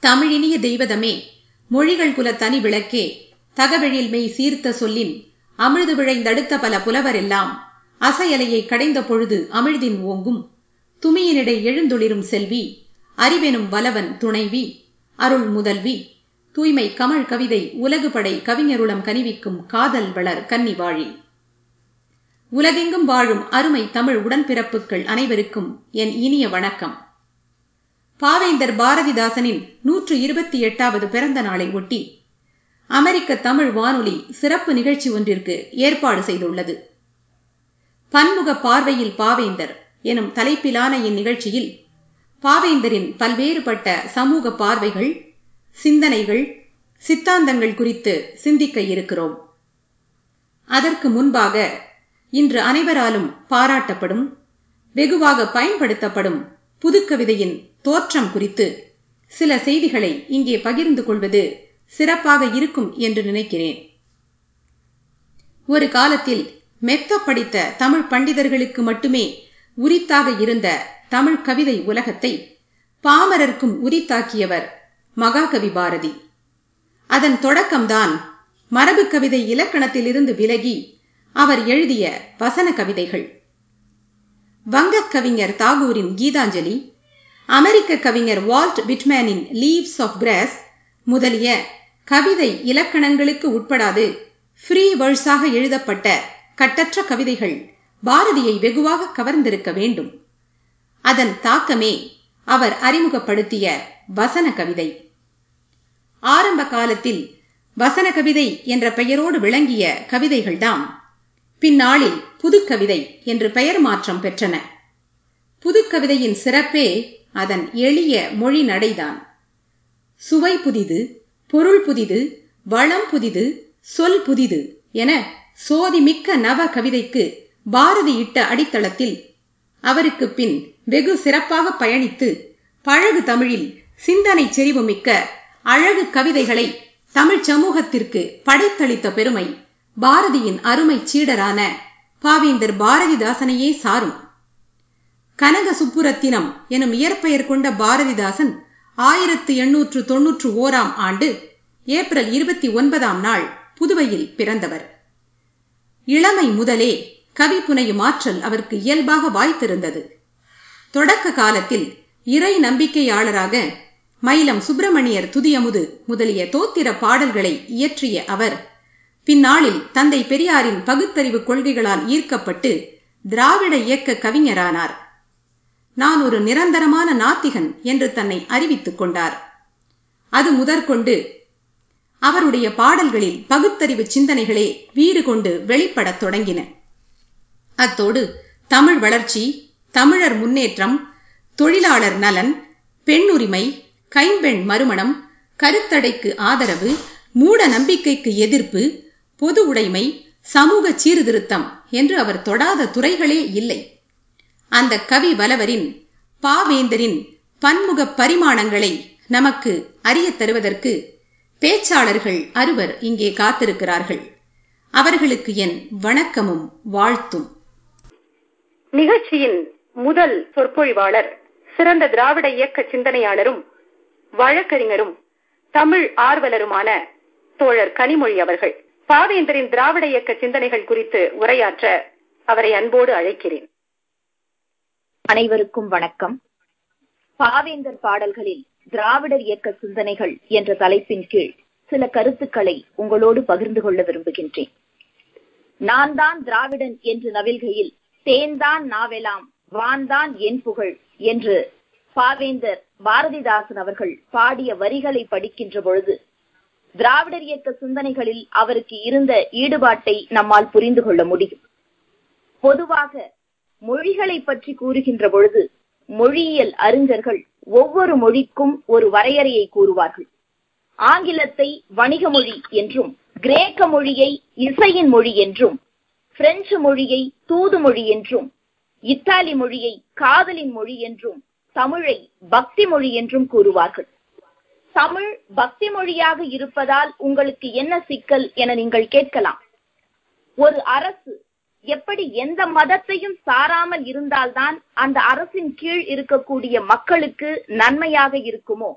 தமிழினிய தெய்வதமே மொழிகள் குல தனி விளக்கே தகவெழில் மெய் சீர்த்த சொல்லின் அமிழ்து விழைந்தடுத்த பல புலவரெல்லாம் அசையலையை கடைந்த பொழுது அமிழ்தின் ஓங்கும் துமியினிடை எழுந்துளிரும் செல்வி அறிவெனும் வலவன் துணைவி அருள் முதல்வி தூய்மை கமழ் கவிதை உலகுபடை கவிஞருளம் கனிவிக்கும் காதல் வளர் கன்னிவாழி. உலகெங்கும் வாழும் அருமை தமிழ் உடன்பிறப்புகள் அனைவருக்கும் என் இனிய வணக்கம். பாவேந்தர் பாரதிதாசனின் நூற்று இருபத்தி எட்டாவது பிறந்த நாளை ஒட்டி அமெரிக்க தமிழ் வானொலி சிறப்பு நிகழ்ச்சி ஒன்றிற்கு ஏற்பாடு செய்துள்ளது. பன்முக பார்வையில் பாவேந்தர் எனும் தலைப்பிலான இந்நிகழ்ச்சியில் பாவேந்தரின் பல்வேறுபட்ட சமூக பார்வைகள் சிந்தனைகள் சித்தாந்தங்கள் குறித்து சிந்திக்க இருக்கிறோம். அதற்கு முன்பாக இன்று அனைவராலும் பாராட்டப்படும் வெகுவாக பயன்படுத்தப்படும் புதுக்கவிதையின் தோற்றம் குறித்து சில செய்திகளை இங்கே பகிர்ந்து கொள்வது சிறப்பாக இருக்கும் என்று நினைக்கிறேன். ஒரு காலத்தில் மெத்த படித்த தமிழ் பண்டிதர்களுக்கு மட்டுமே உரித்தாக இருந்த தமிழ் கவிதை உலகத்தை பாமரர்க்கும் உரித்தாக்கியவர் மகாகவி பாரதி. அதன் தொடக்கம்தான் மரபு கவிதை இலக்கணத்திலிருந்து விலகி அவர் எழுதிய வசன கவிதைகள். வங்கக் கவிஞர் தாகூரின் கீதாஞ்சலி அமெரிக்க கவிஞர் வால்ட் விட்மேனின் லீவ்ஸ் ஆஃப் கிராஸ் முதலிய கவிதை இலக்கணங்களுக்கு உட்படாது ஃப்ரீ வேர்ஸாக எழுதப்பட்ட கட்டற்ற கவிதைகள் பாரதியை வெகுவாக கவர்ந்திருக்க வேண்டும். அதன் தாக்கமே அவர் அறிமுகப்படுத்திய வசன கவிதை. ஆரம்ப காலத்தில் வசன கவிதை என்ற பெயரோடு விளங்கிய கவிதைகள்தாம் பின்னாளில் புதுக்கவிதை என்று பெயர் மாற்றம் பெற்றன. புதுக்கவிதையின் சிறப்பே அதன் எளிய மொழி நடைதான் சுவை புதிது பொருள் புதிது வளம் புதிது சொல் புதிது என சோதிமிக்க நவ கவிதைக்கு பாரதி இட்ட அடித்தளத்தில் அவருக்கு பின் வெகு சிறப்பாக பயணித்து பழகு தமிழில் சிந்தனை செறிவுமிக்க அழகு கவிதைகளை தமிழ் சமூகத்திற்கு படைத்தளித்த பெருமை பாரதியின் அருமை சீடரான பாவேந்தர் பாரதிதாசனையே சாரும். கனக சுப்புரத்தினம் எனும் இயற்பெயர் கொண்ட பாரதிதாசன் ஆயிரத்து எண்ணூற்று தொன்னூற்று ஓராம் ஆண்டு ஏப்ரல் இருபத்தி ஒன்பதாம் நாள் புதுவையில் பிறந்தவர். இளமை முதலே கவி புனையும் ஆற்றல் அவருக்கு இயல்பாக வாய்த்திருந்தது. தொடக்க காலத்தில் இறை நம்பிக்கையாளராக மயிலம் சுப்பிரமணியர் துதியமுது முதலிய தோத்திர பாடல்களை இயற்றிய அவர் பின்னாளில் தந்தை பெரியாரின் பகுத்தறிவு கொள்கைகளால் ஈர்க்கப்பட்டு திராவிட இயக்க கவிஞரானார். நான் ஒரு நிரந்தரமான நாத்திகன் என்று தன்னை அறிவித்துக் கொண்டார். அது முதற்கொண்டு அவருடைய பாடல்களில் பகுத்தறிவு சிந்தனைகளே வீறு கொண்டு வெளிப்படத் தொடங்கின. அத்தோடு தமிழ் வளர்ச்சி தமிழர் முன்னேற்றம் தொழிலாளர் நலன் பெண்ணுரிமை கைம்பெண் மறுமணம் கருத்தடைக்கு ஆதரவு மூட நம்பிக்கைக்கு எதிர்ப்பு பொது உடைமை சமூக சீர்திருத்தம் என்று அவர் தொடாத துறைகளே இல்லை. அந்த கவி வலவரின் பாவேந்தரின் பன்முக பரிமாணங்களை நமக்கு அறிய தருவதற்கு பேச்சாளர்கள் அறுவர் இங்கே காத்திருக்கிறார்கள். அவர்களுக்கு என் வணக்கமும் வாழ்த்தும். நிகழ்ச்சியின் முதல் சொற்பொழிவாளர் சிறந்த திராவிட இயக்க சிந்தனையாளரும் வழக்கறிஞரும் தமிழ் ஆர்வலருமான தோழர் கனிமொழி அவர்கள். பாவேந்தரின் திராவிட இயக்க சிந்தனைகள் குறித்து உரையாற்ற அவரை அன்போடு அழைக்கிறேன். அனைவருக்கும் வணக்கம். பாவேந்தர் பாடல்களில் திராவிடர் இயக்க சிந்தனைகள் என்ற தலைப்பின் கீழ் சில கருத்துக்களை உங்களோடு பகிர்ந்து கொள்ள விரும்புகின்றேன். நான் தான் திராவிடன் என்று நவில்கையில் தேன்தான் நாவெலாம் வான்தான் என் புகழ் என்று பாவேந்தர் பாரதிதாசன் அவர்கள் பாடிய வரிகளை படிக்கின்ற பொழுது திராவிடர் இயக்க சிந்தனைகளில் அவருக்கு இருந்த ஈடுபாட்டை நம்மால் புரிந்து கொள்ள முடியும். பொதுவாக மொழிகளை பற்றி கூறுகின்ற பொழுது மொழியியல் அறிஞர்கள் ஒவ்வொரு மொழிக்கும் ஒரு வரையறையை கூறுவார்கள். ஆங்கிலத்தை வணிக மொழி என்றும் கிரேக்க மொழியை இசையின் மொழி என்றும் பிரெஞ்சு மொழியை தூது மொழி என்றும் இத்தாலி மொழியை காதலின் மொழி என்றும் தமிழை பக்தி மொழி என்றும் கூறுவார்கள். தமிழ் பக்தி மொழியாக இருப்பதால் உங்களுக்கு என்ன சிக்கல் என நீங்கள் கேட்கலாம். ஒரு அரசு எப்படி எந்த மதத்தையும் சாராமல் இருந்தால்தான் அந்த அரசின் கீழ் இருக்கக்கூடிய மக்களுக்கு நன்மையாக இருக்குமோ?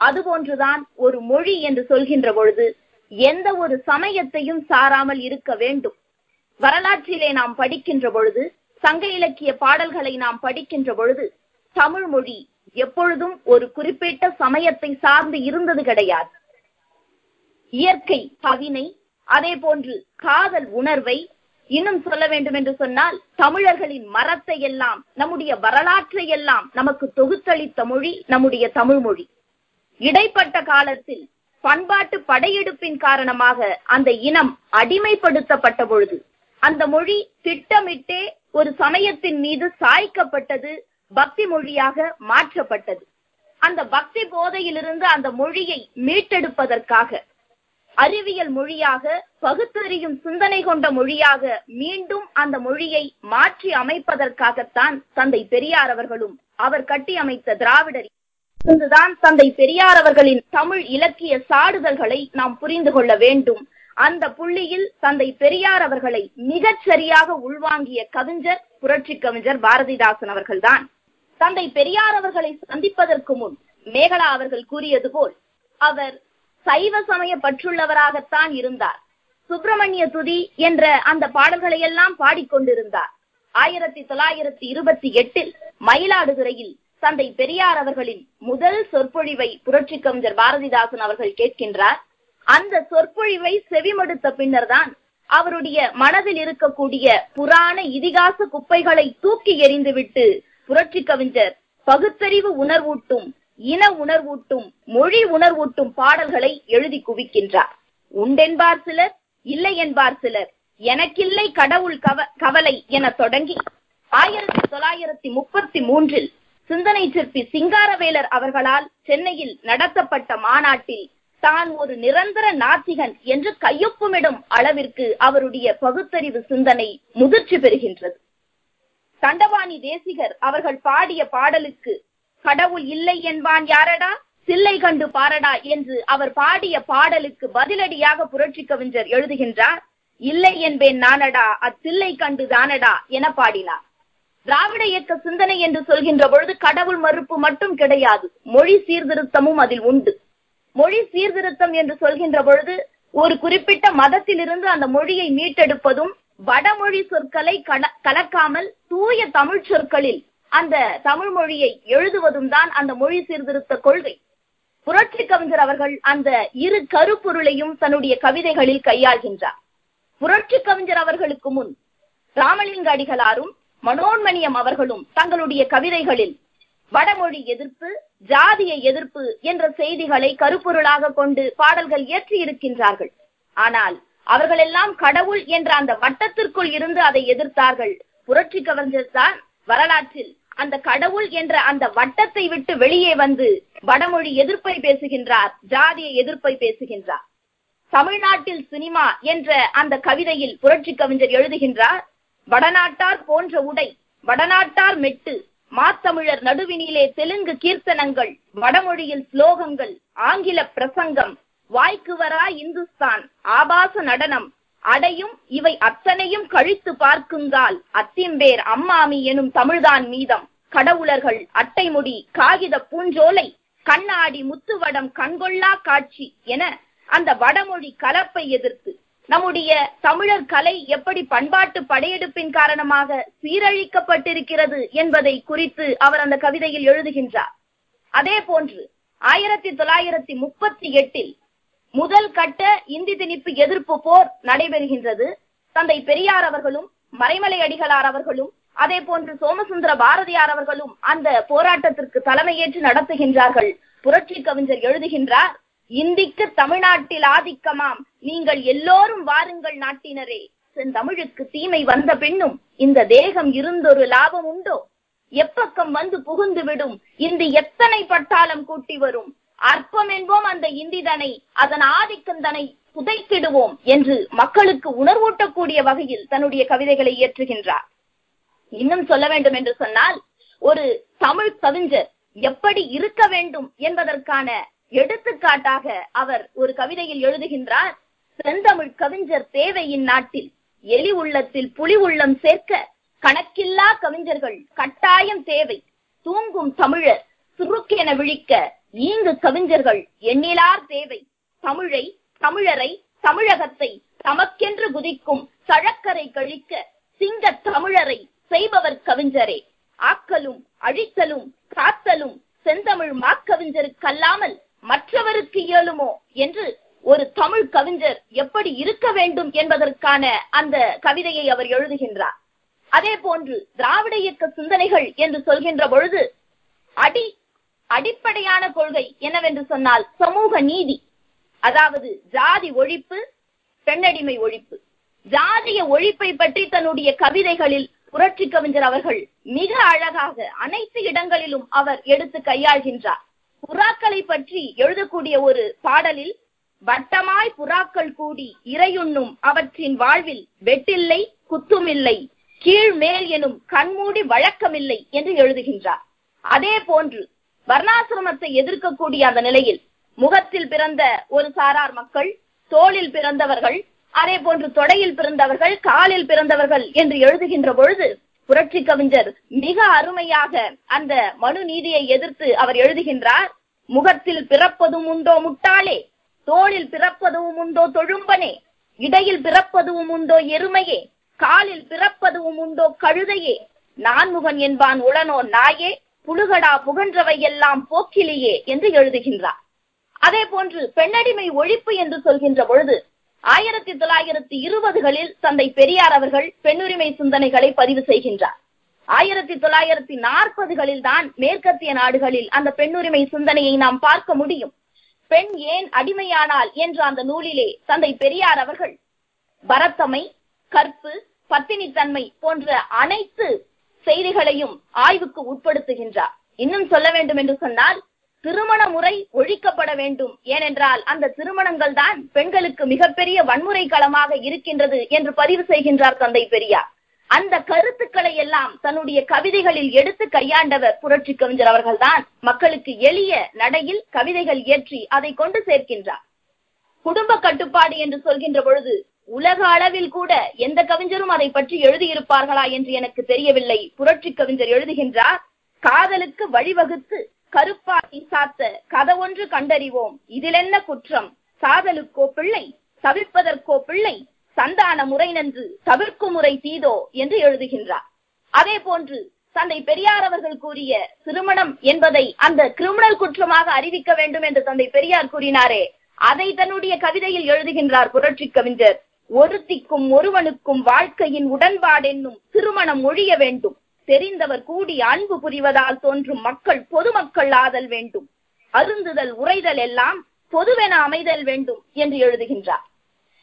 அதுபோன்றுதான் ஒரு மொழி என்று சொல்கின்ற பொழுது எந்த ஒரு சமயத்தையும் சாராமல் இருக்க வேண்டும். வரலாற்றிலே நாம் படிக்கின்ற பொழுது சங்க இலக்கிய பாடல்களை நாம் படிக்கின்ற பொழுது தமிழ் மொழி எப்பொழுதும் ஒரு குறிப்பிட்ட சமயத்தை சார்ந்து இருந்தது கிடையாது. இயற்கை கவினை அதே போன்று காதல் உணர்வை இன்னும் சொல்ல வேண்டும் என்று சொன்னால் தமிழர்களின் மரத்தை எல்லாம் நம்முடைய வரலாற்றை எல்லாம் நமக்கு தொகுத்தளித்த மொழி நம்முடைய தமிழ் மொழி. இடைப்பட்ட காலத்தில் பண்பாட்டு படையெடுப்பின் காரணமாக அந்த இனம் அடிமைப்படுத்தப்பட்ட பொழுது அந்த மொழி திட்டமிட்டே ஒரு சமயத்தின் மீது சாய்க்கப்பட்டது பக்தி மொழியாக மாற்றப்பட்டது. அந்த பக்தி போதையிலிருந்து அந்த மொழியை மீட்டெடுப்பதற்காக அறிவியல் மொழியாக பகுத்தறியும் சிந்தனை கொண்ட மொழியாக மீண்டும் அந்த மொழியை மாற்றி அமைப்பதற்காகத்தான் தந்தை பெரியார் அவர்களும் அவர் கட்டி அமைத்த திராவிடர் இருந்துதான் தந்தை பெரியார் அவர்களின் தமிழ் இலக்கிய சாடுதல்களை நாம் புரிந்து கொள்ள வேண்டும். அந்த புள்ளியில் தந்தை பெரியார் அவர்களை மிகச் சரியாக உள்வாங்கிய கவிஞர் புரட்சி கவிஞர் பாரதிதாசன் அவர்கள்தான். தந்தை பெரியார் அவர்களை சந்திப்பதற்கு முன் மேகலா அவர்கள் கூறியது போல் அவர் சைவ சமய பற்றுள்ளவராகத்தான் இருந்தார். சுப்பிரமணிய துதி என்ற அந்த பாடல்களை எல்லாம் பாடிக்கொண்டிருந்தார். ஆயிரத்தி தொள்ளாயிரத்தி இருபத்தி எட்டில் மயிலாடுதுறையில் தந்தை பெரியார் அவர்களின் முதல் சொற்பொழிவை புரட்சி கவிஞர் பாரதிதாசன் அவர்கள் கேட்கின்றார். அந்த சொற்பொழிவை செவிமடுத்த பின்னர்தான் அவருடைய மனதில் இருக்கக்கூடிய புராண இதிகாச குப்பைகளை தூக்கி எறிந்துவிட்டு புரட்சி கவிஞர் பகுத்தறிவு உணர்வூட்டும் இன உணர்வூட்டும் மொழி உணர்வூட்டும் பாடல்களை எழுதி குவிக்கின்றார். உண்டென்பார் சிலர் இல்லை என்பார் சிலர் எனக்கில்லை கடவுள் கவ கவலை என தொடங்கி ஆயிரத்தி தொள்ளாயிரத்தி முப்பத்தி மூன்றில் சிந்தனை சிற்பி சிங்காரவேலர் அவர்களால் சென்னையில் நடத்தப்பட்ட மாநாட்டில் தான் ஒரு நிரந்தர நாத்திகன் என்று கையொப்பமிடும் அளவிற்கு அவருடைய பகுத்தறிவு சிந்தனை முதிர்ச்சி பெறுகின்றது. தண்டவாணி தேசிகர் அவர்கள் பாடிய பாடலுக்கு கடவுள் இல்லை என்பான் யாரடா? சில்லை கண்டு பாரடா என்று அவர் பாடிய பாடலுக்கு பதிலடியாக புரட்சி கவிஞர் எழுதுகின்றார். இல்லை என்பேன் நானடா அச்சில்லை கண்டு தானடா என பாடினார். திராவிட இயக்க சிந்தனை என்று சொல்கின்ற பொழுது கடவுள் மறுப்பு மட்டும் கிடையாது. மொழி சீர்திருத்தமும் அதில் உண்டு. மொழி சீர்திருத்தம் என்று சொல்கின்ற பொழுது ஒரு குறிப்பிட்ட மதத்திலிருந்து அந்த மொழியை மீட்டெடுப்பதும் வடமொழி சொற்களை கலக்காமல் தூய தமிழ் சொற்களில் அந்த தமிழ் மொழியை எழுதுவதும் தான் அந்த மொழி சீர்திருத்த கொள்கை. புரட்சி கவிஞர் அவர்கள் அந்த இரு கருப்பொருளையும் தன்னுடைய கவிதைகளில் கையாள்கின்றார். புரட்சி கவிஞர் அவர்களுக்கு முன் ராமலிங்க அடிகளாரும் மனோன்மணியம் அவர்களும் தங்களுடைய கவிதைகளில் வடமொழி எதிர்ப்பு ஜாதிய எதிர்ப்பு என்ற செய்திகளை கருப்பொருளாக கொண்டு பாடல்கள் இயற்றி இருக்கின்றார்கள். ஆனால் அவர்களெல்லாம் கடவுள் என்ற அந்த வட்டத்திற்குள் இருந்து அதை எதிர்த்தார்கள் புரட்சி கவிஞர் தான் வரலாற்றில். அந்த கடவுள் என்ற அந்த வட்டத்தை விட்டு வெளியே வந்து வடமொழி எதிர்ப்பை பேசுகின்றார் ஜாதிய எதிர்ப்பை பேசுகின்றார். தமிழ்நாட்டில் சினிமா என்ற அந்த கவிதையில் புரட்சி கவிஞர் எழுதுகின்றார் வடநாட்டார் போன்ற உடை வடநாட்டார் மெட்டு மாத்தமிழர் நடுவினிலே தெலுங்கு கீர்த்தனங்கள் வடமொழியில் ஸ்லோகங்கள் ஆங்கில பிரசங்கம் வாய்க்கு வரா இந்துஸ்தான் ஆபாச நடனம் அடையும் இவை அத்தனையும் கழித்து பார்க்குங்கால் அத்திம்பேர் அம்மாமி எனும் தமிழ்தான் மீதம். கடவுளர்கள் அட்டைமுடி காகித பூஞ்சோலை கண்ணாடி முத்துவடம் கண்கொள்ளா காட்சி என அந்த வடமொழி கலப்பை எதிர்த்து. நம்முடைய தமிழர் கலை எப்படி பண்பாட்டு படையெடுப்பின் காரணமாக சீரழிக்கப்பட்டிருக்கிறது என்பதை குறித்து அவர் அந்த கவிதையில் எழுதுகின்றார். அதே போன்று ஆயிரத்தி தொள்ளாயிரத்தி முப்பத்தி எட்டில் முதல் கட்ட இந்தி திணிப்பு எதிர்ப்பு போர் நடைபெறுகின்றது. தந்தை பெரியார் அவர்களும் மறைமலை அடிகளார் அவர்களும் அதே போன்று சோமசுந்தர பாரதியார் அவர்களும் அந்த போராட்டத்திற்கு தலைமையேற்று நடத்துகின்றார்கள். புரட்சி கவிஞர் எழுதுகின்றார் இந்திக்கு தமிழ்நாட்டில் ஆதிக்கமாம். நீங்கள் எல்லோரும் வாருங்கள் நாட்டினரே. செந்தமிழுக்கு தீமை வந்த பெண்ணும் இந்த தேகம் இருந்தொரு லாபம் உண்டோ? எப்பக்கம் வந்து புகுந்து விடும். இந்தி எத்தனை பட்டாளம் கூட்டி வரும்? அற்பம் என்போம் அந்த இந்திதனை அதன் ஆதிக்கந்தனை புதைத்திடுவோம் என்று மக்களுக்கு உணர்வூட்டக்கூடிய வகையில் தன்னுடைய கவிதைகளை இயற்றுகின்றார். இன்னும் சொல்ல வேண்டும் என்று சொன்னால் ஒரு தமிழ் கவிஞர் எப்படி இருக்க வேண்டும் என்பதற்கான எடுத்துக்காட்டாக அவர் ஒரு கவிதையில் எழுதுகின்றார் செந்தமிழ் கவிஞர் தேவையின் நாட்டில் எலி உள்ளத்தில் புலி உள்ளம் சேர்க்க கணக்கில்லா கவிஞர்கள் கட்டாயம் தேவை தூங்கும் தமிழர் சுருக்கென விழிக்க ஈங்கு கவிஞர்கள் எண்ணிலார் தேவை. தமிழை தமிழரை தமிழகத்தை தமக்கென்று குதிக்கும் சழக்கரை கழிக்க சிங்க தமிழரை செய்பவர் கவிஞரே. ஆக்கலும் அழித்தலும் காத்தலும் செந்தமிழ் மாக்கவிஞருக்கல்லாமல் மற்றவருக்கு இயலுமோ என்று ஒரு தமிழ் கவிஞர் எப்படி இருக்க வேண்டும் என்பதற்கான அந்த கவிதையை அவர் எழுதுகின்றார். அதே போன்று திராவிட இயக்க சிந்தனைகள் என்று சொல்கின்ற பொழுது அடி அடிப்படையான கொள்கை என்னவென்று சொன்னால் சமூக நீதி. அதாவது ஜாதி ஒழிப்பு பெண்ணடிமை ஒழிப்பு. ஜாதிய ஒழிப்பை பற்றி தன்னுடைய கவிதைகளில் புரட்சி கவிஞர் அவர்கள் மிக அழகாக அனைத்து இடங்களிலும் அவர் எடுத்து கையாள்கின்றார். புறாக்களை பற்றி எழுதக்கூடிய ஒரு பாடலில் வட்டமாய் புறாக்கள் கூடி இறையுண்ணும் அவற்றின் வாழ்வில் வெட்டில்லை குத்துமில்லை கீழ் மேல் எனும் கண்மூடி வழக்கமில்லை என்று எழுதுகின்றார். அதே போன்று வர்ணாசிரமத்தை எதிர்க்கக்கூடிய அந்த நிலையில் முகத்தில் பிறந்த ஒரு சாரார் மக்கள் தோளில் பிறந்தவர்கள் அதே போன்று தொடையில் பிறந்தவர்கள் காலில் பிறந்தவர்கள் என்று எழுதுகின்ற பொழுது புரட்சி கவிஞர் மிக அருமையாக அந்த மனு நீதியை எதிர்த்து அவர் எழுதுகின்றார் முகத்தில் பிறப்பதும் உண்டோ முட்டாளே? தோளில் பிறப்பதும் உண்டோ தொழும்பனே? இடையில் பிறப்பதும் உண்டோ எருமையே? காலில் பிறப்பதும் உண்டோ கழுதையே? நான்முகன் என்பான் உளனோ நாயே? புழுகடா புகன்றவை எல்லாம் போக்கிலேயே என்று எழுதுகின்றார். அதே போன்று பெண்ணடிமை ஒழிப்பு என்று சொல்கின்ற பொழுது ஆயிரத்தி தொள்ளாயிரத்தி இருபதுகளில் தந்தை பெரியார் அவர்கள் பெண்ணுரிமை சிந்தனைகளை பதிவு செய்கின்றார். ஆயிரத்தி தொள்ளாயிரத்தி நாற்பதுகளில் தான் மேற்கத்திய நாடுகளில் அந்த பெண்ணுரிமை சிந்தனையை நாம் பார்க்க முடியும். பெண் ஏன் அடிமையானால் என்ற அந்த நூலிலே தந்தை பெரியார் அவர்கள் பரத்தமை கற்பு பத்தினித்தன்மை போன்ற அனைத்து செய்திகளையும் ஆய்வுக்கு உட்படுத்துகின்றார். இன்னும் சொல்ல வேண்டும் என்று சொன்னால் திருமண முறை ஒழிக்கப்பட வேண்டும். ஏனென்றால் அந்த திருமணங்கள் தான் பெண்களுக்கு மிகப்பெரிய வன்முறை களமாக இருக்கின்றது என்று பதிவு செய்கின்றார் தந்தை பெரியார். அந்த கருத்துக்களை எல்லாம் தன்னுடைய கவிதைகளில் எடுத்து கையாண்டவர் புரட்சி கவிஞர் அவர்கள்தான். மக்களுக்கு எளிய நடையில் கவிதைகள் இயற்றி அதை கொண்டு சேர்க்கின்றார். குடும்ப கட்டுப்பாடு என்று சொல்கின்ற பொழுது உலக அளவில் கூட எந்த கவிஞரும் அதை பற்றி எழுதியிருப்பார்களா என்று எனக்கு தெரியவில்லை. புரட்சி கவிஞர் எழுதுகின்றார் காதலுக்கு வழிவகுத்து கருப்பாட்டி சாத்த கதவொன்று கண்டறிவோம். இதிலென்ன குற்றம்? சாதலுக்கோ பிள்ளை தவிர்ப்பதற்கோ பிள்ளை சந்தான முறை நன்று தவிர்க்கும் முறை தீதோ என்று எழுதுகின்றார். அதே போன்று தந்தை பெரியார் அவர்கள் கூறிய திருமணம் என்பதை அந்த கிரிமினல் குற்றமாக அறிவிக்க வேண்டும் என்று தந்தை பெரியார் கூறினாரே அதை தன்னுடைய கவிதையில் எழுதுகின்றார் புரட்சி கவிஞர். ஒருத்திக்கும் ஒருவனுக்கும் வாழ்க்கையின் உடன்பாடென்னும் திருமணம் ஒழிய வேண்டும். தெரிந்தவர் கூடி அன்பு புரிவதால் தோன்றும் மக்கள் பொதுமக்கள் ஆதல் வேண்டும். அருந்துதல் உரைதல் எல்லாம் பொதுவென அமைதல் வேண்டும் என்று எழுதுகின்றார்.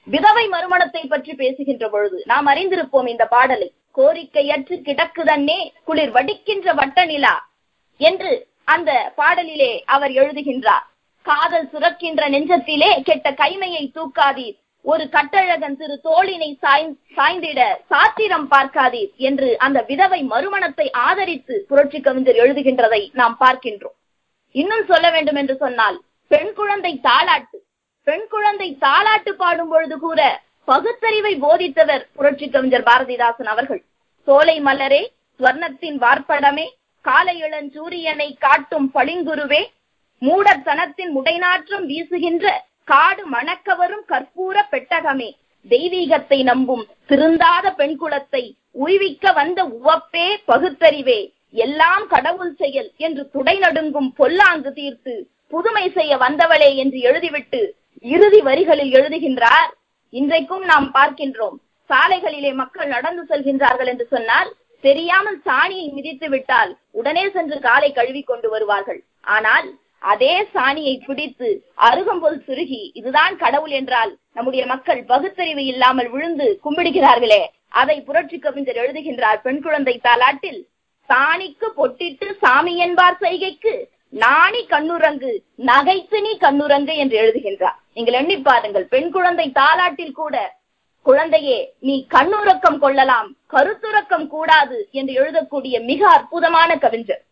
விதவை மறுமணத்தை பற்றி பேசுகின்ற பொழுது நாம் அறிந்திருப்போம் இந்த பாடலை. கோரிக்கையற்று கிடக்குதன்னே குளிர் வடிக்கின்ற வட்ட நிலா என்று அந்த பாடலிலே அவர் எழுதுகின்றார். காதல் சுரக்கின்ற நெஞ்சத்திலே கெட்ட கைமையை தூக்காதீர். ஒரு கட்டழகன் திரு தோளினை சாய்ந்திட சாத்திரம் பார்க்காதீர் என்று அந்த விதவை மறுமணத்தை ஆதரித்து புரட்சி கவிஞர் எழுதுகின்றதை நாம் பார்க்கின்றோம். இன்னும் சொல்ல வேண்டும் என்று சொன்னால் பெண் குழந்தை தாளாட்டு பெண் குழந்தை தாளாட்டு பாடும் பொழுது கூட பகுத்தறிவை போதித்தவர் புரட்சி கவிஞர் பாரதிதாசன் அவர்கள். சோலை மலரே ஸ்வர்ணத்தின் வார்ப்படமே காலை இளஞ்சூரியனை காட்டும் பளிங்குருவே மூடத்தனத்தின் முடைநாற்றம் வீசுகின்ற காடு மணக்கவரும் கற்பூர பெட்டகமே. தெய்வீகத்தை நம்பும் திருந்தாத பெண் குலத்தை உய்விக்க வந்த உவப்பே பகுத்தறிவே. எல்லாம் கடவுள் செயல் என்று துடை நடுங்கும் பொல்லாங்கு தீர்த்து புதுமை செய்ய வந்தவளே என்று எழுதிவிட்டு இறுதி வரிகளில் எழுதுகின்றார். இன்றைக்கும் நாம் பார்க்கின்றோம். சாலைகளிலே மக்கள் நடந்து செல்கின்றார்கள் என்று சொன்னால் தெரியாமல் சாணியை மிதித்து விட்டால் உடனே சென்று காலை கழுவி கொண்டு வருவார்கள். ஆனால் அதே சாணியை பிடித்து அருகம்போல் சுருகி இதுதான் கடவுள் என்றால் நம்முடைய மக்கள் பகுத்தறிவு இல்லாமல் விழுந்து கும்பிடுகிறார்களே. அதை புரட்சி கவிஞர் எழுதுகின்றார் பெண் குழந்தை தாலாட்டில் சாணிக்கு பொட்டிட்டு சாமி என்பார் செய்கைக்கு நாணி கண்ணுரங்கு நகைத்து நீ கண்ணுரங்கு என்று எழுதுகின்றார். நீங்கள் எண்ணி பாருங்கள் பெண் குழந்தை தாலாட்டில் கூட குழந்தையே நீ கண்ணுறக்கம் கொள்ளலாம் கருத்துறக்கம் கூடாது என்று எழுதக்கூடிய மிக அற்புதமான கவிஞர்.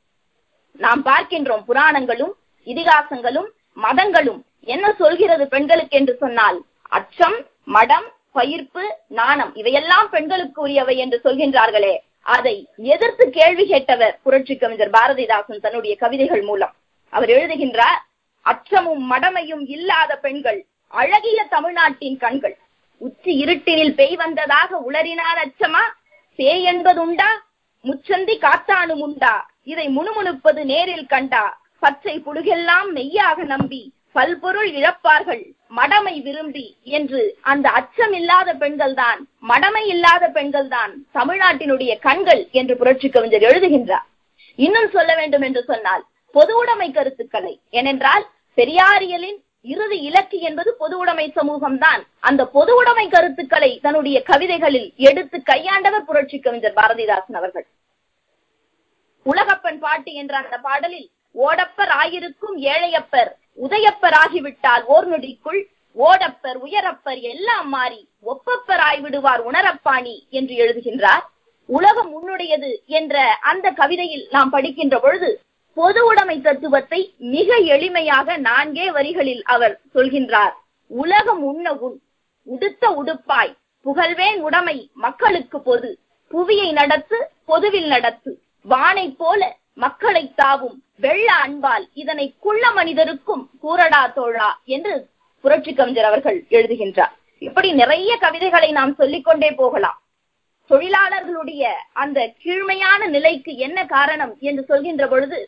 நாம் பார்க்கின்றோம் புராணங்களும் இதிகாசங்களும் மதங்களும் என்ன சொல்கிறது பெண்களுக்கு என்று சொன்னால்? அச்சம் மடம் பயிர்ப்பு நாணம் இவையெல்லாம் பெண்களுக்கு உரியவை என்று சொல்கின்றார்களே. அதை எதிர்த்து கேள்வி கேட்டவர் புரட்சி கவிஞர் பாரதிதாசன் தன்னுடைய கவிதைகள் மூலம். அவர் எழுதுகின்றார் அச்சமும் மடமையும் இல்லாத பெண்கள் அழகிய தமிழ்நாட்டின் கண்கள். உச்சி இருட்டினில் பெய் வந்ததாக உளறினால் அச்சமா? பேய் என்பதுண்டா? முச்சந்தி காத்தானும் உண்டா? இதை முணுமுணுப்பது நேரில் கண்டா? பச்சை புழுகெல்லாம் மெய்யாக நம்பி பல்பொருள் இழப்பார்கள். மடமை விரும்பி என்று அந்த அச்சம் இல்லாத பெண்கள் தான் மடமை இல்லாத பெண்கள் தான் தமிழ்நாட்டினுடைய கண்கள் என்று புரட்சி கவிஞர் எழுதுகின்றார். இன்னும் சொல்ல வேண்டும் என்று சொன்னால் பொது உடைமை கருத்துக்களை. ஏனென்றால் பெரியாரியலின் இறுதி இலக்கு என்பது பொது உடைமை சமூகம் தான் அந்த பொது உடைமை கருத்துக்களை தன்னுடைய கவிதைகளில் எடுத்து கையாண்டவர் புரட்சி கவிஞர் பாரதிதாசன் அவர்கள். உலகப்பன் பாட்டு என்ற அந்த பாடலில் ஓடப்பர் ஆயிருக்கும் ஏழையப்பர் உதயப்பர் ஆகிவிட்டால் ஓர் நொடிக்குள் ஓடப்பர் உயரப்பர் எல்லாம் மாறி ஒப்பப்பர் ஆய்விடுவார் உணரப்பாணி என்று எழுதுகின்றார். உலகம் உன்னுடையது என்ற அந்த கவிதையில் நாம் படிக்கின்ற பொழுது பொது உடைமை தத்துவத்தை மிக எளிமையாக நான்கே வரிகளில் அவர் சொல்கின்றார். உலகம் உண்ண உடுத்த உடுப்பாய் புகழ்வேன் உடைமை மக்களுக்கு பொது புவியை நடத்து பொதுவில் நடத்து வானை போல மக்களை தாவும் வெள்ள அன்பால் இதனை குள்ள மனிதருக்கும் கூறடா தோழா என்று புரட்சி கவிஞர் அவர்கள் எழுதுகின்றார். இப்படி நிறைய கவிதைகளை நாம் சொல்லிக்கொண்டே போகலாம். தொழிலாளர்களுடைய அந்த கீழ்மையான நிலைக்கு என்ன காரணம் என்று சொல்கின்ற பொழுது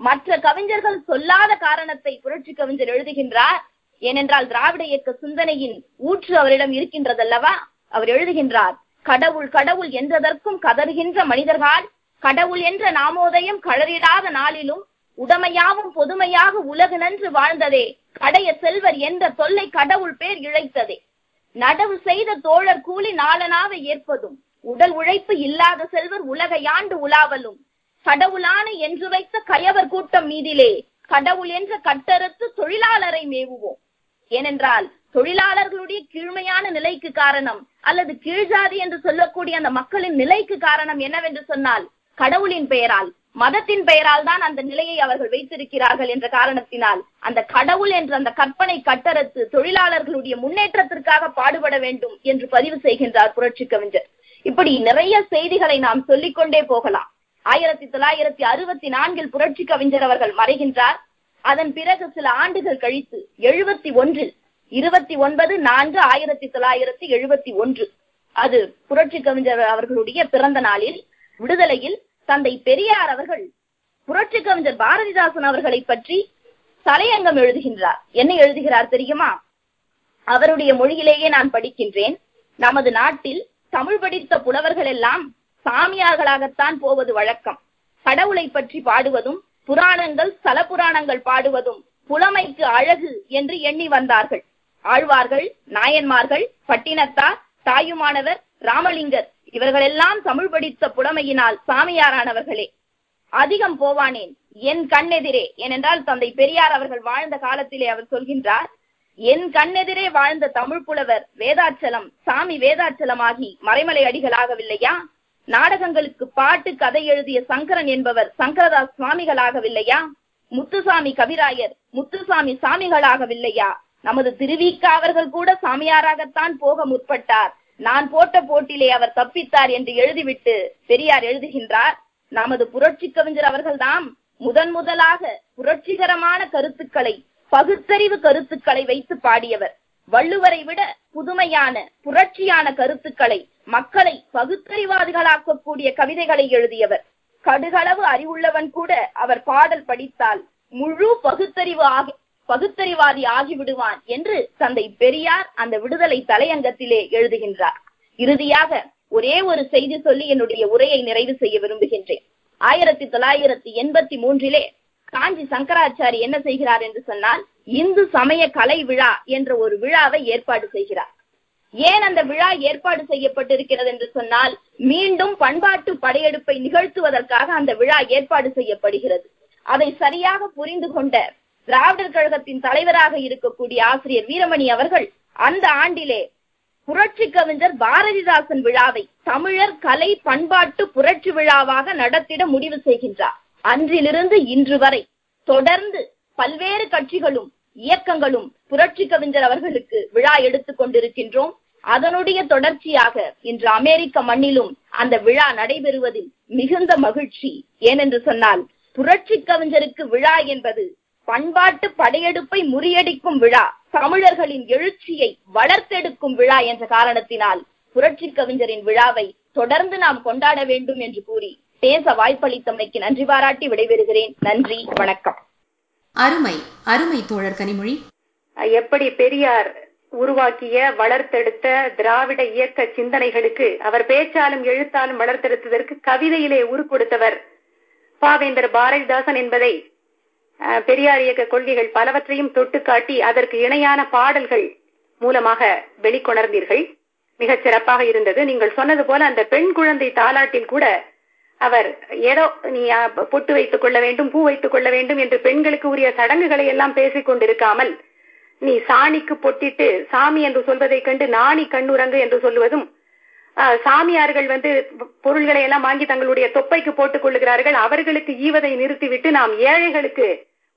மற்ற கவிஞர்கள் சொல்லாத காரணத்தை புரட்சி கவிஞர் எழுதுகின்றார். ஏனென்றால் திராவிட இயக்க சிந்தனையின் ஊற்று அவரிடம் இருக்கின்றதல்லவா? அவர் எழுதுகின்றார் கடவுள் கடவுள் என்றதற்கும் கதறுகின்ற மனிதர்கள் கடவுள் என்ற நாமோதயம் கழறிடாத நாளிலும் உடமையாவும் பொதுமையாக உலகு நன்று வாழ்ந்ததே. கடைய செல்வர் என்ற தொல்லை கடவுள் பேர் இழைத்ததே. நடவு செய்த தோழர் கூலி நாளனாக ஏற்பதும் உடல் உழைப்பு இல்லாத செல்வர் உலகையாண்டு உலாவலும். கடவுளான என்று வைத்த கயவர் கூட்டம் மீதிலே கடவுள் என்ற கட்டறுத்து தொழிலாளரை மேவுவோம். ஏனென்றால் தொழிலாளர்களுடைய கீழ்மையான நிலைக்கு காரணம் அல்லது கீழ்ஜாதி என்று சொல்லக்கூடிய அந்த மக்களின் நிலைக்கு காரணம் என்னவென்று சொன்னால் கடவுளின் பெயரால் மதத்தின் பெயரால் தான் அந்த நிலையை அவர்கள் வைத்திருக்கிறார்கள் என்ற காரணத்தினால் அந்த கடவுள் என்ற அந்த கற்பனை கட்டரத்து தொழிலாளர்களுடைய முன்னேற்றத்திற்காக பாடுபட வேண்டும் என்று பதிவு செய்கின்றார் புரட்சி கவிஞர். இப்படி நிறைய செய்திகளை நாம் சொல்லிக்கொண்டே போகலாம். ஆயிரத்தி தொள்ளாயிரத்தி அறுபத்தி நான்கில் புரட்சி கவிஞர் அவர்கள் மறைகின்றார். அதன் பிறகு சில ஆண்டுகள் கழித்து எழுபத்தி ஒன்றில் இருபத்தி ஒன்பது நான்கு ஆயிரத்தி தொள்ளாயிரத்தி எழுபத்தி ஒன்று அது புரட்சி கவிஞர் அவர்களுடைய பிறந்த நாளில் விடுதலையில் தந்தை பெரியார் அவர்கள் புரட்சி கவிஞர் பாரதிதாசன் அவர்களை பற்றி தலையங்கம் எழுதுகின்றார். என்ன எழுதுகிறார் தெரியுமா? அவருடைய மொழியிலேயே நான் படிக்கின்றேன். நமது நாட்டில் தமிழ் படித்த புலவர்கள் எல்லாம் சாமியார்களாகத்தான் போவது வழக்கம். கடவுளை பற்றி பாடுவதும் புராணங்கள் சல புராணங்கள் பாடுவதும் புலமைக்கு அழகு என்று எண்ணி வந்தார்கள். ஆழ்வார்கள் நாயன்மார்கள் பட்டினத்தார் தாயுமானவர் ராமலிங்கர் இவர்களெல்லாம் தமிழ் படித்த புலமையினால் சாமியாரானவர்களே. அதிகம் போவானேன். என் கண்ணெதிரே. ஏனென்றால் தந்தை பெரியார் அவர்கள் வாழ்ந்த காலத்திலே அவர் சொல்கின்றார் என் கண்ணெதிரே வாழ்ந்த தமிழ் புலவர் வேதாச்சலம் சாமி வேதாச்சலமாகி மறைமலை அடிகளாகவில்லையா? நாடகங்களுக்கு பாட்டு கதை எழுதிய சங்கரன் என்பவர் சங்கரதாஸ் சுவாமிகளாகவில்லையா? முத்துசாமி கவிராயர் முத்துசாமி சாமிகளாகவில்லையா? நமது திருவிக்க அவர்கள் கூட சாமியாராகத்தான் போக முற்பட்டார். நான் போட்ட போட்டிலே அவர் தப்பித்தார் என்று எழுதிவிட்டு பெரியார் எழுதுகின்றார் நமது புரட்சி கவிஞர் அவர்கள்தான் முதன் முதலாக புரட்சிகரமான கருத்துக்களை பகுத்தறிவு கருத்துக்களை வைத்து பாடியவர். வள்ளுவரை விட புதுமையான புரட்சியான கருத்துக்களை மக்களை பகுத்தறிவாதிகளாக்கக்கூடிய கவிதைகளை எழுதியவர். கடுகளவு அறிவுள்ளவன் கூட அவர் பாடல் படித்தால் முழு பகுத்தறிவு ஆகி பகுத்தறிவாதி ஆகிவிடுவான் என்று தந்தை பெரியார் அந்த விடுதலை தலையங்கத்திலே எழுதுகின்றார். இறுதியாக ஒரே ஒரு செய்தி சொல்லி என்னுடைய உரையை நிறைவு செய்ய விரும்புகின்றேன். ஆயிரத்தி தொள்ளாயிரத்தி எண்பத்தி மூன்றிலே காஞ்சி சங்கராச்சாரி என்ன செய்கிறார் என்று சொன்னால் இந்து சமய கலை விழா என்ற ஒரு விழாவை ஏற்பாடு செய்கிறார். ஏன் அந்த விழா ஏற்பாடு செய்யப்பட்டிருக்கிறது என்று சொன்னால் மீண்டும் பண்பாட்டு படையெடுப்பை நிகழ்த்துவதற்காக அந்த விழா ஏற்பாடு செய்யப்படுகிறது. அதை சரியாக புரிந்து கொண்ட திராவிடர் கழகத்தின் தலைவராக இருக்கக்கூடிய ஆசிரியர் வீரமணி அவர்கள் அந்த ஆண்டிலே புரட்சி கவிஞர் பாரதிதாசன் விழாவை தமிழர் கலை பண்பாட்டு புரட்சி விழாவாக நடத்திட முடிவு செய்கின்றார். அன்றிலிருந்து இன்று வரை தொடர்ந்து பல்வேறு கட்சிகளும் இயக்கங்களும் புரட்சி கவிஞர் அவர்களுக்கு விழா எடுத்துக் கொண்டிருக்கின்றோம். அதனுடைய தொடர்ச்சியாக இன்று அமெரிக்க மண்ணிலும் அந்த விழா நடைபெறுவதில் மிகுந்த மகிழ்ச்சி. ஏனென்று சொன்னால் புரட்சி கவிஞருக்கு விழா என்பது பண்பாட்டு படையெடுப்பை முறியடிக்கும் விழா தமிழர்களின் எழுச்சியை வளர்த்தெடுக்கும் விழா என்ற காரணத்தினால் புரட்சி கவிஞரின் விழாவை தொடர்ந்து நாம் கொண்டாட வேண்டும் என்று கூறி பேச வாய்ப்பளித்தமைக்கு நன்றி பாராட்டி விடைபெறுகிறேன். நன்றி வணக்கம். அருமை அருமை தோழர் கனிமொழி. எப்படி பெரியார் உருவாக்கிய வளர்த்தெடுத்த திராவிட இயக்க சிந்தனைகளுக்கு அவர் பேச்சாலும் எழுத்தாலும் வளர்த்தெடுத்ததற்கு கவிதையிலே உரு கொடுத்தவர் பாவேந்தர் பாரதிதாசன் என்பதை பெரியார் இயக்க கொள்கைகள் பலவற்றையும் தொட்டு காட்டி அதற்கு இணையான பாடல்கள் மூலமாக வெளிக்கொணர்ந்தீர்கள். மிகச் சிறப்பாக இருந்தது. நீங்கள் சொன்னது போல அந்த பெண் குழந்தை தாலாட்டில் கூட அவர் ஏதோ நீ பொட்டு வைத்துக் கொள்ள வேண்டும் பூ வைத்துக் கொள்ள வேண்டும் என்று பெண்களுக்கு உரிய சடங்குகளை எல்லாம் பேசிக் கொண்டிருக்காமல் நீ சாணிக்கு பொட்டிட்டு சாமி என்று சொல்வதைக் கண்டு நாணி கண்ணுறங்கு என்று சொல்லுவதும் சாமியார்கள் வந்து பொருள்களை எல்லாம் வாங்கி தங்களுடைய தொப்பைக்கு போட்டுக் கொள்ளுகிறார்கள். அவர்களுக்கு ஈவதை நிறுத்திவிட்டு நாம் ஏழைகளுக்கு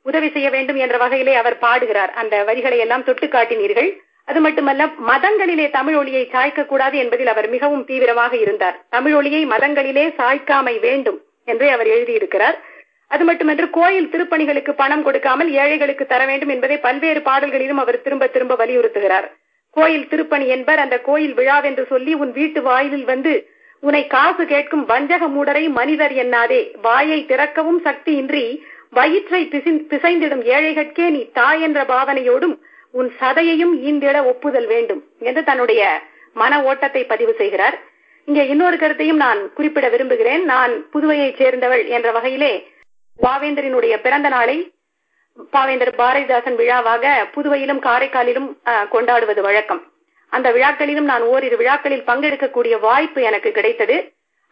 உதவி செய்ய வேண்டும் என்ற வகையிலே அவர் பாடுகிறார். அந்த வரிகளை எல்லாம் தொட்டு காட்டினீர்கள். அது மட்டுமல்ல மதங்களிலே தமிழ் ஒளியை சாய்க்க கூடாது என்பதில் அவர் மிகவும் தீவிரமாக இருந்தார். தமிழ் ஒளியை மதங்களிலே சாய்க்காமை வேண்டும் என்றே அவர் எழுதியிருக்கிறார். அது மட்டுமன்று கோயில் திருப்பணிகளுக்கு பணம் கொடுக்காமல் ஏழைகளுக்கு தர வேண்டும் என்பதை பல்வேறு பாடல்களிலும் அவர் திரும்ப திரும்ப வலியுறுத்துகிறார். கோயில் திருப்பணி என்பர் அந்த கோயில் விழாவென்று சொல்லி உன் வீட்டு வாயிலில் வந்து உன்னை காசு கேட்கும் வஞ்சக மூடரை மனிதர் என்னாதே வாயை திறக்கவும் சக்தி இன்றி வயிற்றை பிசைந்திடும் ஏழைகட்கே நீ தாய் என்ற பாவனையோடும் உன் சதையையும் ஈந்திட ஒப்புதல் வேண்டும் என்று தன்னுடைய மன ஓட்டத்தை பதிவு செய்கிறார். இங்கே இன்னொரு கருத்தையும் நான் குறிப்பிட விரும்புகிறேன். நான் புதுவையைச் சேர்ந்தவள் என்ற வகையிலே பாவேந்தரினுடைய பிறந்த நாளை பாவேந்தர் பாரதிதாசன் விழாவாக புதுவையிலும் காரைக்காலிலும் கொண்டாடுவது வழக்கம். அந்த விழாக்களிலும் நான் ஓரிரு விழாக்களில் பங்கெடுக்கக்கூடிய வாய்ப்பு எனக்கு கிடைத்தது.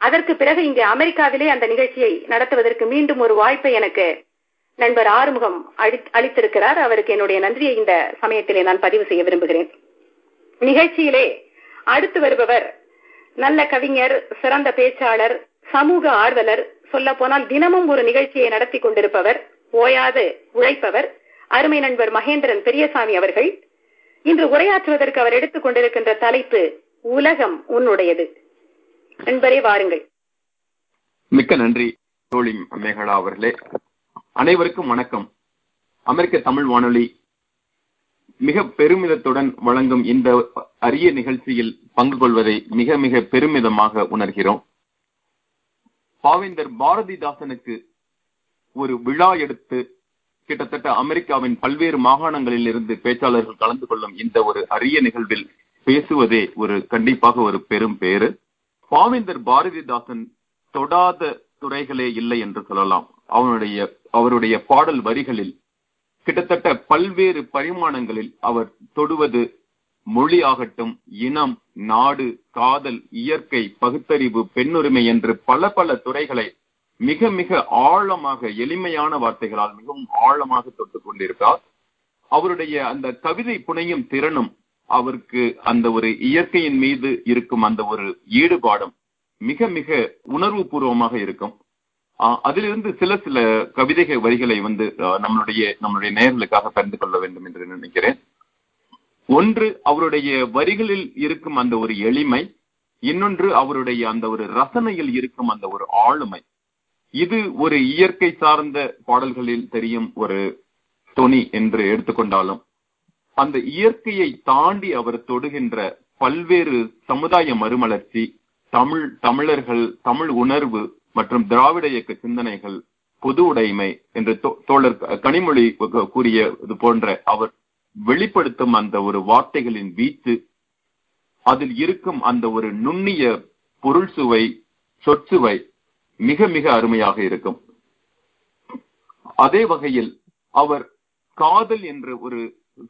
அதற்கு பிறகு இங்கே அமெரிக்காவிலே அந்த நிகழ்ச்சியை நடத்துவதற்கு மீண்டும் ஒரு வாய்ப்பை எனக்கு நண்பர் ஆறுமுகம் அளித்திருக்கிறார். அவருக்கு என்னுடைய நன்றியை இந்த சமயத்திலே நான் பதிவு செய்ய விரும்புகிறேன். நிகழ்ச்சியிலே அடுத்து வருபவர் நல்ல கவிஞர் சிறந்த பேச்சாளர் சமூக ஆர்வலர் சொல்ல போனால் தினமும் ஒரு நிகழ்ச்சியை நடத்தி கொண்டிருப்பவர் ஓயாது உழைப்பவர் அருமை நண்பர் மகேந்திரன் பெரியசாமி அவர்கள். இன்று உரையாற்றுவதற்கு அவர் எடுத்துக் கொண்டிருக்கின்ற தலைப்பு உலகம் உன்னுடையது. நண்பரே வாருங்கள். மிக்க நன்றி தோழி மேகலா அவர்களே. அனைவருக்கும் வணக்கம். அமெரிக்க தமிழ் வானொலி மிக பெருமிதத்துடன் வழங்கும் இந்த அரிய நிகழ்ச்சியில் பங்கு கொள்வதை மிக மிக பெருமிதமாக உணர்கிறோம். பாவேந்தர் பாரதிதாசனுக்கு ஒரு விழா எடுத்து கிட்டத்தட்ட அமெரிக்காவின் பல்வேறு மாகாணங்களில் இருந்து பேச்சாளர்கள் கலந்து கொள்ளும் இந்த ஒரு அரிய நிகழ்வில் பேசுவதே ஒரு கண்டிப்பாக ஒரு பெரும் பேரு பாவேந்தர் பாரதிதாசன் தொடாத துறைகளே இல்லை என்று சொல்லலாம். அவனுடைய அவருடைய பாடல் வரிகளில் கிட்டத்தட்ட பல்வேறு பரிமாணங்களில் அவர் தொடுவது மொழி ஆகட்டும் இனம் நாடு காதல் இயற்கை பகுத்தறிவு பெண்ணுரிமை என்று பல பல துறைகளை மிக மிக ஆழமாக எளிமையான வார்த்தைகளால் மிகவும் ஆழமாக தொட்டுக் கொண்டிருக்கிறார் அவருடைய அந்த கவிதை புனையும் திறனும் அவருக்கு அந்த ஒரு இயற்கையின் மீது இருக்கும் அந்த ஒரு ஈடுபாடும் மிக மிக உணர்வு பூர்வமாக இருக்கும். ஆஹ் அதிலிருந்து சில சில கவிதைகள் வரிகளை வந்து ஆஹ் நம்மளுடைய நம்மளுடைய நேர்களுக்காக பகிர்ந்து கொள்ள வேண்டும் என்று நினைக்கிறேன். ஒன்று அவருடைய வரிகளில் இருக்கும் அந்த ஒரு எளிமை. இன்னொன்று அவருடைய அந்த ஒரு ரசனையில் இருக்கும் அந்த ஒரு ஆளுமை. இது ஒரு இயற்கை சார்ந்த பாடல்களில் தெரியும் ஒரு தொனி என்று எடுத்துக்கொண்டாலும் அந்த இயற்கையை தாண்டி அவர் தொடுகின்ற பல்வேறு சமுதாய மறுமலர்ச்சி தமிழ் தமிழர்கள் தமிழ் உணர்வு மற்றும் திராவிட இயக்க சிந்தனைகள் பொது உடைமை என்று தோழர் கனிமொழி கூறிய இது போன்ற அவர் வெளிப்படுத்தும் அந்த ஒரு வார்த்தைகளின் வீச்சு அதில் இருக்கும் அந்த ஒரு நுண்ணிய பொருள் சுவை சொற்சுவை மிக மிக அருமையாக இருக்கும். அதே வகையில் அவர் காதல் என்ற ஒரு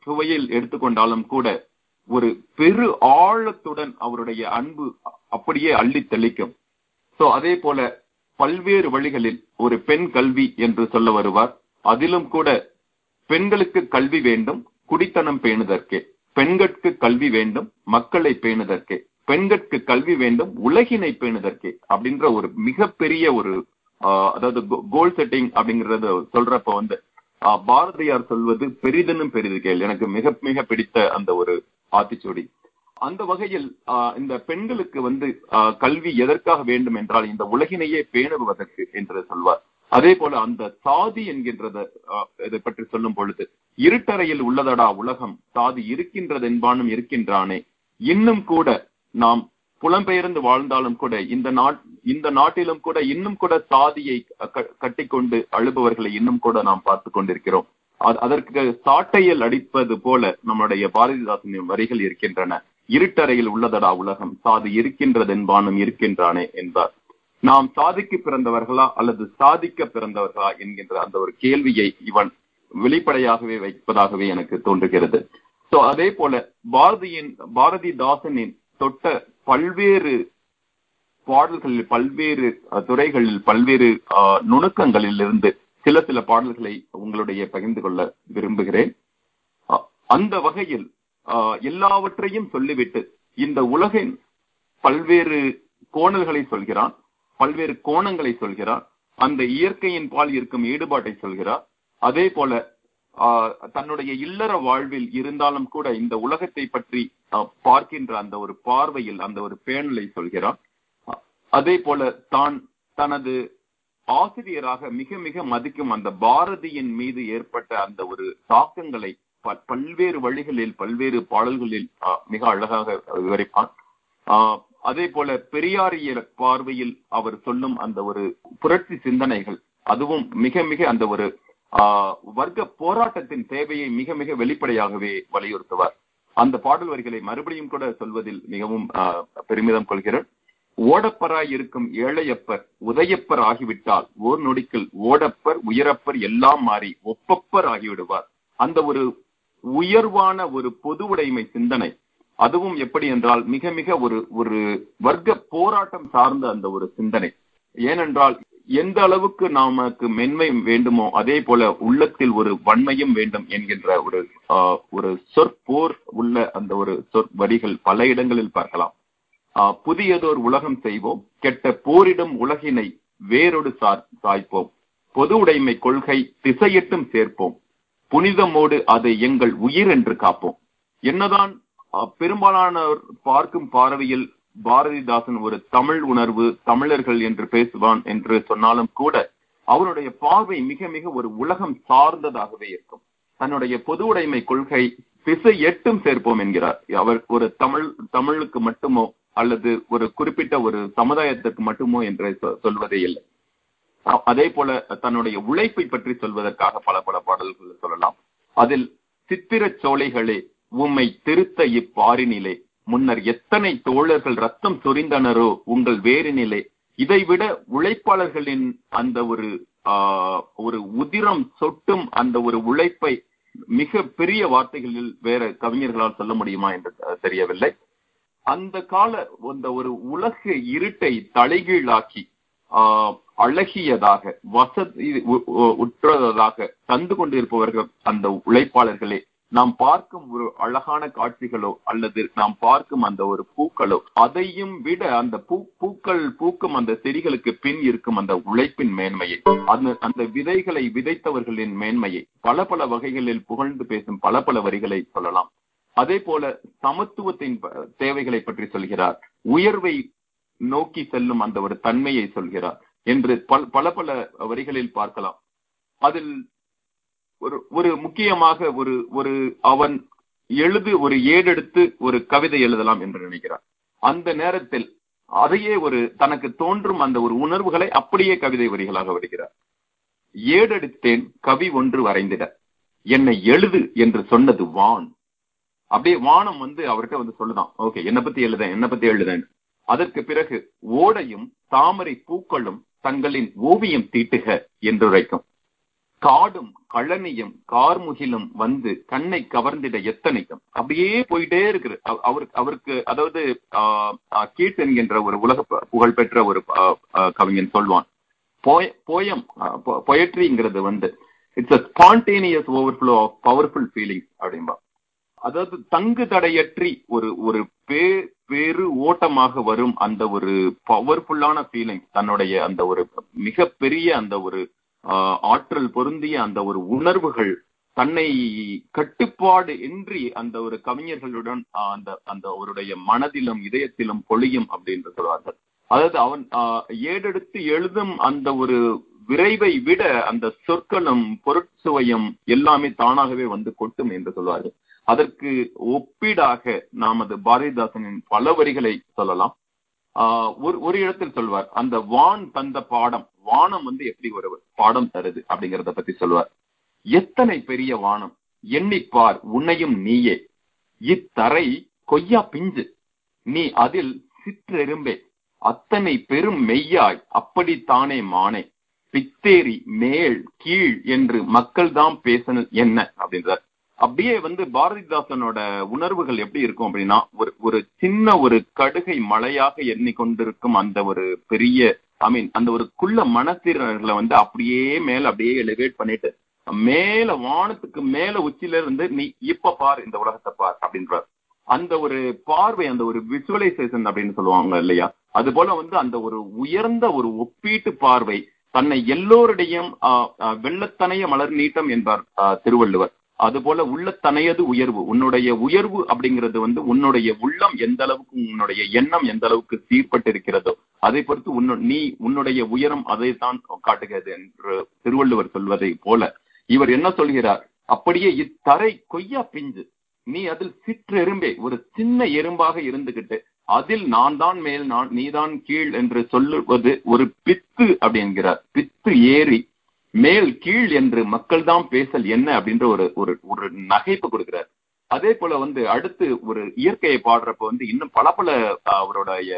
சுவையில் எடுத்துக்கொண்டாலும் கூட ஒரு பெரு ஆழத்துடன் அவருடைய அன்பு அப்படியே அள்ளி தெளிக்கும். சோ அதே போல பல்வேறு வழிகளில் ஒரு பெண் கல்வி என்று சொல்ல வருவார். அதிலும் கூட பெண்களுக்கு கல்வி வேண்டும் குடித்தனம் பேணுதற்கே. பெண்களுக்கு கல்வி வேண்டும் மக்களை பேணுதற்கே. பெண்களுக்கு கல்வி வேண்டும் உலகினை பேணுதற்கே அப்படின்ற ஒரு மிகப்பெரிய ஒரு அதாவது கோல் செட்டிங் அப்படிங்கறத சொல்றப்ப வந்து பாரதியார் சொல்வது பெரிதனும் பெரிது கேள். எனக்கு மிக மிக பிடித்த அந்த ஒரு ஆத்திச்சூடி. அந்த வகையில் ஆஹ், இந்த பெண்களுக்கு வந்து ஆஹ், கல்வி எதற்காக வேண்டும் என்றால் இந்த உலகினையே பேணுவதற்கு என்று சொல்வார். அதே போல அந்த சாதி என்கின்றத இதை பற்றி சொல்லும் பொழுது இருட்டறையில் உள்ளதடா உலகம் சாதி இருக்கின்றது என்பானும் இருக்கின்றானே இன்னும் கூட நாம் புலம்பெயர்ந்து வாழ்ந்தாலும் கூட இந்த நாட் இந்த நாட்டிலும் கூட இன்னும் கூட சாதியை கட்டிக்கொண்டு அழுபவர்களை இன்னும் கூட நாம் பார்த்து கொண்டிருக்கிறோம். அதற்கு சாட்டையில் அடிப்பது போல நம்முடைய பாரதிதாசனின் வரிகள் இருக்கின்றன. இருட்டறையில் உள்ளதடா உலகம் சாதி இருக்கின்றது என்பானும் இருக்கின்றானே என்பார். நாம் சாதிக்கு பிறந்தவர்களா அல்லது சாதிக்க பிறந்தவர்களா என்கின்ற அந்த ஒரு கேள்வியை இவன் வெளிப்படையாகவே வைப்பதாகவே எனக்கு தோன்றுகிறது. சோ அதே போல பாரதியின் பாரதிதாசனின் தொட்ட பல்வேறு பாடல்களில் பல்வேறு துறைகளில் பல்வேறு நுணுக்கங்களில் இருந்து சில சில பாடல்களை உங்களுடைய பகிர்ந்து கொள்ள விரும்புகிறேன். அஹ், அந்த வகையில் எல்லாவற்றையும் சொல்லிவிட்டு இந்த உலகின் பல்வேறு கோணல்களை சொல்கிறான் பல்வேறு கோணங்களை சொல்கிறார் அந்த இயற்கையின் பால் இருக்கும் ஈடுபாட்டை சொல்கிறார் அதே போல தன்னுடைய இல்லற வாழ்வில் இருந்தாலும் கூட இந்த உலகத்தை பற்றி பார்க்கின்ற அந்த ஒரு பார்வையில் அந்த ஒரு பேணலை சொல்கிறார். அதே போல தான் தனது ஆசிரியராக மிக மிக மதிக்கும் அந்த பாரதியின் மீது ஏற்பட்ட அந்த ஒரு தாக்கங்களை பல்வேறு வழிகளில் பல்வேறு பாடல்களில் மிக அழகாக விவரிப்பான் ஆஹ், அதே போல பெரியாரிய பார்வையில் அவர் சொல்லும் அந்த ஒரு புரட்சி சிந்தனைகள் அதுவும் மிக மிக அந்த ஒரு வர்க்க போராட்டத்தின் தேவையை மிக மிக வெளிப்படையாகவே வலியுறுத்துவார். அந்த பாடல் வரிகளை மறுபடியும் கூட சொல்வதில் மிகவும் பெருமிதம் கொள்கிறேன். ஓடப்பராய் இருக்கும் ஏழையப்பர் உதயப்பர் ஆகிவிட்டால் ஓர் நொடிக்கில் ஓடப்பர் உயரப்பர் எல்லாம் மாறி ஒப்பப்பர் ஆகிவிடுவார். அந்த ஒரு உயர்வான ஒரு பொது உடைமை சிந்தனை அதுவும் எப்படி என்றால் மிக மிக ஒரு ஒரு வர்க்க போராட்டம் சார்ந்த அந்த ஒரு சிந்தனை. ஏனென்றால் எந்த அளவுக்கு நமக்கு மென்மை வேண்டுமோ அதே போல உள்ளத்தில் ஒரு வன்மையும் வேண்டும் என்கின்ற ஒரு ஒரு சொற்போர் உள்ள அந்த ஒரு சொற் வரிகள் பல இடங்களில் பார்க்கலாம். ஆஹ், புதியதோர் உலகம் செய்வோம் கெட்ட போரிடும் உலகினை வேறொடு சார் சாய்ப்போம். பொது உடைமை கொள்கை திசையிட்டும் சேர்ப்போம். புனிதமோடு அதை எங்கள் உயிர் என்று காப்போம். என்னதான் பெரும்பாலானோர் பார்க்கும் பார்வையில் பாரதிதாசன் ஒரு தமிழ் உணர்வு தமிழர்கள் என்று பேசுவான் என்று சொன்னாலும் கூட அவருடைய பார்வை மிக மிக ஒரு உலகம் சார்ந்ததாகவே இருக்கும். தன்னுடைய பொது உடைமை கொள்கை திசை எட்டும் சேர்ப்போம் என்கிறார். அவர் ஒரு தமிழ் தமிழுக்கு மட்டுமோ அல்லது ஒரு குறிப்பிட்ட ஒரு சமுதாயத்திற்கு மட்டுமோ என்று சொ- சொல்வதே இல்லை. அதே போல தன்னுடைய உழைப்பை பற்றி சொல்வதற்காக பல பல பாடல்கள் சொல்லலாம். அதில் சித்திரச் சோலைகளே உம்மை திருத்த இப்பாரினிலே முன்னர் எத்தனை தோழர்கள் ரத்தம் சொரிந்தனரோ உங்கள் வேறு நிலை இதைவிட உழைப்பாளர்களின் அந்த ஒரு ஆஹ், ஒரு உதிரம் சொட்டும் அந்த ஒரு உழைப்பை மிக பெரிய வார்த்தைகளில் வேற கவிஞர்களால் சொல்ல முடியுமா என்று தெரியவில்லை. அந்த கால அந்த ஒரு உலக இருட்டை தலைகீழாக்கி ஆஹ், அழகியதாக வசதி உ- உற்றதாக தந்து கொண்டிருப்பவர்கள் அந்த உழைப்பாளர்களே. நாம் பார்க்கும் ஒரு அழகான காட்சிகளோ அல்லது நாம் பார்க்கும் அந்த ஒரு பூக்களோ அதையும் விட அந்த பூ பூக்கள் பூக்கும் அந்த செடிகளுக்கு பின் இருக்கும் அந்த உழைப்பின் மேன்மையை அந்த அந்த விதைகளை விதைத்தவர்களின் மேன்மையை பல பல வகைகளில் புகழ்ந்து பேசும் பல பல வரிகளை சொல்லலாம். அதே போல சமத்துவத்தின் தேவைகளை பற்றி சொல்கிறார். உயர்வை நோக்கி செல்லும் அந்த ஒரு தன்மையை சொல்கிறார் என்று பல பல பல வரிகளில் பார்க்கலாம். அதில் ஒரு ஒரு முக்கியமாக ஒரு ஒரு அவன் எழுது ஒரு ஏடெடுத்து ஒரு கவிதை எழுதலாம் என்று நினைக்கிறான் அந்த நேரத்தில் அதையே ஒரு தனக்கு தோன்றும் அந்த ஒரு உணர்வுகளை அப்படியே கவிதை வரிகளாக வருகிறார் ஏடெடுத்தேன் கவி ஒன்று வரைந்திட. என்னை எழுது என்று சொன்னது வான். அப்படியே வானம் வந்து அவர்கிட்ட வந்து சொல்லுதான். ஓகே என்னை பத்தி எழுத என்னை பத்தி எழுதேன். அதற்கு பிறகு ஓடையும் தாமரை பூக்களும் தங்களின் ஓவியம் தீட்டுக என்றுரைக்கும். காடும் கழனியும் கார்முகிலும் வந்து கண்ணை கவர்ந்திட எத்தனைக்கும் அப்படியே போயிட்டே இருக்கு அவருக்கு அவருக்கு அதாவது ஆஹ், ஆஹ், கீட் என்கின்ற ஒரு உலக புகழ்பெற்ற ஒரு கவிஞன் சொல்வான். போயம் பொயட்ரிங்கிறது வந்து it's a spontaneous overflow of powerful feelings அப்படின்பா அதாவது தங்கு தடையற்றி ஒரு ஒரு பே பெரு ஓட்டமாக வரும் அந்த ஒரு பவர்ஃபுல்லான ஃபீலிங் தன்னுடைய அந்த ஒரு மிகப்பெரிய அந்த ஒரு ஆற்றல் பொருந்திய அந்த ஒரு உணர்வுகள் தன்னை கட்டுப்பாடு இன்றி அந்த ஒரு கவிஞர்களுடன் அந்த அந்த அவருடைய மனதிலும் இதயத்திலும் பொழியும் அப்படின்னு சொல்வார்கள். அதாவது அவன் ஏடெடுத்து எழுதும் அந்த ஒரு விரைவை விட அந்த சொற்களும் பொருட்சுவையும் எல்லாமே தானாகவே வந்து கொட்டும் என்று சொல்வார்கள். அதற்கு ஒப்பீடாக நமது பாரதிதாசனின் பல வரிகளை சொல்லலாம். ஆஹ் ஒரு ஒரு இடத்தில் சொல்வார். அந்த வான் தந்த பாடம் வானம் வந்து எப்படி ஒரு பாடம் தருது அப்படிங்கறத பத்தி சொல்லுவார். எத்தனை பெரிய வானம்? எண்ணிப்பார் உன்னையும் நீயே. இத்தரை கொய்யா பிஞ்சு. நீ அதில் சிற்றெரும்பே. அத்தனை பெரும் மெய்யாய் அப்படித்தானே மானே. பித்தேரி மேல் கீழ் என்று மக்கள் தான் பேசணும் என்ன? அப்படின்றார். அப்படியே வந்து பாரதிதாசனோட உணர்வுகள் எப்படி இருக்கும் அப்படின்னா ஒரு ஒரு சின்ன ஒரு கடுகை மழையாக எண்ணிக்கொண்டிருக்கும் அந்த ஒரு பெரிய ஐ மீன் அந்த ஒரு குள்ள மனத்திறர்களை வந்து அப்படியே மேல அப்படியே எலிவேட் பண்ணிட்டு மேல வானத்துக்கு மேல உச்சில இருந்து நீ இப்ப பார் இந்த உலகத்தை பார் அப்படின்றார். அந்த ஒரு பார்வை அந்த ஒரு விசுவலைசேஷன் அப்படின்னு சொல்லுவாங்க இல்லையா? அது போல வந்து அந்த ஒரு உயர்ந்த ஒரு ஒப்பீட்டு பார்வை தன்னை எல்லோருடையும் வெள்ளத்தனைய மலர் நீட்டம் என்பார் திருவள்ளுவர். அது போல உள்ளத்தனையது உயர்வு. உன்னுடைய உயர்வு அப்படிங்கிறது வந்து உன்னுடைய உள்ளம் எந்த அளவுக்கு உன்னுடைய எண்ணம் எந்த அளவுக்கு சீர்பட்டு இருக்கிறதோ அதை பொறுத்து உன்னு நீ உன்னுடைய உயரம் அதை தான் காட்டுகிறது என்று திருவள்ளுவர் சொல்வதை போல இவர் என்ன சொல்கிறார்? அப்படியே இத்தரை கொய்யா பிஞ்சு நீ அதில் சிற்றெரும்பே ஒரு சின்ன எறும்பாக இருந்துகிட்டு அதில் நான் தான் மேல் நான் நீதான் கீழ் என்று சொல்லுவது ஒரு பித்து அப்படி என்கிறார் பித்து ஏறி மேல் கீழ் என்று மக்கள் தான் பேசல் என்ன அப்படின்ற ஒரு ஒரு ஒரு நகைப்பு கொடுக்கிறார். அதே போல வந்து அடுத்து ஒரு இயற்கையை பாடுறப்ப வந்து இன்னும் பல பல அவருடைய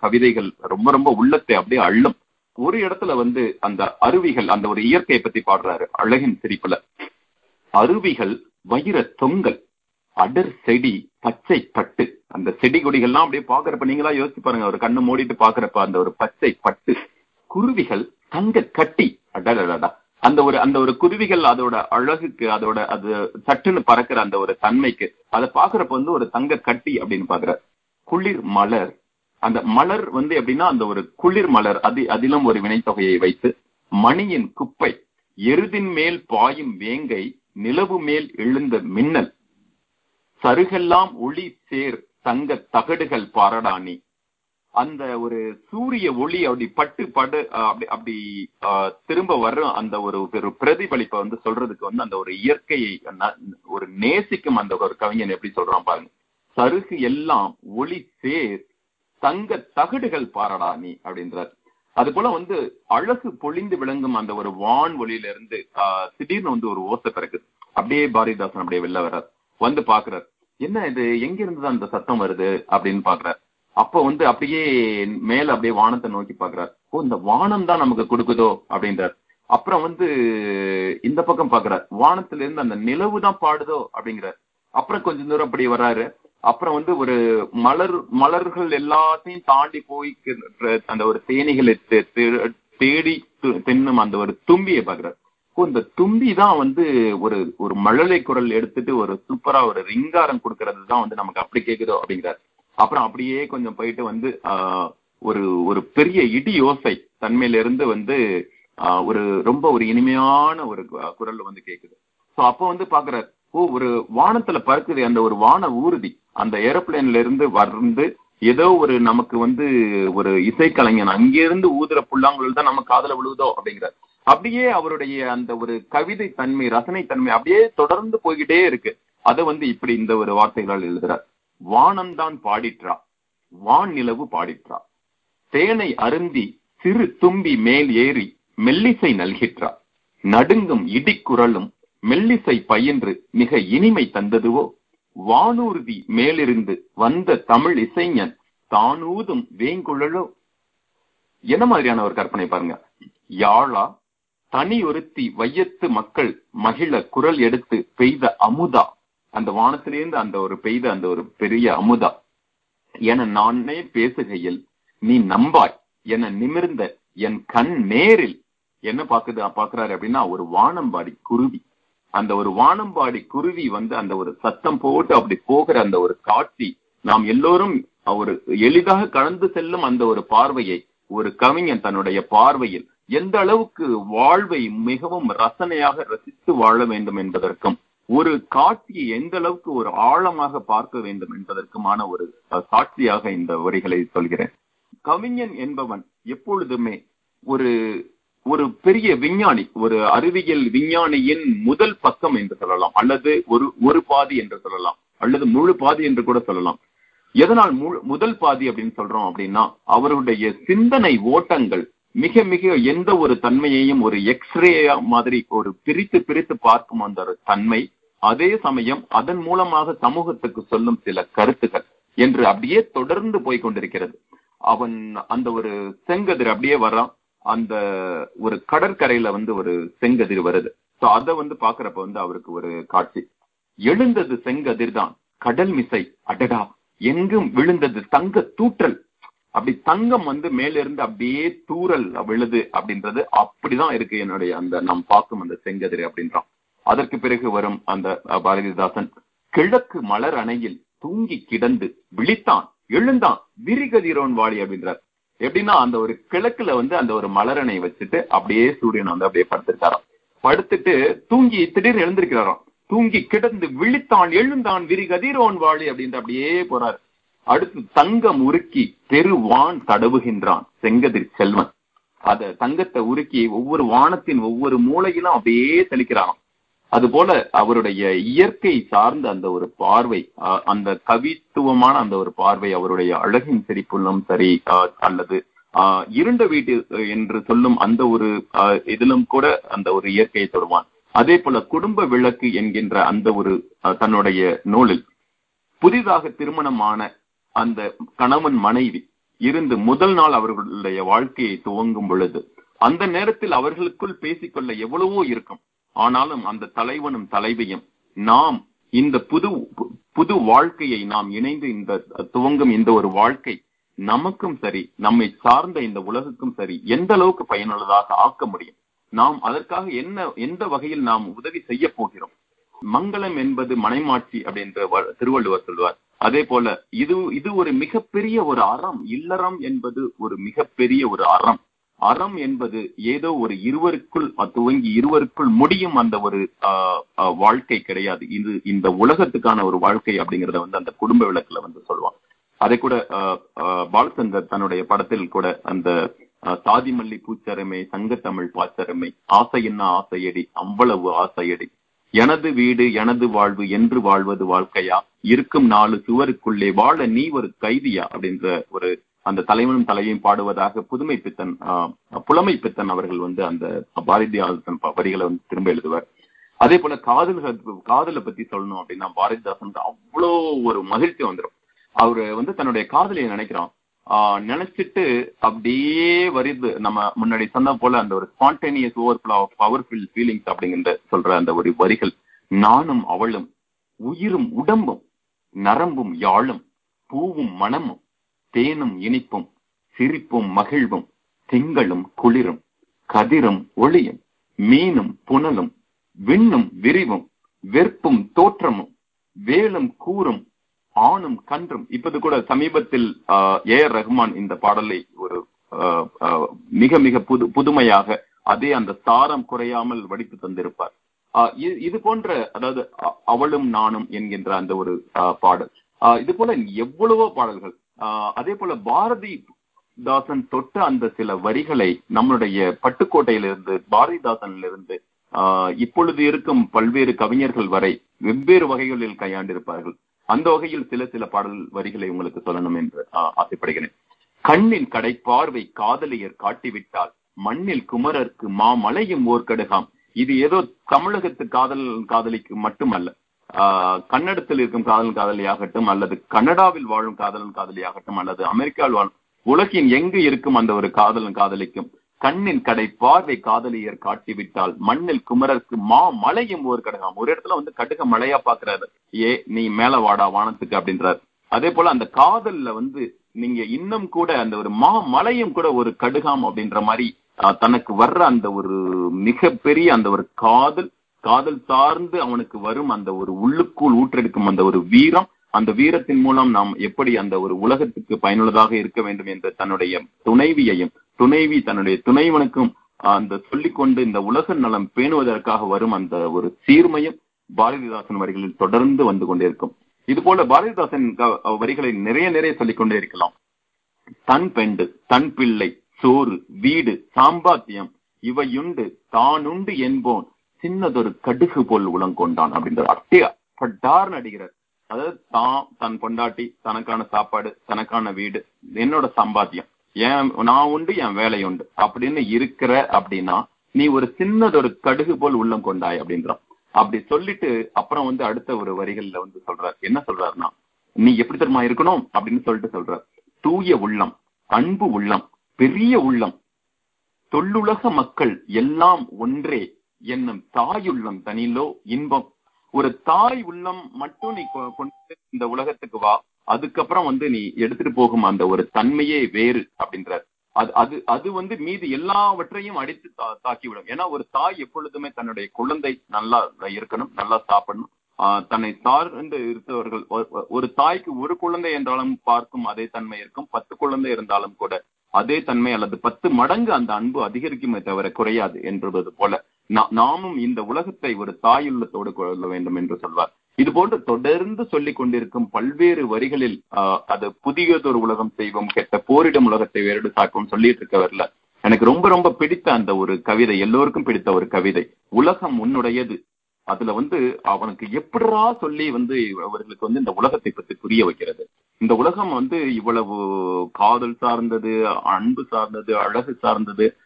கவிதைகள் ரொம்ப ரொம்ப உள்ளத்தை அப்படியே அள்ளும். ஒரு இடத்துல வந்து அந்த அருவிகள் அந்த ஒரு இயற்கையை பத்தி பாடுறாரு அழகின் சிரிப்புல அருவிகள் வைர தொங்கல் அடர் செடி பச்சை பட்டு. அந்த செடி கொடிகள்லாம் அப்படியே பாக்குறப்ப நீங்களா யோசிச்சு பாருங்க. ஒரு கண்ணு மூடிட்டு பாக்குறப்ப அந்த ஒரு பச்சை பட்டு. குருவிகள் தங்க கட்டி. அடடடா அந்த ஒரு அந்த ஒரு குருவிகள் அதோட அழகுக்கு அதோட அது சட்டுன்னு பறக்கிற அந்த ஒரு தன்மைக்கு அதை பாக்குறப்ப வந்து ஒரு தங்க கட்டி அப்படின்னு பாக்குற குளிர் மலர். அந்த மலர் வந்து எப்படின்னா அந்த ஒரு குளிர் மலர் அது அதிலும் ஒரு வினைத்தொகையை வைத்து மணியின் குப்பை எருதின் மேல் பாயும் வேங்கை நிலவு மேல் எழுந்த மின்னல் சருகெல்லாம் ஒளி சேர் தங்க தகடுகள் பாரடாணி. அந்த ஒரு சூரிய ஒளி அப்படி பட்டு படு அப்படி அப்படி திரும்ப வர்ற அந்த ஒரு ஒரு பிரதிபலிப்பை வந்து சொல்றதுக்கு வந்து அந்த ஒரு இயற்கையை ஒரு நேசிக்கும் அந்த ஒரு கவிஞன் எப்படி சொல்றான் பாருங்க. சருகு எல்லாம் ஒளி சேர் தங்க தகடுகள் பாரடா நீ அப்படின்றார். அது போல வந்து அழகு பொழிந்து விளங்கும் அந்த ஒரு வான் ஒளியில இருந்து ஆஹ் திடீர்னு வந்து ஒரு ஓசை பிறக்குது. அப்படியே பாரதிதாசன் அப்படியே வெளில வர்றார். வந்து பாக்குறார் என்ன இது? எங்க இருந்து அந்த சத்தம் வருது? அப்படின்னு பாக்குறாரு அப்ப வந்து அப்படியே மேல அப்படியே வானத்தை நோக்கி பாக்குறார். ஓ இந்த வானம் தான் நமக்கு கொடுக்குதோ அப்படின்றார். அப்புறம் வந்து இந்த பக்கம் பாக்குறார். வானத்துல இருந்து அந்த நிலவு தான் பாடுதோ அப்படிங்கிறார். அப்புறம் கொஞ்ச தூரம் அப்படி வர்றாரு. அப்புறம் வந்து ஒரு மலர் மலர்கள் எல்லாத்தையும் தாண்டி போய் அந்த ஒரு தேனிகளை தேடி தின்னும் அந்த ஒரு தும்பியை பாக்குறாரு. இந்த தும்பி தான் வந்து ஒரு ஒரு மழலை குரல் எடுத்துட்டு ஒரு சூப்பரா ஒரு ரிங்காரம் கொடுக்கறது தான் வந்து நமக்கு அப்படி கேக்குதோ அப்படிங்கிறார். அப்புறம் அப்படியே கொஞ்சம் போயிட்டு வந்து ஆஹ் ஒரு ஒரு பெரிய இடி யோசை தன்மையில இருந்து வந்து ஆஹ் ஒரு ரொம்ப ஒரு இனிமையான ஒரு குரல் வந்து கேக்குது. சோ அப்ப வந்து பாக்குறாரு ஓ ஒரு வானத்துல பறக்குது அந்த ஒரு வான ஊர்தி அந்த ஏரோப்ளேன்ல இருந்து வந்து ஏதோ ஒரு நமக்கு வந்து ஒரு இசைக்கலைஞன் அங்கிருந்து ஊதுற புல்லாங்குழல் தான் நம்ம காதல விழுவுதோ அப்படிங்கிறார். அப்படியே அவருடைய அந்த ஒரு கவிதை தன்மை ரசனை தன்மை அப்படியே தொடர்ந்து போய்கிட்டே இருக்கு. அதை வந்து இப்படி இந்த ஒரு வார்த்தைகளால் எழுதுறார். வானம்தான் பாடிற்றா வான் நிலவு பாடிற்றா. தேனை அருந்தி சிறு தும்பி மேல் ஏறி மெல்லிசை நல்கிற்றா. நடுங்கும் இடிக்குரலும் மெல்லிசை பயின்று மிக இனிமை தந்ததுவோ? வானூர்தி மேலிருந்து வந்த தமிழ் இசைஞன் தானூதும் வேங்குழலோ? என்ன மாதிரியான ஒரு கற்பனை பாருங்க. யாழா தனி ஒருத்தி வையத்து மக்கள் மகிழ குரல் எடுத்து பெய்த அமுதா. அந்த வானத்திலிருந்து அந்த ஒரு பெய்த அந்த ஒரு பெரிய அமுதா. என நானே பேசுகையில் நீ நம்பாய் என நிமிர்ந்த என் கண் நேரில். என்ன பாக்குது பாக்குறாரு அப்படின்னா ஒரு வானம்பாடி குருவி. அந்த ஒரு வானம்பாடி குருவி வந்து அந்த ஒரு சத்தம் போட்டு அப்படி போகிற அந்த ஒரு காட்சி நாம் எல்லோரும் ஒரு எளிதாக கடந்து செல்லும் அந்த ஒரு பார்வையை ஒரு கவிஞன் தன்னுடைய பார்வையில் எந்த அளவுக்கு வாழ்வை மிகவும் ரசனையாக ரசித்து வாழ வேண்டும் என்பதற்கும் ஒரு காட்சியை எந்த அளவுக்கு ஒரு ஆழமாக பார்க்க வேண்டும் என்பதற்குமான ஒரு சாட்சியாக இந்த வரிகளை சொல்கிறேன். கவிஞன் என்பவன் எப்பொழுதுமே ஒரு ஒரு பெரிய விஞ்ஞானி ஒரு அறிவியல் விஞ்ஞானியின் முதல் பக்கம் என்று சொல்லலாம் அல்லது ஒரு ஒரு பாதி என்று சொல்லலாம் அல்லது முழு பாதி என்று கூட சொல்லலாம். எதனால் முழு முதல் பாதி அப்படின்னு சொல்றோம் அப்படின்னா அவருடைய சிந்தனை ஓட்டங்கள் மிக மிக எந்த ஒரு தன்மையையும் ஒரு எக்ஸ்ரே மாதிரி ஒரு பிரித்து பிரித்து பார்க்கும் அந்த ஒரு தன்மை அதே சமயம் அதன் மூலமாக சமூகத்துக்கு சொல்லும் சில கருத்துக்கள் என்று அப்படியே தொடர்ந்து போய் கொண்டிருக்கிறது. அவன் அந்த ஒரு செங்கதிர் அப்படியே வர்றான். அந்த ஒரு கடற்கரையில வந்து ஒரு செங்கதிர் வருது. சோ அத வந்து பாக்குறப்ப வந்து அவருக்கு ஒரு காட்சி. எழுந்தது செங்கதிர் தான் கடல் மிசை. அடடா! எங்கும் விழுந்தது தங்க தூற்றல். அப்படி தங்கம் வந்து மேலிருந்து அப்படியே தூறல் விழுது அப்படின்றது அப்படிதான் இருக்கு என்னுடைய அந்த நாம் பார்க்கும் அந்த செங்கதிர் அப்படின்றான். அதற்கு பிறகு வரும் அந்த பாரதிதாசன் கிழக்கு மலர் அணையில் தூங்கி கிடந்து விழித்தான் எழுந்தான் விரிகதிரோன் வாழி அப்படின்றார். எப்படின்னா அந்த ஒரு கிழக்குல வந்து அந்த ஒரு மலரணை வச்சுட்டு அப்படியே சூரியன் வந்து அப்படியே படுத்திருக்காராம். படுத்துட்டு தூங்கி திடீர்னு எழுந்திருக்கிறாராம். தூங்கி கிடந்து விழித்தான் எழுந்தான் விரிகதிரோன் வாழி அப்படின்ற அப்படியே போறாரு. அடுத்து தங்கம் உருக்கி பெருவான் தடவுகின்றான் செங்கதிர் செல்வன். அத தங்கத்தை உருக்கி ஒவ்வொரு வானத்தின் ஒவ்வொரு மூலையிலும் அப்படியே தெளிக்கிறான் அதுபோல அவருடைய இயற்கை சார்ந்த அந்த ஒரு பார்வை அந்த கவித்துவமான அந்த ஒரு பார்வை அவருடைய அழகின் சிரிப்புள்ளும் சரி அல்லது இருண்ட வீட்டு என்று சொல்லும் அந்த ஒரு இதிலும் கூட அந்த ஒரு இயற்கையை தொடுவான். அதே போல குடும்ப விளக்கு என்கின்ற அந்த ஒரு தன்னுடைய நூலில் புதிதாக திருமணமான அந்த கணவன் மனைவி இருந்து முதல் நாள் அவர்களுடைய வாழ்க்கையை துவங்கும் பொழுது அந்த நேரத்தில் அவர்களுக்குள் பேசிக்கொள்ள எவ்வளவோ இருக்கும். ஆனாலும் அந்த தலைவனும் தலைவியும் நாம் இந்த புது புது வாழ்க்கையை நாம் இணைந்து இந்த துவங்கும் இந்த ஒரு வாழ்க்கை நமக்கும் சரி நம்மை சார்ந்த இந்த உலகுக்கும் சரி எந்த அளவுக்கு பயனுள்ளதாக ஆக்க முடியும்? நாம் அதற்காக என்ன எந்த வகையில் நாம் உதவி செய்ய போகிறோம்? மங்களம் என்பது மனைமாட்சி அப்படின்ற திருவள்ளுவர் சொல்வார் அதே போல இது இது ஒரு மிகப்பெரிய ஒரு அறம். இல்லறம் என்பது ஒரு மிகப்பெரிய ஒரு அறம். அறம் என்பது ஏதோ ஒரு இருவருக்குள் துவங்கி இருவருக்குள் முடியும் அந்த ஒரு வாழ்க்கை கிடையாது. இது இந்த உலகத்துக்கான ஒரு வாழ்க்கை அப்படிங்கறத வந்து அந்த குடும்ப விளக்குல வந்து சொல்லுவான் அதை கூட பாலச்சந்தர் தன்னுடைய படத்தில் கூட அந்த சாதிமல்லி பூச்சரமை சங்கத்தமிழ் பாச்சரமை ஆசையின்னா ஆசையடி அவ்வளவு ஆசையடி. எனது வீடு எனது வாழ்வு என்று வாழ்வது வாழ்க்கையா? இருக்கும் நாலு சுவருக்குள்ளே வாழ நீ ஒரு கைதியா? அப்படின்ற ஒரு அந்த தலைவனும் தலையையும் பாடுவதாக புதுமை பித்தன் புலமை பித்தன் அவர்கள் வந்து அந்த பாரதிதாசன் வரிகளை வந்து திரும்ப எழுதுவார். அதே போல காதல் காதலை பத்தி சொல்லணும் அப்படின்னா பாரதிதாசன் அவ்வளோ ஒரு மகிழ்ச்சி வந்துடும் அவரு வந்து தன்னுடைய காதலியை நினைக்கிறான். ஆஹ் நினைச்சிட்டு அப்படியே வருது நம்ம முன்னாடி சொன்ன போல அந்த ஒரு ஸ்பான்டேனியஸ் ஓவர் பவர்ஃபுல் ஃபீலிங்ஸ் அப்படிங்கிற சொல்ற அந்த ஒரு வரிகள் நானும் அவளும் உயிரும் உடம்பும் நரம்பும் யாழும் பூவும் மனமும் தேனும் இனிப்பும் சிரிப்பும் மகிழ்வும் திங்களும் குளிரும் கதிரும் ஒளியும் மீனும் புனலும் விண்ணும் விரிவும் வெறுப்பும் தோற்றமும் வேலும் கூறும் ஆணும் கன்றும். இப்போது கூட சமீபத்தில் ஏ ஆர் ரஹ்மான் இந்த பாடலை ஒரு மிக மிக புது புதுமையாக அதே அந்த சாரம் குறையாமல் வடித்து தந்திருப்பார். இது போன்ற அதாவது அவளும் நானும் என்கின்ற அந்த ஒரு பாடல். இது போல எவ்வளவோ பாடல்கள் அதே போல பாரதி தாசன் தொட்ட அந்த சில வரிகளை நம்மளுடைய பட்டுக்கோட்டையிலிருந்து பாரதிதாசனிலிருந்து ஆஹ் இப்பொழுது இருக்கும் பல்வேறு கவிஞர்கள் வரை வெவ்வேறு வகைகளில் கையாண்டிருப்பார்கள். அந்த வகையில் சில சில பாடல் வரிகளை உங்களுக்கு சொல்லணும் என்று ஆசைப்படுகிறேன். கண்ணின் கடை பார்வை காதலியர் காட்டிவிட்டால் மண்ணில் குமரர்க்கு மாமலையும் ஓர்கடுகாம். இது ஏதோ தமிழகத்து காதல் காதலிக்கு மட்டுமல்ல கன்னடத்தில் இருக்கும் காதல் காதலியாகட்டும் அல்லது கனடாவில் வாழும் காதலன் காதலியாகட்டும் அல்லது அமெரிக்காவில் வாழும் உலகின் எங்கு இருக்கும் அந்த ஒரு காதலன் காதலிக்கும் கண்ணின் கடை பார்வை காதலியர் காட்டிவிட்டால் மண்ணில் குமரருக்கு மா மலையும் ஒரு கடகம். ஒரு இடத்துல வந்து கடுக மழையா பாக்குறாரு. ஏ நீ மேல வாடா வானத்துக்கு அப்படின்றாரு. அதே போல அந்த காதல்ல வந்து நீங்க இன்னும் கூட அந்த ஒரு மா மலையும் கூட ஒரு கடுகாம் அப்படின்ற மாதிரி தனக்கு வர்ற அந்த ஒரு மிகப்பெரிய அந்த ஒரு காதல் காதல் சார்ந்து அவனுக்கு வரும் அந்த ஒரு உள்ளுக்குள் ஊற்றெடுக்கும் அந்த ஒரு வீரம் அந்த வீரத்தின் மூலம் நாம் எப்படி அந்த ஒரு உலகத்துக்கு பயனுள்ளதாக இருக்க வேண்டும் என்ற தன்னுடைய துணைவியையும் துணைவி தன்னுடைய துணைவனுக்கும் அந்த சொல்லிக்கொண்டு இந்த உலக நலம் பேணுவதற்காக வரும் அந்த ஒரு சீர்மையும் பாரதிதாசன் வரிகளில் தொடர்ந்து வந்து கொண்டிருக்கும் இது போல பாரதிதாசன் வரிகளை நிறைய நிறைய சொல்லிக்கொண்டே இருக்கலாம். தன் பெண்டு தன் பிள்ளை சோறு வீடு சாம்பாத்தியம் இவையுண்டு தானுண்டு என்போன் சின்னதொரு கடுகு போல் உளங்கொண்டான் அப்படின்ற அப்படியே பட்டார்னு அடிக்கிறார் அதாவது தான் தன் பொண்டாட்டி தனக்கான சாப்பாடு தனக்கான வீடு என்னோட சம்பாத்தியம். ஏன் நான் உண்டு என் வேலை உண்டு. அப்படின்னு இருக்கிற அப்படின்னா நீ ஒரு சின்னதொரு கடுகு போல் உள்ளம் கொண்டாய் அப்படின்றான். அப்படி சொல்லிட்டு அப்புறம் வந்து அடுத்த ஒரு வரிகள்ல வந்து சொல்றார். என்ன சொல்றாருன்னா நீ எப்படி தெரியுமா இருக்கணும்? அப்படின்னு சொல்லிட்டு சொல்ற தூய உள்ளம் அன்பு உள்ளம் பெரிய உள்ளம். தொல்லுலக மக்கள் எல்லாம் ஒன்றே. என்னும் தாயுள்ளம் தனிலோ இன்பம். ஒரு தாய் உள்ளம் மட்டும் நீ கொண்டு இந்த உலகத்துக்கு வா. அதுக்கப்புறம் வந்து நீ எடுத்துட்டு போகும் அந்த ஒரு தன்மையே வேறு அப்படின்றார். அது அது அது வந்து மீது எல்லாவற்றையும் அடித்து தா- தாக்கிவிடும். ஏன்னா ஒரு தாய் எப்பொழுதுமே தன்னுடைய குழந்தை நல்லா இருக்கணும் நல்லா சாப்பிடணும். ஆஹ் தன்னை சார்ந்து இருந்தவர்கள் ஒரு தாய்க்கு ஒரு குழந்தை என்றாலும் பார்க்கும் அதே தன்மை இருக்கும். பத்து குழந்தை இருந்தாலும் கூட அதே தன்மை அல்லது பத்து மடங்கு அந்த அன்பு அதிகரிக்குமே தவிர குறையாது என்பது போல. நாமும் இந்த உலகத்தை ஒரு தாயுள்ளத்தோடு கொள்ள வேண்டும் என்று சொல்வார். இது போன்று தொடர்ந்து சொல்லிக் கொண்டிருக்கும் பல்வேறு வரிகளில் ஆஹ் அது புதியதொரு உலகம் செய்வோம் கெட்ட போரிடும் உலகத்தை வேறு சாக்கும் சொல்லிட்டு இருக்கவர்ல எனக்கு ரொம்ப ரொம்ப பிடித்த அந்த ஒரு கவிதை எல்லோருக்கும் பிடித்த ஒரு கவிதை உலகம் உன்னுடையது. அதுல வந்து அவனுக்கு எப்படிரா சொல்லி வந்து அவர்களுக்கு வந்து இந்த உலகத்தை பற்றி புரிய வைக்கிறது. இந்த உலகம் வந்து இவ்வளவு காதல் சார்ந்தது அன்பு சார்ந்தது அழகு சார்ந்தது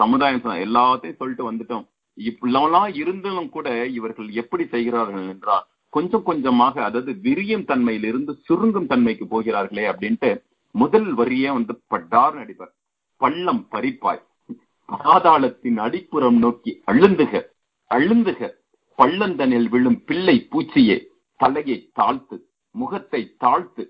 சமுதாயம் எல்லாத்தையும் சொல்லிட்டு வந்துட்டோம். இப்படிலாம் இருந்தாலும் கூட இவர்கள் எப்படி செய்கிறார்கள் என்றால் கொஞ்சம் கொஞ்சமாக அதாவது விரியும் தன்மையிலிருந்து சுருங்கும் தன்மைக்கு போகிறார்களே அப்படின்ட்டு முதல் வரியே வந்து பட்டார் நடிப்பர். பள்ளம் பறிப்பாய். பாதாளத்தின் அடிப்புறம் நோக்கி அழுந்துக அழுந்துக. பள்ளந்தனில் விழும் பிள்ளை பூச்சியே தலையை தாழ்த்து முகத்தை தாழ்த்து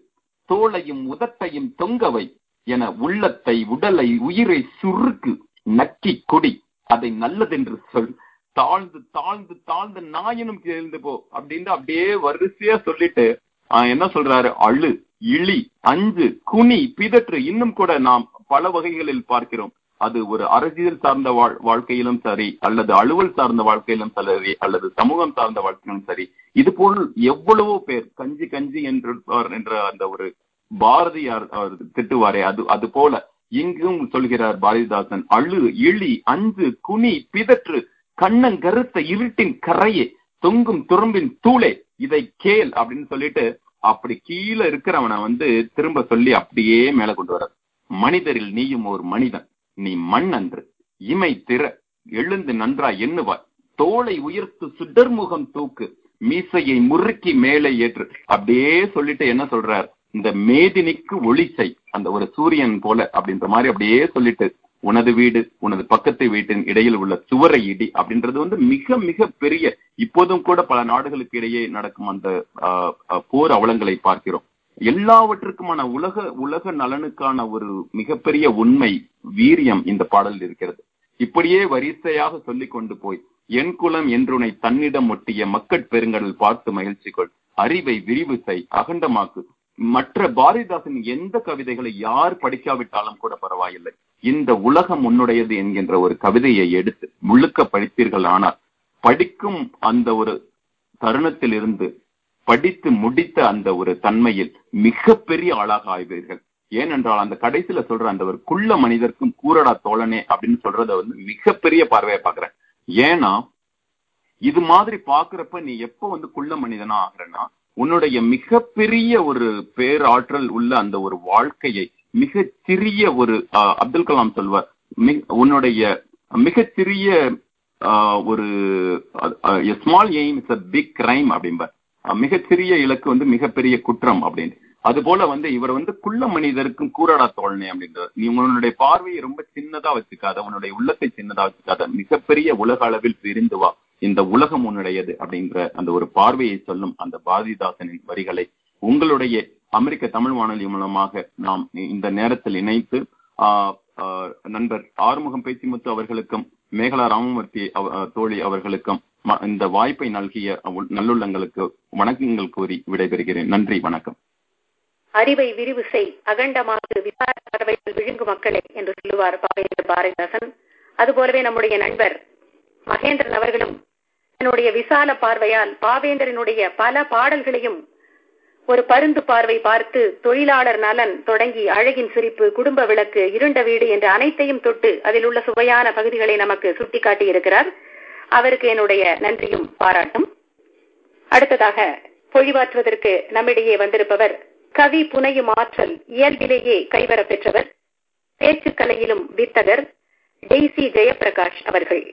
தோளையும் உதட்டையும் தொங்கவை என உள்ளத்தை உடலை உயிரை சுருக்கு. நக்கி கொடி. அதை நல்லதென்று சொல். தாழ்ந்து தாழ்ந்து தாழ்ந்து நாயனும் எழுந்து போ அப்படின்னு அப்படியே வரிசையா சொல்லிட்டு ஆஹ் என்ன சொல்றாரு? அழு இழி அஞ்சு குனி பிதற்று இன்னும் கூட நாம் பல வகைகளில் பார்க்கிறோம். அது ஒரு அரசியல் சார்ந்த வாழ்- வாழ்க்கையிலும் சரி அல்லது அலுவல் சார்ந்த வாழ்க்கையிலும் சரி அல்லது சமூகம் சார்ந்த வாழ்க்கையிலும் சரி. இது போல் எவ்வளவோ பேர் கஞ்சி கஞ்சி என்று என்ற அந்த ஒரு பாரதியார் அவர் திட்டுவாரே அது அது போல. இங்கும் சொல்கிறார் பாரதிதாசன் அழு இழி அஞ்சு குனி பிதற்று கண்ணங்கருத்த இருட்டின் கரையே தொங்கும் துரும்பின் தூளே இதை கேள் அப்படின்னு சொல்லிட்டு அப்படி கீழே இருக்கிறவனை வந்து திரும்ப சொல்லி அப்படியே மேல கொண்டு வர மனிதரில் நீயும் ஒரு மனிதன் நீ மண் அன்று இமை திற எழுந்து நன்றா எண்ணுவாய் தோளை உயர்த்து சுடர்முகம் தூக்கு மீசையை முறுக்கி மேலே ஏற்று அப்படியே சொல்லிட்டு என்ன சொல்றார்? இந்த மேதினிக்கு ஒளிசை அந்த ஒரு சூரியன் போல அப்படின்ற மாதிரி அப்படியே சொல்லிட்டு உனது வீடு உனது பக்கத்து வீட்டின் இடையில் உள்ள சுவரை இடி அப்படின்றது வந்து மிக மிக பெரிய இப்போதும் கூட பல நாடுகளுக்கு இடையே நடக்கும் அந்த போர் அவலங்களை பார்க்கிறோம். எல்லாவற்றுக்குமான உலக உலக நலனுக்கான ஒரு மிகப்பெரிய உண்மை வீரியம் இந்த பாடலில் இருக்கிறது. இப்படியே வரிசையாக சொல்லி கொண்டு போய் என் குலம் என்றுனை தன்னிடம் ஒட்டிய மக்கட் பெருங்கடல் பார்த்து மகிழ்ச்சி கொள் அறிவை விரிவு செய் அகண்டமாக்கு மற்ற பாரதிதாசன் எந்த கவிதைகளை யார் படிக்காவிட்டாலும் கூட பரவாயில்லை. இந்த உலகம் உன்னுடையது என்கின்ற ஒரு கவிதையை எடுத்து முழுக்க படித்தீர்கள் ஆனால் படிக்கும் அந்த ஒரு தருணத்தில் இருந்து படித்து முடித்த அந்த ஒரு தன்மையில் மிகப்பெரிய ஆளாக ஆய்வீர்கள். ஏனென்றால் அந்த கடைசியில சொல்ற அந்த ஒரு குள்ள மனிதர்க்கும் கூரடா தோழனே அப்படின்னு சொல்றத வந்து மிகப்பெரிய பார்வையை பாக்குறேன் ஏன்னா இது மாதிரி பாக்குறப்ப நீ எப்ப வந்து குள்ள மனிதனா ஆகுறன்னா உன்னுடைய மிகப்பெரிய ஒரு பேராற்றல் உள்ள அந்த ஒரு வாழ்க்கையை மிக சிறிய ஒரு அப்துல் கலாம் சொல்வார் உன்னுடைய மிகச்சிறிய ஒரு small aim is a big crime அப்படிம்பார். மிகச்சிறிய இலக்கு வந்து மிகப்பெரிய குற்றம் அப்படின்னு. அது போல வந்து இவர் வந்து குள்ள மனிதருக்கும் கூறடா தோழனே அப்படின்றார். நீ உன்னுடைய பார்வையை ரொம்ப சின்னதா வச்சுக்காத உன்னுடைய உள்ளத்தை சின்னதா வச்சுக்காத மிகப்பெரிய உலக அளவில் பிரிந்து வா. இந்த உலகம் உன்னுடையது அப்படின்ற அந்த ஒரு பார்வையை சொல்லும் அந்த பாரதிதாசனின் வரிகளை உங்களுடைய அமெரிக்க தமிழ் வானொலி மூலமாக நாம் இந்த நேரத்தில் இணைத்து நண்பர் ஆறுமுகம் பேச்சிமுத்து அவர்களுக்கும் மேகலா ராமமூர்த்தி தோழி அவர்களுக்கும் இந்த வாய்ப்பை நல்கிய நல்லுள்ளங்களுக்கு வணக்கங்கள் கூறி விடைபெறுகிறேன். நன்றி வணக்கம். அறிவை விரிவு செய் அகண்டமாக விசார விழுங்கு மக்களே என்று சொல்லுவார் பாரதிதாசன். அதுபோலவே நம்முடைய நண்பர் மகேந்திரன் அவர்களும் தன்னுடைய விசால பார்வையால் பாவேந்தரனுடைய பல பாடல்களையும் ஒரு பருந்து பார்வை பார்த்து தொழிலாளர் நலன் தொடங்கி அழகின் சிரிப்பு குடும்ப விளக்கு இருண்ட வீடு என்ற அனைத்தையும் தொட்டு அதில் உள்ள சுவையான பகுதிகளை நமக்கு சுட்டிக்காட்டி இருக்கிறார் அவருக்கு என்னுடைய நன்றியும் பாராட்டும். அடுத்ததாக பொழிவாற்றுவதற்கு நம்மிடையே வந்திருப்பவர் கவி புனையும் ஆற்றல் இயல்பிலேயே கைவர பெற்றவர். பேச்சுக்கலையிலும் வித்தகர் டெய்சி ஜெயபிரகாஷ் அவர்கள்.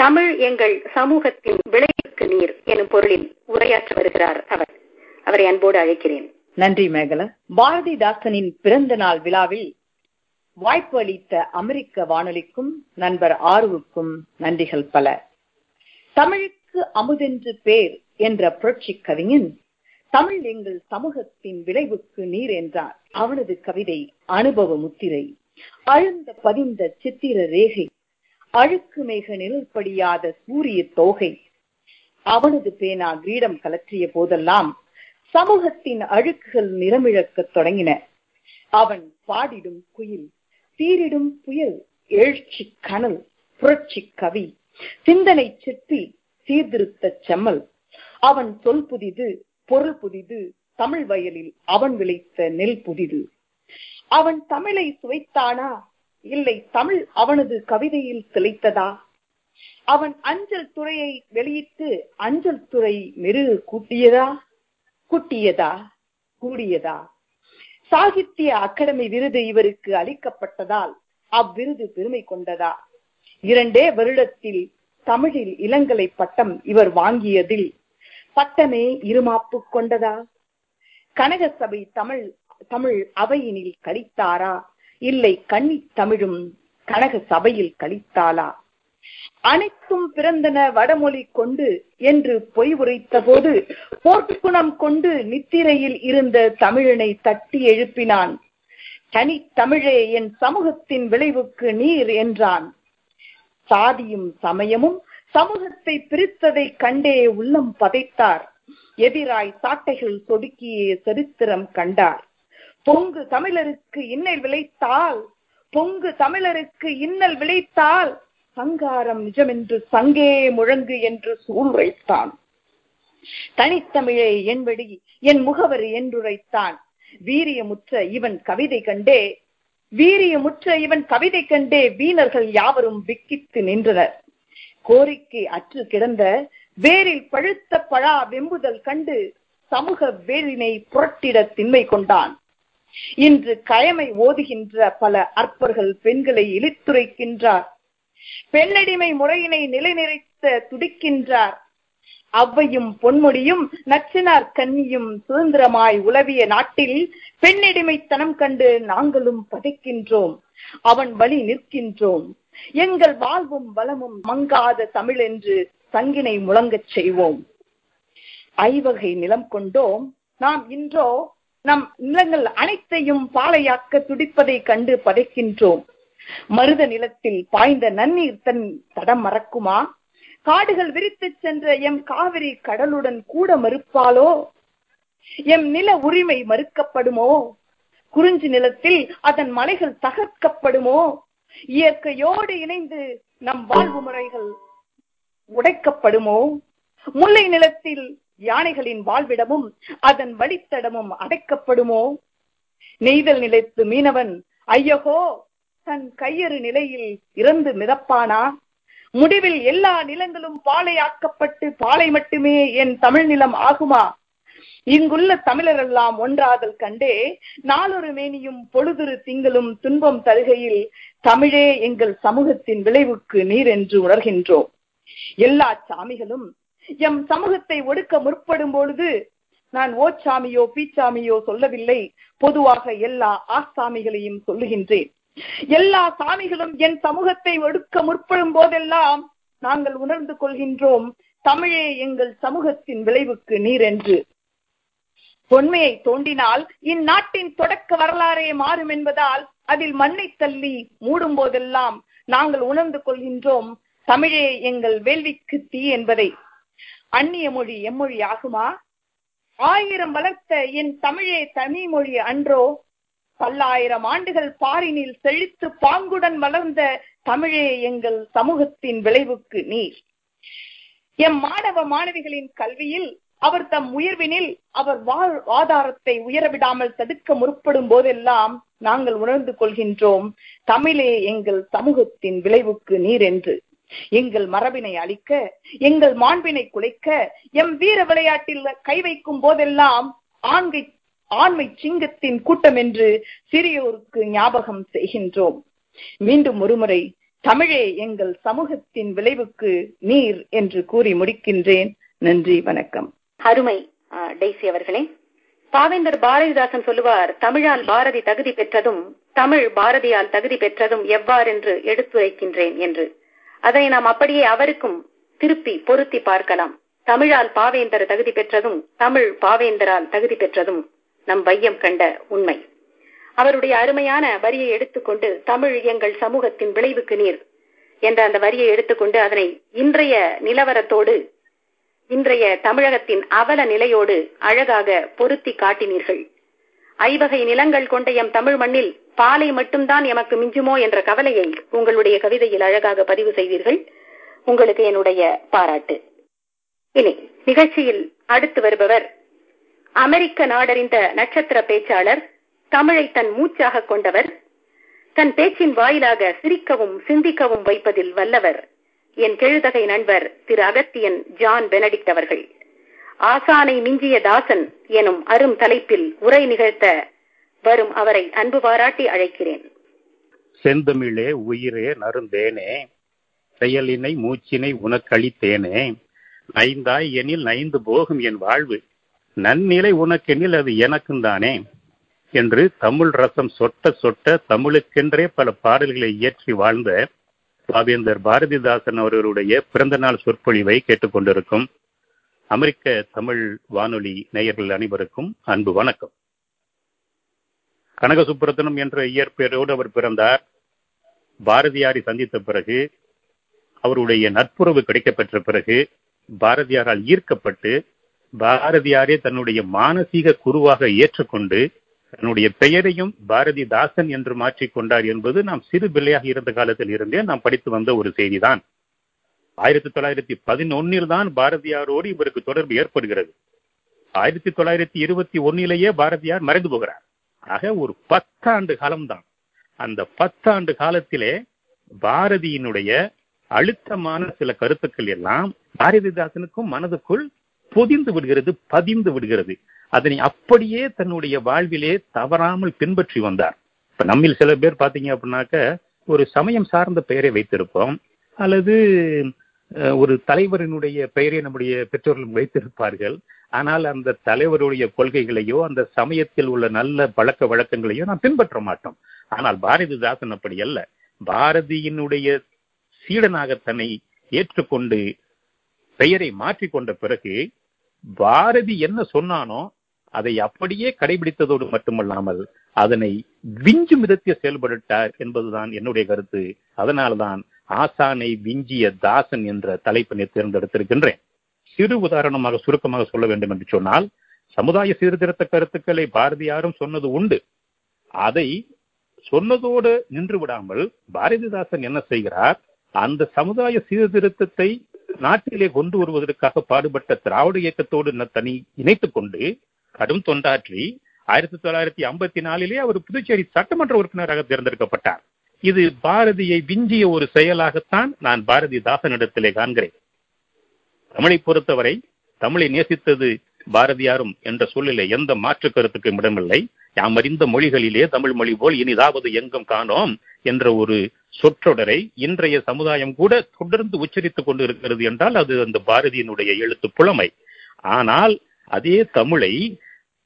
தமிழ் எங்கள் சமூகத்தின் விளைவுக்கு நீர் எனும் பொருளில் உரையாற்ற வருகிறார் அவர். அவரை அன்போடு அழைக்கிறேன். நன்றி மேகலா. பாரதிதாசனின் பிறந்த நாள் விழாவில் வாய்ப்பு அளித்த அமெரிக்க வானொலிக்கும் நண்பர் ஆர்வுக்கும் நன்றிகள் பல. தமிழுக்கு அமுதென்று பேர் என்ற புரட்சி கவிஞன் தமிழ் எங்கள் சமூகத்தின் விளைவுக்கு நீர் என்றார். அவனது கவிதை அனுபவ முத்திரை அழுந்த பதிந்த சித்திர ரேகை அழுக்கு மேக நிழல்படியாத சூரிய தோகை. அவனது பேனா கிரீடம் கலற்றிய போதெல்லாம் சமூகத்தின் அழுக்குகள் நிறமிழக்கத் தொடங்கின. அவன் பாடிடும் குயில் சீரிடும் புயல் எழுச்சி கனல் புரட்சி கவி சிந்தனை சிற்பி சீர்திருத்த செம்மல். அவன் சொல் புதிது பொருள் புதிது தமிழ் வயலில் அவன் விளைத்த நெல் புதிது. அவன் தமிழை சுவைத்தானா? இல்லை தமிழ் அவனது கவிதையில் திளைத்ததா? அவன் அஞ்சல் துறையை வெளியிட்டு அஞ்சல் துறை மெருகு கூட்டியதா? கூட்டியதா? கூடியதா? சாகித்ய அகாடமி விருது இவருக்கு அளிக்கப்பட்டதால் அவ்விருது பெருமை கொண்டதா? இரண்டே வருடத்தில் தமிழில் இளங்கலை பட்டம் இவர் வாங்கியதில் பட்டமே இருமாப்பு கொண்டதா? கனகசபை தமிழ் தமிழ் அவையினில் கழித்தாரா? இல்லை கன்னி தமிழும் கனக சபையில் கழித்தாளா? அனைத்தும் பிறந்தன வடமொழி கொண்டு என்று பொய் உரைத்த போது போர்க்குணம் கொண்டு நித்திரையில் இருந்த தமிழனை தட்டி எழுப்பினான். தனி தமிழே என் சமூகத்தின் விளைவுக்கு நீர் என்றான். சாதியும் சமயமும் சமூகத்தை பிரித்ததை கண்டே உள்ளம் பதைத்தார். எதிராய் சாட்டைகள் சொடுக்கியே சரித்திரம் கண்டார். பொங்கு தமிழருக்கு இன்னல் விளைத்தால் பொங்கு தமிழருக்கு இன்னல் விளைத்தால் சங்காரம் நிஜமென்று சங்கே முழங்கு என்று சூழ்வைத்தான் தனித்தமிழே என்படி என் முகவர் என்றுரைத்தான். வீரியமுற்ற இவன் கவிதை கண்டே வீரியமுற்ற இவன் கவிதை கண்டே வீணர்கள் யாவரும் விக்கித்து நின்றனர். கோரிக்கை அற்று கிடந்த வேரில் பழுத்த பழா வெம்புதல் கண்டு சமூக வேலினை புரட்டிட திண்மை கொண்டான். இன்று கயமை ஓதுகின்ற பல அற்பர்கள் பெண்களை இழித்துரைக்கின்றார். பெண்ணடிமை முறையினை நிலைநிறுத்த துடிக்கின்றார். அவ்வையும் பொன்முடியும் நச்சினார் கன்னியும் சுதந்திரமாய் உலவிய நாட்டில் பெண்ணடிமைத்தனம் கண்டு நாங்களும் பதைக்கின்றோம். அவன் வழி நிற்கின்றோம். எங்கள் வாழ்வும் வளமும் மங்காத தமிழ் என்று சங்கினை முழங்கச் செய்வோம். ஐவகை நிலம் கொண்டோம். நாம் இன்றோ நம் நிலங்கள் அனைத்தையும் பாலையாக்க துடிப்பதை கண்டு பதைக்கின்றோம். மருத நிலத்தில் பாய்ந்த நன்னீர் தன் தடம் மறக்குமா? காடுகள் விரித்து சென்ற எம் காவிரி கடலுடன் கூட மறுப்பாலோ? எம் நில உரிமை மறுக்கப்படுமோ? குறிஞ்சி நிலத்தில் அதன் மலைகள் தகர்க்கப்படுமோ? இயற்கையோடு இணைந்து நம் வாழ்வு முறைகள் உடைக்கப்படுமோ? முல்லை நிலத்தில் யானைகளின் வாழ்விடமும் அதன் வழித்தடமும் அடைக்கப்படுமோ? நெய்தல் நிலைத்து மீனவன் ஐயகோ தன் கையறு நிலையில் இறந்து மிதப்பானா? முடிவில் எல்லா நிலங்களும் பாலையாக்கப்பட்டு பாலை மட்டுமே என் தமிழ் நிலம் ஆகுமா? இங்குள்ள தமிழரெல்லாம் ஒன்றாதல் கண்டே நாளொரு மேனியும் பொழுதுரு திங்களும் துன்பம் தருகையில் தமிழே எங்கள் சமூகத்தின் விளைவுக்கு நீர் என்று உணர்கின்றோம். எல்லா சாமிகளும் எம் சமூகத்தை ஒடுக்க முற்படும் பொழுது நான் ஓச்சாமியோ பீச்சாமியோ சொல்லவில்லை. பொதுவாக எல்லா ஆசாமிகளையும் சொல்லுகின்றேன். எல்லா சாமிகளும் என் சமூகத்தை ஒடுக்க முற்படும் போதெல்லாம் நாங்கள் உணர்ந்து கொள்கின்றோம் தமிழே எங்கள் சமூகத்தின் விளைவுக்கு நீர் என்று. பொன்மையை தோண்டினால் இந்நாட்டின் தொடக்க வரலாறே மாறும் என்பதால் அதில் மண்ணை தள்ளி மூடும் போதெல்லாம் நாங்கள் உணர்ந்து கொள்கின்றோம் தமிழே எங்கள் வேள்விக்கு தீ என்பதை. அந்நிய மொழி எம்மொழி ஆகுமா? ஆயிரம் வளர்த்த என் தமிழே தமிழ் மொழி அன்றோ? பல்லாயிரம் ஆண்டுகள் பாரினில் செழித்து பாங்குடன் வளர்ந்த தமிழே எங்கள் சமூகத்தின் விளைவுக்கு நீர். எம் மாணவ மாணவிகளின் கல்வியில் அவர் தம் உயர்வினில் அவர் வாழ் ஆதாரத்தை உயரவிடாமல் தடுக்க முற்படும் போதெல்லாம் நாங்கள் உணர்ந்து கொள்கின்றோம் தமிழே எங்கள் சமூகத்தின் விளைவுக்கு நீர் என்று. எங்கள் மரபினை அழிக்க எங்கள் மாண்பினை குலைக்க எம் வீர விளையாட்டில் கை வைக்கும் போதெல்லாம் ஆண்கை ஆண்மை சிங்கத்தின் கூட்டம் என்று சிறியோருக்கு ஞாபகம் செய்கின்றோம். மீண்டும் ஒருமுறை தமிழே எங்கள் சமூகத்தின் விளைவுக்கு நீர் என்று கூறி முடிக்கின்றேன். நன்றி வணக்கம். அருமை டெய்சி அவர்களே. பாவேந்தர் பாரதிதாசன் சொல்லுவார் தமிழால் பாரதி தகுதி பெற்றதும் தமிழ் பாரதியால் தகுதி பெற்றதும் எவ்வாறென்று எடுத்துரைக்கின்றேன் என்று. அதனை நாம் அப்படியே அவருக்கும் திருப்பி பொருத்தி பார்க்கலாம். தமிழால் பாவேந்தர் தகுதி பெற்றதும் தமிழ் பாவேந்தரால் தகுதி பெற்றதும் நம் வையம் கண்ட உண்மை. அவருடைய அருமையான வரியை எடுத்துக்கொண்டு தமிழ் எங்கள் சமூகத்தின் விளைவுக்கு நீர் என்ற அந்த வரியை எடுத்துக்கொண்டு அதனை இன்றைய நிலவரத்தோடு இன்றைய தமிழகத்தின் அவல நிலையோடு அழகாக பொருத்தி காட்டினீர்கள். ஐவகை நிலங்கள் கொண்ட எம் தமிழ் மண்ணில் பாலை மட்டும்தான் எமக்கு மிஞ்சுமோ என்ற கவலையை உங்களுடைய கவிதையில் அழகாக பதிவு செய்தீர்கள் உங்களுக்கு என்னுடைய பாராட்டு. இனி நிகழ்ச்சியில் அடுத்து வருபவர் அமெரிக்க நாடறிந்த நட்சத்திர பேச்சாளர் தமிழை தன் மூச்சாக கொண்டவர் தன் பேச்சின் வாயிலாக சிரிக்கவும் சிந்திக்கவும் வைப்பதில் வல்லவர் என் கெழுதகை நண்பர் திரு அகத்தியன் ஜான் பெனடிக்ட் அவர்கள். ஆசானை மிஞ்சிய தாசன் எனும் அரும் தலைப்பில் உரை நிகழ்த்த வரும் அவரை அன்பு பாராட்டி அழைக்கிறேன். செந்தமிழே உயிரே நருந்தேனே செயலினை மூச்சினை உனக்களித்தேனே நைந்தாய் எனில் நைந்து போகும் என் வாழ்வு. நன்னிலை உனக்கெனில் அது எனக்கும் தானே என்று தமிழ் ரசம் சொட்ட சொட்ட தமிழுக்கென்றே பல பாடல்களை இயற்றி வாழ்ந்த பாவேந்தர் பாரதிதாசன் அவர்களுடைய பிறந்த நாள் சொற்பொழிவை கேட்டுக்கொண்டிருக்கும் அமெரிக்க தமிழ் வானொலி நேயர்கள் அனைவருக்கும் அன்பு வணக்கம். கனகசுப்புரத்தனம் என்ற இயற்பெயரோடு அவர் பிறந்தார். பாரதியாரை சந்தித்த பிறகு அவருடைய நட்புறவு கிடைக்கப்பெற்ற பிறகு பாரதியாரால் ஈர்க்கப்பட்டு பாரதியாரே தன்னுடைய மானசீக குருவாக ஏற்றுக்கொண்டு தன்னுடைய பெயரையும் பாரதிதாசன் என்று மாற்றிக்கொண்டார் என்பது நாம் சிறு பிள்ளையாக இருந்த காலத்தில் இருந்தே நாம் படித்து வந்த ஒரு செய்திதான். ஆயிரத்தி தொள்ளாயிரத்தி பதினொன்னில் தான் பாரதியாரோடு இவருக்கு தொடர்பு ஏற்படுகிறது. ஆயிரத்தி தொள்ளாயிரத்தி இருபத்தி ஒன்னிலேயே பாரதியார் மறைந்து போகிறார். ஆக ஒரு பத்தாண்டு காலம்தான். அந்த பத்தாண்டு காலத்திலே பாரதியினுடைய அழுத்தமான சில கருத்துக்கள் எல்லாம் பாரதிதாசனுக்கும் மனதுக்குள் பொதிந்து விடுகிறது பதிந்து விடுகிறது. அதனை அப்படியே தன்னுடைய வாழ்விலே தவறாமல் பின்பற்றி வந்தார். இப்ப நம்மில் சில பேர் பாத்தீங்க அப்படின்னாக்க ஒரு சமயம் சார்ந்த பெயரை வைத்திருப்போம். அல்லது ஒரு தலைவரினுடைய பெயரை நம்முடைய பெற்றோர்கள் வைத்திருப்பார்கள். ஆனால் அந்த தலைவருடைய கொள்கைகளையோ அந்த சமயத்தில் உள்ள நல்ல பழக்க வழக்கங்களையோ நாம் பின்பற்ற மாட்டோம். ஆனால் பாரதிதாசன் அப்படி அல்ல. பாரதியினுடைய சீடனாக தன்னை ஏற்றுக்கொண்டு பெயரை மாற்றிக்கொண்ட பிறகு பாரதி என்ன சொன்னானோ அதை அப்படியே கடைபிடித்ததோடு மட்டுமல்லாமல் அதனை விஞ்சும் விதத்தில் செயல்பட்டார் என்பதுதான் என்னுடைய கருத்து. அதனால்தான் ஆசானை விஞ்சிய தாசன் என்ற தலைப்பினை தேர்ந்தெடுத்திருக்கின்றேன். சிறு உதாரணமாக சுருக்கமாக சொல்ல வேண்டும் என்று சொன்னால் சமுதாய சீர்திருத்த கருத்துக்களை பாரதியாரும் சொன்னது உண்டு. அதை சொன்னதோடு நின்று விடாமல் பாரதிதாசன் என்ன செய்கிறார்? அந்த சமுதாய சீர்திருத்தத்தை நாட்டிலே கொண்டு வருவதற்காக பாடுபட்ட திராவிட இயக்கத்தோடு தனி இணைத்துக் கொண்டு கடும் தொண்டாற்றி ஆயிரத்தி தொள்ளாயிரத்தி ஐம்பத்தி நாலிலே அவர் புதுச்சேரி சட்டமன்ற உறுப்பினராக தேர்ந்தெடுக்கப்பட்டார். இது பாரதியை விஞ்சிய ஒரு செயலாகத்தான் நான் பாரதிதாசனிடத்திலே காண்கிறேன். தமிழை பொறுத்தவரை தமிழை நேசித்தது பாரதியாரும் என்ற சொல்லிலே எந்த மாற்று கருத்துக்கும் இடமில்லை. யாம் அறிந்த மொழிகளிலே தமிழ் மொழி போல் இனிதாவது எங்கும் காணோம் என்ற ஒரு சொற்றொடரை இன்றைய சமுதாயம் கூட தொடர்ந்து உச்சரித்துக் கொண்டு இருக்கிறது என்றால் அது அந்த பாரதியினுடைய எழுத்து புலமை. ஆனால் அதே தமிழை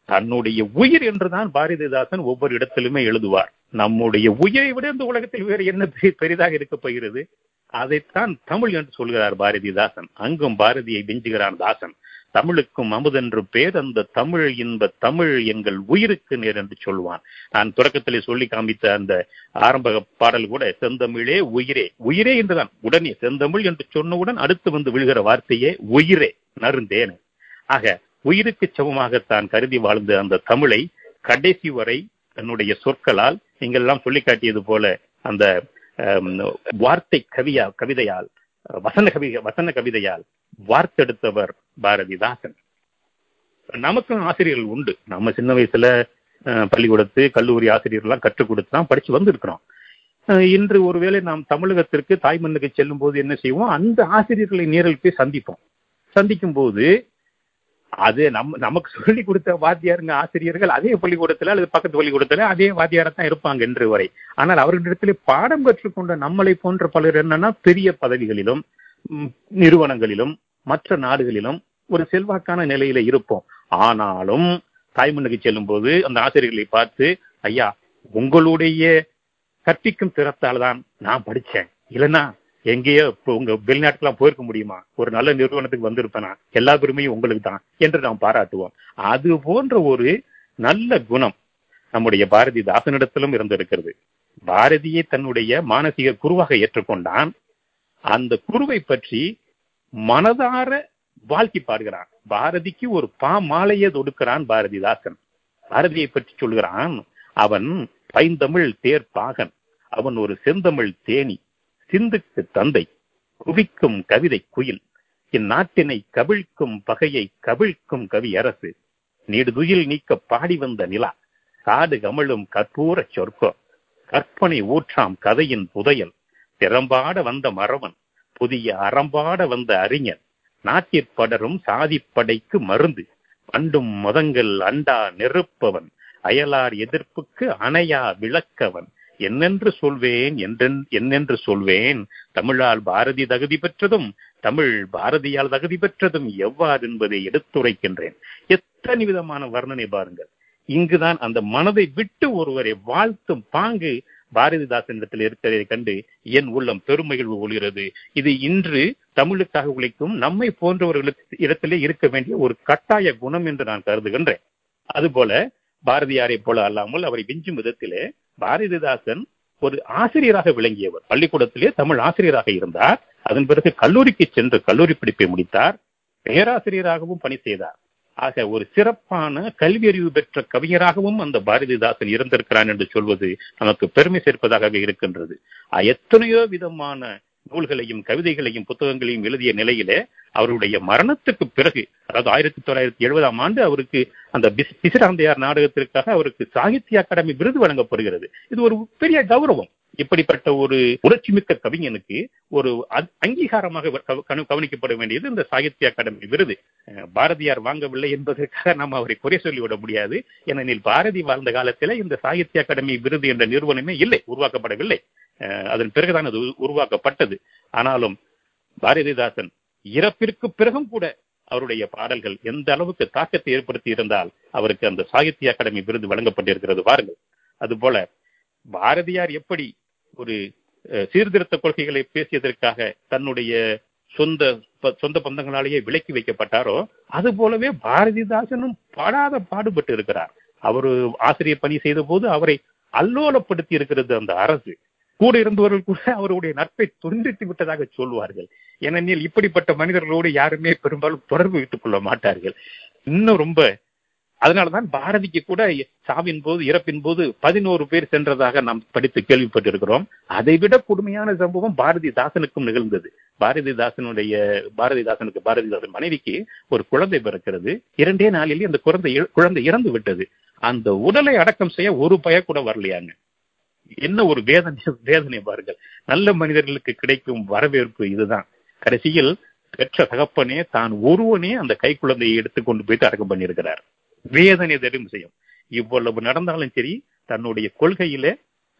தன்னுடைய உயிர் என்றுதான் பாரதிதாசன் ஒவ்வொரு இடத்திலுமே எழுதுவார். நம்முடைய உயிரை விட இந்த உலகத்தில் வேறு என்ன பெரிதாக இருக்க போகிறது? அதைத்தான் தமிழ் என்று சொல்கிறார் பாரதிதாசன். அங்கும் பாரதியை விஞ்சுகிறான் தாசன். தமிழுக்கும் அமுதென்று பேர் அந்த தமிழ் இன்ப தமிழ் எங்கள் உயிருக்கு நேர் என்று சொல்வான். நான் தொடக்கத்திலே சொல்லி காமித்த அந்த ஆரம்ப பாடல் கூட செந்தமிழே உயிரே உயிரே என்றுதான். உடனே செந்தமிழ் என்று சொன்னவுடன் அடுத்து வந்து விழுகிற வார்த்தையே உயிரே நருந்தேனே ஆக உயிருக்கு சமமாகத்தான் கருதி வாழ்ந்த அந்த தமிழை கடைசி வரை தன்னுடைய சொற்களால் நீங்கள் எல்லாம் சொல்லி காட்டியது போல அந்த வார்த்தை கவியா கவிதையால் வசன கவி வசன கவிதையால் வார்த்தெடுத்தவர் பாரதிதாசன். நமக்கும் ஆசிரியர்கள் உண்டு. நம்ம சின்ன வயசுல பள்ளிக்கூடத்து கல்லூரி ஆசிரியர்கள்லாம் கற்றுக் கொடுத்து தான் படிச்சு வந்திருக்கிறோம். அஹ், இன்று ஒருவேளை நாம் தமிழகத்திற்கு தாய்மண்ணுக்கு செல்லும் போது என்ன செய்வோம்? அந்த ஆசிரியர்களை நேரில் போய் சந்திப்போம். சந்திக்கும் போது அது நம்ம நமக்கு சொல்லி கொடுத்த வாத்தியாருங்க ஆசிரியர்கள் அதே பள்ளிக்கூடத்துல அல்லது பக்கத்து பள்ளிக்கூடத்துல அதே வாத்தியாரா தான் இருப்பாங்க என்று வரை. ஆனால் அவர்களிடத்திலே பாடம் கற்றுக்கொண்ட நம்மளை போன்ற பலர் என்னன்னா பெரிய பதவிகளிலும் நிறுவனங்களிலும் மற்ற நாடுகளிலும் ஒரு செல்வாக்கான நிலையில இருப்போம். ஆனாலும் தாய்மண்ணுக்கு செல்லும் போது அந்த ஆசிரியர்களை பார்த்து ஐயா உங்களுடைய கற்பிக்கும் திறத்தால் தான் நான் படிச்சேன். இல்லைன்னா எங்கேயோ இப்போ உங்க வெளிநாட்டுக்கெல்லாம் போயிருக்க முடியுமா? ஒரு நல்ல நிறுவனத்துக்கு வந்திருப்பேனா? எல்லா பெருமையும் உங்களுக்கு தான் என்று நாம் பாராட்டுவோம். அது போன்ற ஒரு நல்ல குணம் நம்முடைய பாரதிதாசனிடத்திலும் இருந்திருக்கிறது. பாரதியை தன்னுடைய மானசீக குருவாக ஏற்றுக்கொண்டான். அந்த குருவை பற்றி மனதார வாழ்க்கை பாடுகிறான். பாரதிக்கு ஒரு பா மாலையை தொடுக்கிறான் பாரதிதாசன் பாரதியை பற்றி சொல்கிறான் அவன் பைந்தமிழ் தேர் பாகன் அவன் ஒரு செந்தமிழ் தேனி. சிந்துக்கு தந்தை குவிக்கும் கவிதை குயில் இந்நாட்டினை கவிழ்க்கும் பகையை கவிழ்க்கும் கவி அரசு நீடுதுயில் நீக்க பாடி வந்த நிலா காடு கமழும் கற்பூர சொற்கோ கற்பனை ஊற்றாம் கதையின் புதையல் திறம்பாட வந்த மறவன் புதிய அறம்பாட வந்த அறிஞன் நாட்டிற்படரும் சாதிப்படைக்கு மருந்து பண்டும் மதங்கள் அண்டா நெருப்பவன் அயலார் எதிர்ப்புக்கு அணையா விளக்கவன் என்னென்று சொல்வேன் என்றென் என்னென்று சொல்வேன்? தமிழால் பாரதி தகுதி பெற்றதும் தமிழ் பாரதியால் தகுதி பெற்றதும் எவ்வாறு என்பதை எடுத்துரைக்கின்றேன். எத்தனை விதமான வர்ணனை பாருங்கள். இங்குதான் அந்த மனதை விட்டு ஒருவரை வாழ்த்தும் பாங்கு பாரதிதாசனிடத்தில் இருக்கிறதை கண்டு என் உள்ளம் பெருமகிழ்வு ஒளிகிறது இது இன்று தமிழுக்காக உழைக்கும் நம்மை போன்றவர்களுக்கு இடத்திலே இருக்க வேண்டிய ஒரு கட்டாய குணம் என்று நான் கருதுகின்றேன். அதுபோல பாரதியாரை போல அல்லாமல் அவரை விஞ்சும் விதத்திலே பாரதிதாசன் ஒரு ஆசிரியராக விளங்கியவர். பள்ளிக்கூடத்திலே தமிழ் ஆசிரியராக இருந்தார். அதன் பிறகு கல்லூரிக்கு சென்று கல்லூரி படிப்பை முடித்தார். பேராசிரியராகவும் பணி செய்தார். ஆக ஒரு சிறப்பான கல்வியறிவு பெற்ற கவிஞராகவும் அந்த பாரதிதாசன் இருந்திருக்கிறான் என்று சொல்வது நமக்கு பெருமை சேர்ப்பதாகவே இருக்கின்றது. எத்தனையோ விதமான நூல்களையும் கவிதைகளையும் புத்தகங்களையும் எழுதிய நிலையிலே அவருடைய மரணத்துக்கு பிறகு அதாவது ஆயிரத்தி தொள்ளாயிரத்தி எழுபதாம் ஆண்டு அவருக்கு அந்த பிஸ்- பிசிராந்தையார் நாடகத்திற்காக அவருக்கு சாகித்ய அகாடமி விருது வழங்கப்படுகிறது. இது ஒரு பெரிய கௌரவம். இப்படிப்பட்ட ஒரு உணர்ச்சிமிக்க கவிஞனுக்கு ஒரு அங்கீகாரமாக கவனிக்கப்பட வேண்டியது இந்த சாகித்ய அகாடமி விருது. பாரதியார் வாங்கவில்லை என்பதற்காக நாம் அவரை குறை சொல்லிவிட முடியாது. ஏனெனில் பாரதி வாழ்ந்த காலத்தில் இந்த சாகித்ய அகாடமி விருது என்ற நிறுவனமே இல்லை உருவாக்கப்படவில்லை. அதன் பிறகுதான் அது உருவாக்கப்பட்டது. ஆனாலும் பாரதிதாசன் இறப்பிற்கு பிறகும் கூட அவருடைய பாடல்கள் எந்த அளவுக்கு தாக்கத்தை ஏற்படுத்தி இருந்தால் அவருக்கு அந்த சாகித்ய அகாடமி விருது வழங்கப்பட்டிருக்கிறது பாருங்கள். அதுபோல பாரதியார் எப்படி ஒரு அஹ், சீர்திருத்த கொள்கைகளை பேசியதற்காக தன்னுடைய சொந்த சொந்த பந்தங்களாலேயே விலக்கி வைக்கப்பட்டாரோ அது போலவே பாரதிதாசனும் பாடாத பாடுபட்டு இருக்கிறார். அவரு ஆசிரியர் பணி செய்த போது அவரை அல்லோலப்படுத்தி இருக்கிறது அந்த அரசு. கூட இருந்தவர்கள் கூட அவருடைய நட்பை துண்டித்து விட்டதாக சொல்வார்கள் ஏனெனில் இப்படிப்பட்ட மனிதர்களோடு யாருமே பெரும்பாலும் தொடர்பு வைத்துக் கொள்ள மாட்டார்கள். இன்னும் ரொம்ப அதனாலதான் பாரதிக்கு கூட சாவின் போது இறப்பின் போது பதினோரு பேர் சென்றதாக நாம் படித்து கேள்விப்பட்டிருக்கிறோம். அதை விட கொடுமையான சம்பவம் பாரதிதாசனுக்கும் நிகழ்ந்தது. பாரதிதாசனுடைய பாரதிதாசனுக்கு பாரதிதாசன் மனைவிக்கு ஒரு குழந்தை பிறக்கிறது. இரண்டே நாளிலேயே அந்த குழந்தை குழந்தை இறந்து விட்டது அந்த உடலை அடக்கம் செய்ய ஒரு பய கூட வரலையாங்க. என்ன ஒரு வேதனை வேதனை பாருங்கள். நல்ல மனிதர்களுக்கு கிடைக்கும் வரவேற்பு இதுதான். கடைசியில் பெற்ற தகப்பனே தான் ஒருவனே அந்த கை குழந்தையை எடுத்துக்கொண்டு போயிட்டு அடக்கம் பண்ணியிருக்கிறார். வேதனை தரும் விஷயம். இவ்வளவு நடந்தாலும் சரி தன்னுடைய கொள்கையிலே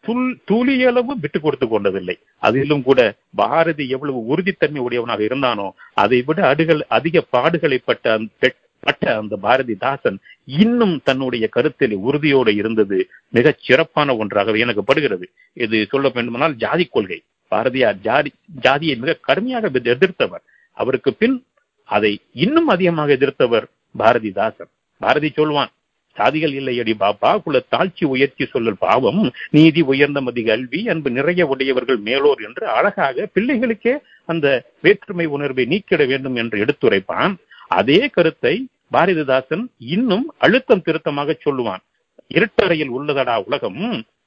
துள் துளியளவு விட்டு கொடுத்து கொண்டதில்லை. அதிலும் கூட பாரதி எவ்வளவு உறுதித்தன்மை உடையவனாக இருந்தானோ அதை விட அடுகள் அதிக பாடுகளை பட்ட பட்ட அந்த பாரதிதாசன் இன்னும் தன்னுடைய கருத்தில் உறுதியோடு இருந்தது மிகச் சிறப்பான ஒன்றாகவே எனக்கு படுகிறது. இது சொல்ல வேண்டுமானால் ஜாதி கொள்கை. பாரதியார் ஜாதி ஜாதியை மிக கடுமையாக எதிர்த்தவர். அவருக்கு பின் அதை இன்னும் அதிகமாக எதிர்த்தவர் பாரதிதாசன். பாரதி சொல்வான் சாதிகள் இல்லையடி பாப்பா குல தாழ்ச்சி உயர்ச்சி சொல்லல் பாவம் நீதி உயர்ந்த மதி கல்வி அன்பு நிறைய உடையவர்கள் மேலோர் என்று அழகாக பிள்ளைகளுக்கே அந்த வேற்றுமை உணர்வை நீக்கிட வேண்டும் என்று எடுத்துரைப்பான். அதே கருத்தை பாரதிதாசன் இன்னும் அழுத்தம் திருத்தமாக சொல்லுவான் இருட்டறையில் உள்ளதடா உலகம்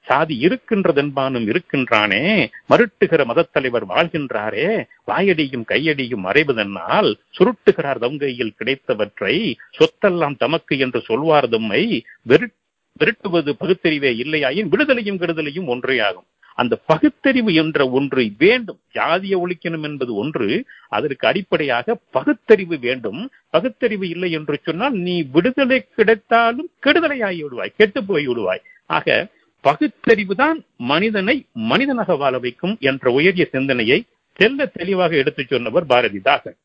சாதி இருக்கின்றதென்பானும் இருக்கின்றானே மருட்டுகிற மதத்தலைவர் வாழ்கின்றாரே வாயடியும் கையடியும் மறைவதென்னால் சுருட்டுகிறார் தங்கையில் கிடைத்தவற்றை சொத்தெல்லாம் தமக்கு என்று சொல்வார் தம்மை விருட்டுவது பகுத்தறிவே இல்லையாயின் விடுதலையும் விடுதலையும் ஒன்றே ஆகும் அந்த பகுத்தறிவு என்ற ஒன்று வேண்டும். ஜாதிய ஒழிக்கணும் என்பது ஒன்று அதற்கு அடிப்படையாக பகுத்தறிவு வேண்டும். பகுத்தறிவு இல்லை என்று சொன்னால் நீ விடுதலை கிடைத்தாலும் கெடுதலையாகி விடுவாய் கெட்டு போய் விடுவாய். ஆக பகுத்தறிவு தான் மனிதனை மனிதனாக வாழ வைக்கும் என்ற உயரிய சிந்தனையை தெல்ல தெளிவாக எடுத்துச் சொன்னவர் பாரதிதாசன்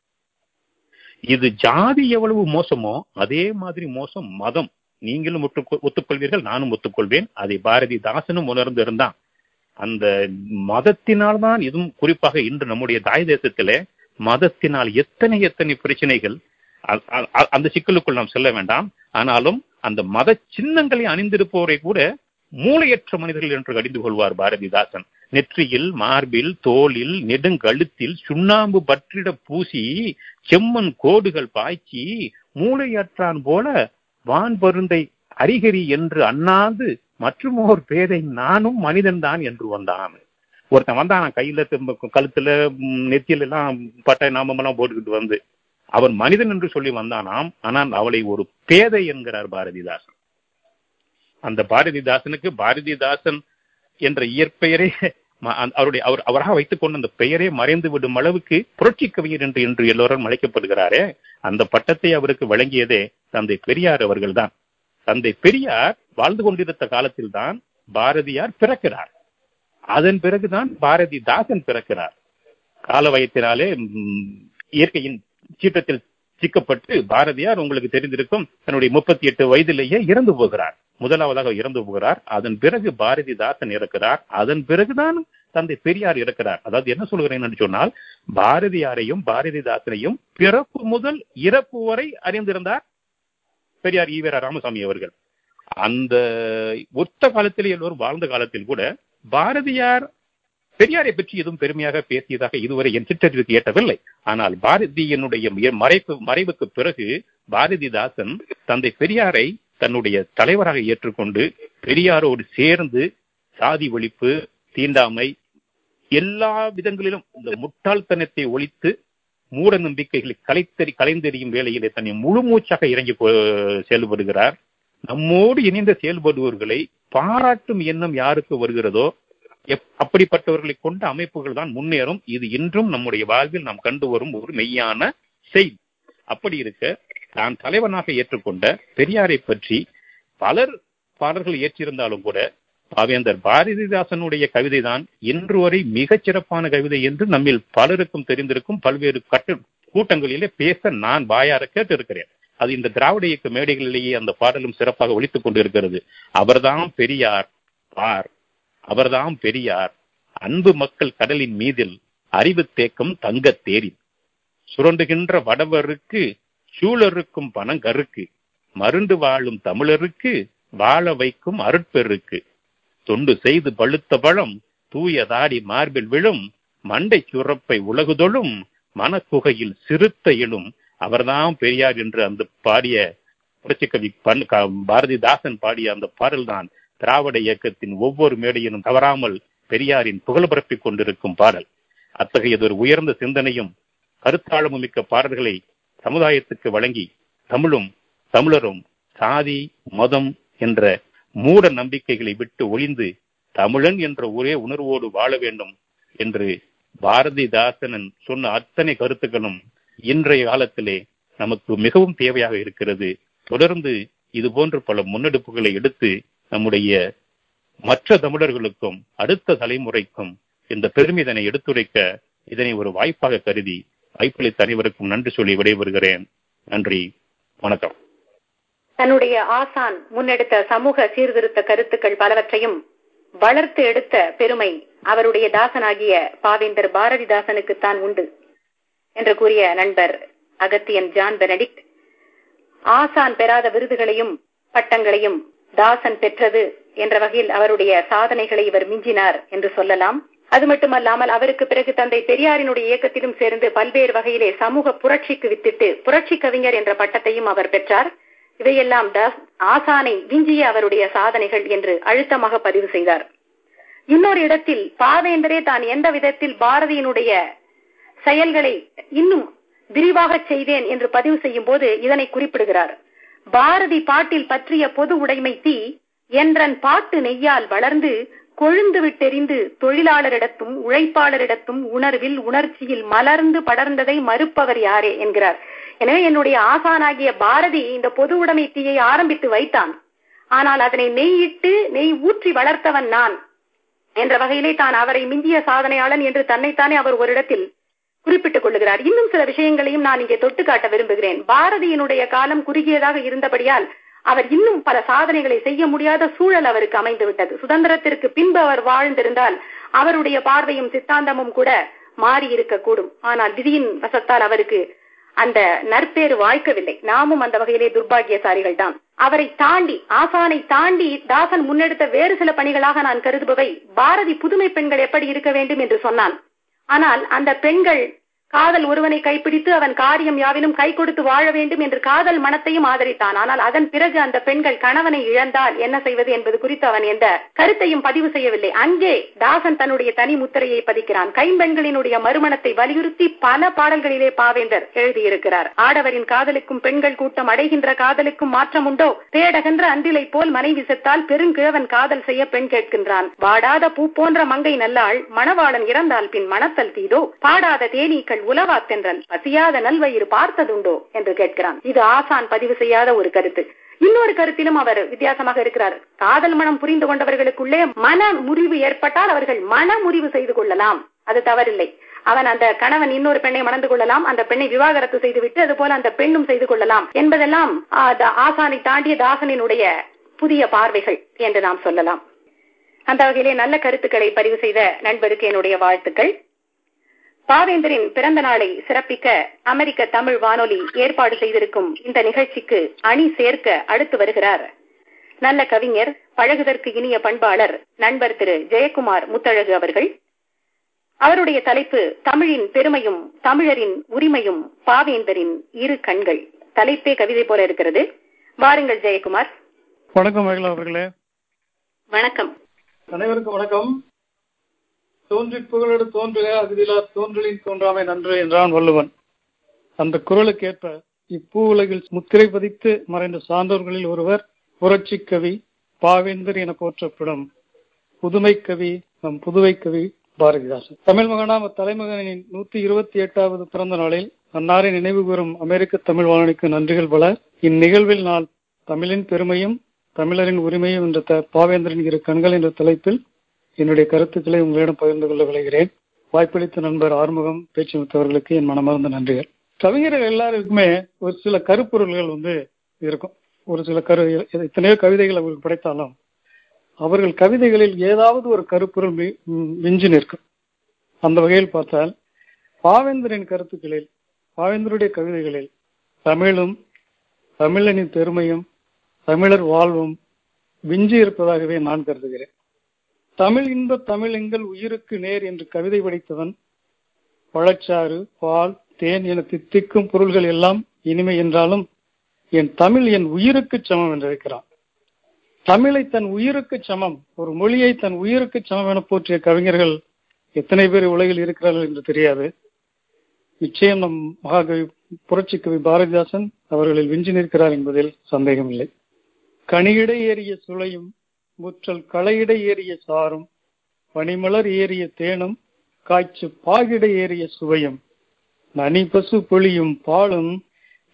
இது ஜாதி எவ்வளவு மோசமோ அதே மாதிரி மோசம் மதம். நீங்களும் ஒத்துக்கொள்வீர்கள் நானும் ஒத்துக்கொள்வேன். அதை பாரதிதாசனும் உணர்ந்து இருந்தான் அந்த மதத்தினால்தான் இதுவும் குறிப்பாக இன்று நம்முடைய தாய் தேசத்திலே மதத்தினால் எத்தனை எத்தனை பிரச்சனைகள் அ- அந்த சிக்கலுக்குள் நாம் செல்ல வேண்டாம். ஆனாலும் அந்த மத சின்னங்களை அணிந்திருப்பவரை கூட மூளையற்ற மனிதர்கள் என்று கடிந்து கொள்வார் பாரதிதாசன். நெற்றியில் மார்பில் தோளில் நெடுங்கழுத்தில் சுண்ணாம்பு பற்றிட பூசி செம்மண் கோடுகள் பாய்ச்சி மூளையற்றான் போல வான் பருந்தை அரிகரி என்று அண்ணாந்து மற்றும் ஒரு பேதை நானும் மனிதன் தான் என்று வந்தான். ஒருத்தன் வந்தான் கையில திரும்ப கழுத்துல நெத்தியில எல்லாம் பட்டை நாமம் எல்லாம் போட்டுக்கிட்டு வந்து அவன் மனிதன் என்று சொல்லி வந்தானாம். ஆனால் அவளை ஒரு பேதை என்கிறார் பாரதிதாசன். அந்த பாரதிதாசனுக்கு பாரதிதாசன் என்ற இயற்பெயரே அவருடைய அவர் அவராக வைத்துக் கொண்ட அந்த பெயரே மறைந்து விடும் அளவுக்கு புரட்சி கவிஞர் என்று இன்று எல்லோரும் அழைக்கப்படுகிறாரே அந்த பட்டத்தை அவருக்கு வழங்கியதே தந்தை பெரியார் அவர்கள்தான். தந்தை பெரியார் வாழ்ந்து கொண்டிருந்த காலத்தில்தான் பாரதியார் பிறக்கிறார். அதன் பிறகுதான் பாரதிதாசன் பிறக்கிறார். கால வயத்தினாலே இயற்கையின் சீற்றத்தில் சிக்கப்பட்டு பாரதியார் உங்களுக்கு தெரிந்திருக்கும் தன்னுடைய முப்பத்தி எட்டு வயதிலேயே இறந்து போகிறார். முதலாவதாக இறந்து போகிறார். அதன் பிறகு பாரதிதாசன் இறக்கிறார். அதன் பிறகுதான் தந்தை பெரியார் இறக்கிறார். அதாவது என்ன சொல்கிறேன் என்று சொன்னால் பாரதியாரையும் பாரதிதாசனையும் பிறப்பு முதல் இறப்பு வரை அறிந்திருந்தார். பெரியார் ஈவேரா ராமசாமி அவர்கள். அந்த ஒத்த காலத்திலே எல்லோரும் வாழ்ந்த காலத்தில் கூட பாரதியார் பெரியாரை பற்றி எதுவும் பெருமையாக பேசியதாக இதுவரை என் சிற்றறிவுக்கு ஏற்றவில்லை. ஆனால் பாரதியினுடைய மறைப்பு மறைவுக்கு பிறகு பாரதிதாசன் தந்தை பெரியாரை தன்னுடைய தலைவராக ஏற்றுக்கொண்டு பெரியாரோடு சேர்ந்து சாதி ஒழிப்பு தீண்டாமை எல்லா விதங்களிலும் இந்த முட்டாள்தனத்தை ஒழித்து மூட நம்பிக்கைகளை கலைத்தறி கலைந்தெறியும் வேலையிலே தன்னை முழு மூச்சாக இறங்கி போ- செயல்படுகிறார். நம்மோடு இணைந்த செயல்படுவர்களை பாராட்டும் எண்ணம் யாருக்கு வருகிறதோ எப்- அப்படிப்பட்டவர்களை கொண்ட அமைப்புகள் தான் முன்னேறும். இது இன்றும் நம்முடைய வாழ்வில் நாம் கண்டு வரும் ஒரு மெய்யான செய்தி அப்படி இருக்க நான் தலைவனாக ஏற்றுக்கொண்ட பெரியாரை பற்றி பலர் பாடல்கள் ஏற்றிருந்தாலும் கூட பாவேந்தர் பாரதிதாசனுடைய கவிதை தான் இன்று வரை மிகச் சிறப்பான கவிதை என்று நம்மில் பலருக்கும் தெரிந்திருக்கும் பல்வேறு கட்டு கூட்டங்களிலே பேச நான் வாயார கேட்டிருக்கிறேன். அது இந்த திராவிட இயக்க மேடைகளிலேயே அந்த பாடலும் சிறப்பாக ஒழித்துக் கொண்டிருக்கிறது. அவர்தாம் பெரியார் பார் அவர்தாம் பெரியார் அன்பு மக்கள் கடலின் மீதில் அறிவு தேக்கம் தங்க தேரி சுரண்டுகின்ற வடவருக்கு சூழருக்கும் பணங்கருக்கு மருந்து வாழும் தமிழருக்கு வாழ வைக்கும் அருட்பெருக்கு. தொண்டு செய்து பழுத்த பழம் தூய தாடி மார்பில் விழும் மண்டை சுரப்பை உலகுதொழும் மனக்குகையில் சிறுத்த எழும். அவர்தான் பெரியார் என்று அந்த பாடிய புரட்சிக்கவி பண் க- பாரதிதாசன் பாடிய அந்த பாடல்தான் திராவிட இயக்கத்தின் ஒவ்வொரு மேடையிலும் தவறாமல் பெரியாரின் புகழ் பரப்பிக் கொண்டிருக்கும் பாடல். அத்தகையதொரு உயர்ந்த சிந்தனையும் கருத்தாழமும் மிக்க பாடல்களை சமுதாயத்துக்கு வழங்கி தமிழும் தமிழரும் சாதி மதம் என்ற மூட நம்பிக்கைகளை விட்டு ஒளிந்து தமிழன் என்ற ஒரே உணர்வோடு வாழ வேண்டும் என்று பாரதிதாசனன் சொன்ன அத்தனை கருத்துக்களும் இன்றைய காலத்திலே நமக்கு மிகவும் தேவையாக இருக்கிறது. தொடர்ந்து இது போன்ற பல முன்னெடுப்புகளை எடுத்து நம்முடைய மற்ற தமிழர்களுக்கும் அடுத்த தலைமுறைக்கும் இந்த பெருமிதனை எடுத்துரைக்க இதனை ஒரு வாய்ப்பாக கருதி வாய்ப்பளித்த அனைவருக்கும் நன்றி சொல்லி விடைபெறுகிறேன். நன்றி. வணக்கம். தன்னுடைய ஆசான் முன்னெடுத்த சமூக சீர்திருத்த கருத்துக்கள் பலவற்றையும் வளர்த்து எடுத்த பெருமை அவருடைய தாசனாகிய பாவேந்தர் பாரதிதாசனுக்குத்தான் உண்டு என்று கூறிய நண்பர் அகத்தியன் ஜான் பெனடிக்ட் ஆசான் பெறாத விருதுகளையும் பட்டங்களையும் தாசன் பெற்றது என்ற வகையில் அவருடைய சாதனைகளை இவர் மிஞ்சினார் என்று சொல்லலாம். அது மட்டுமல்லாமல் அவருக்கு பிறகு தந்தை பெரியாரினுடைய இயக்கத்திலும் சேர்ந்து பல்வேறு வகையிலே சமூக புரட்சிக்கு வித்திட்டு புரட்சி கவிஞர் என்ற பட்டத்தையும் அவர் பெற்றார். இவையெல்லாம் தாஸ் ஆசானை விஞ்சிய அவருடைய சாதனைகள் என்று அழுத்தமாக பதிவு செய்தார். இன்னொரு இடத்தில் பாவேந்தரே தான் எந்த விதத்தில் பாரதியினுடைய செயல்களை இன்னும் விரிவாக செய்தேன் என்று பதிவு செய்யும் போது இதனை குறிப்பிடுகிறார். பாரதி பாட்டில் பற்றிய பொது உடைமை தீ என்றன் பாட்டு நெய்யால் வளர்ந்து கொழுந்து விட்டெறிந்து தொழிலாளரிடத்தும் உழைப்பாளரிடத்தும் உணர்வில் உணர்ச்சியில் மலர்ந்து படர்ந்ததை மறுப்பவர் யாரே என்கிறார். எனவே என்னுடைய ஆசானாகிய பாரதி இந்த பொது உடைமை தீயை ஆரம்பித்து வைத்தான். ஆனால் அதனை நெய்யிட்டு நெய் ஊற்றி வளர்த்தவன் நான். என்ற வகையிலே தான் அவரை மிந்திய சாதனையாளன் என்று தன்னைத்தானே அவர் ஒரு இடத்தில் குறிப்பிட்டுக் கொள்ளுகிறார். இன்னும் சில விஷயங்களையும் நான் இங்கே தொட்டு காட்ட விரும்புகிறேன். பாரதியினுடைய காலம் குறுகியதாக இருந்தபடியால் அவர் இன்னும் பல சாதனைகளை செய்ய முடியாத சூழல் அவருக்கு அமைந்து விட்டது. சுதந்திரத்திற்கு பின்பு அவர் வாழ்ந்திருந்தால் அவருடைய பார்வையும் சித்தாந்தமும் கூட மாறி இருக்கக்கூடும் ஆனால் விதியின் வசத்தால் அவருக்கு அந்த நற்பேறு வாய்க்கவில்லை. நாமும் அந்த வகையிலே துர்பாகியசாரிகள் தான் அவரை தாண்டி ஆசானை தாண்டி தாசன் முன்னெடுத்த வேறு சில பணிகளாக நான் கருதுபவை பாரதி புதுமை பெண்கள் எப்படி இருக்க வேண்டும் என்று சொன்னான். ஆனால் அந்த பெண்கள் காதல் ஒருவனை கைப்பிடித்து அவன் காரியம் யாவினும் கை கொடுத்து வாழ வேண்டும் என்று காதல் மனத்தையும் ஆதரித்தான். ஆனால் அதன் பிறகு அந்த பெண்கள் கணவனை இழந்தால் என்ன செய்வது என்பது குறித்து அவன் எந்த கருத்தையும் பதிவு செய்யவில்லை. அங்கே தாசன் தன்னுடைய தனி முத்திரையை பதிக்கிறான். கைம்பெண்களினுடைய மறுமணத்தை வலியுறுத்தி பல பாடல்களிலே பாவேந்தர் எழுதியிருக்கிறார். ஆடவரின் காதலுக்கும் பெண்கள் கூட்டம் அடைகின்ற காதலுக்கும் மாற்றம் உண்டோ? தேடகின்ற அன்றிலை போல் மனைவி செத்தால் பெருங்கிழவன் காதல் செய்ய பெண் கேட்கின்றான். வாடாத பூ போன்ற மங்கை நல்லாள் மணவாளன் இறந்தால் பின் மணத்தல் தீதோ? பாடாத தேனீக்கள் உலவா தென்றல் பசியாத நல்வயிறு பார்த்ததுண்டோ என்று கேட்கிறான். இது ஆசான் பதிவு செய்யாத ஒரு கருத்து. இன்னொரு கருத்திலும் அவர் வித்தியாசமாக இருக்கிறார். காதல் மனம் புரிந்து கொண்டவர்களுக்குள்ளே மன முறிவு ஏற்பட்டால் அவர்கள் மன முறிவு செய்து கொள்ளலாம். அது தவறில்லை. அவன் அந்த கணவன் இன்னொரு பெண்ணை மணந்து கொள்ளலாம். அந்த பெண்ணை விவாகரத்து செய்துவிட்டு அது போல அந்த பெண்ணும் செய்து கொள்ளலாம் என்பதெல்லாம் ஆசானை தாண்டிய தாசனினுடைய புதிய பார்வைகள் என்று நாம் சொல்லலாம். அந்த வகையிலே நல்ல கருத்துக்களை பதிவு செய்த நண்பருக்கு என்னுடைய வாழ்த்துக்கள். பாவேந்தரின் பிறந்த நாளை சிறப்பிக்க அமெரிக்க தமிழ் வானொலி ஏற்பாடு செய்திருக்கும் இந்த நிகழ்ச்சிக்கு அணி சேர்க்க அடுத்து வருகிறார். நல்ல கவிஞர் பழகுதற்கு இனிய பண்பாளர் நண்பர் திரு ஜெயக்குமார் முத்தழகு அவர்கள். அவருடைய தலைப்பு தமிழின் பெருமையும் தமிழரின் உரிமையும் பாவேந்தரின் இரு கண்கள். தலைப்பே கவிதை போல இருக்கிறது. வாருங்கள் ஜெயக்குமார். வணக்கம் அவர்களே. வணக்கம். அனைவருக்கும் வணக்கம். தோன்றி புகழோடு தோன்றுக அகுதிலா தோன்றலின் தோன்றாமை நன்று என்றான் வள்ளுவன். அந்த குரலுக்கேற்ப இப்பூ உலகில் முத்திரை பதித்து மறைந்த சான்றோர்களில் ஒருவர் புரட்சி கவி பாவேந்தர் என போற்றப்படும் புதுமை கவி நம் புதுவை கவி பாரதிதாசன். தமிழ் மகனாம் தலைமகனின் நூத்தி இருபத்தி எட்டாவது பிறந்த நாளில் அன்னாரை நினைவு கூறும் அமெரிக்க தமிழ் வானொலிக்கு நன்றிகள் பல. இந்நிகழ்வில் நான் தமிழின் பெருமையும் தமிழரின் உரிமையும் என்ற பாவேந்தரின் இரு கண்கள் என்ற தலைப்பில் என்னுடைய கருத்துக்களை உங்களிடம் பகிர்ந்து கொள்ள விளைகிறேன். வாய்ப்பளித்த நண்பர் ஆறுமுகம் பேச்சுமித்தவர்களுக்கு என் மனமார்ந்த நன்றிகள். கவிஞர்கள் எல்லாருக்குமே ஒரு சில கருப்பொருள்கள் வந்து இருக்கும். ஒரு சில கரு எத்தனையோ கவிதைகள் அவர்கள் படைத்தாலும் அவர்கள் கவிதைகளில் ஏதாவது ஒரு கருப்பொருள் மிஞ்சி நிற்கும். அந்த வகையில் பார்த்தால் பாவேந்தரின் கருத்துக்களில் பாவேந்தருடைய கவிதைகளில் தமிழும் தமிழனின் பெருமையும் தமிழர் வாழ்வும் விஞ்சி இருப்பதாகவே நான் கருதுகிறேன். தமிழ் இன்ப தமிழ் எங்கள் உயிருக்கு நேர் என்று கவிதை படித்தவன் பழச்சாறு பால் தேன் என தித்திக்கும் பொருள்கள் எல்லாம் இனிமை என்றாலும் என் தமிழ் என் உயிருக்கு சமம் என்றிருக்கிறான் தமிழை தன் உயிருக்கு சமம் ஒரு மொழியை தன் உயிருக்கு சமம் என போற்றிய கவிஞர்கள் எத்தனை பேர் உலகில் இருக்கிறார்கள் என்று தெரியாது. நிச்சயம் நம் மகாகவி புரட்சி கவி பாரதிதாசன் அவர்களில் விஞ்சி நிற்கிறார் என்பதில் சந்தேகமில்லை. கனியிடை ஏறிய சுளையும் முற்றல் களையிட ஏறிய சாரும் பனிமலர் ஏறிய தேனும் காய்ச்சு பாகிட ஏறிய சுவையும். நனி பசு பொழியும் பாலும்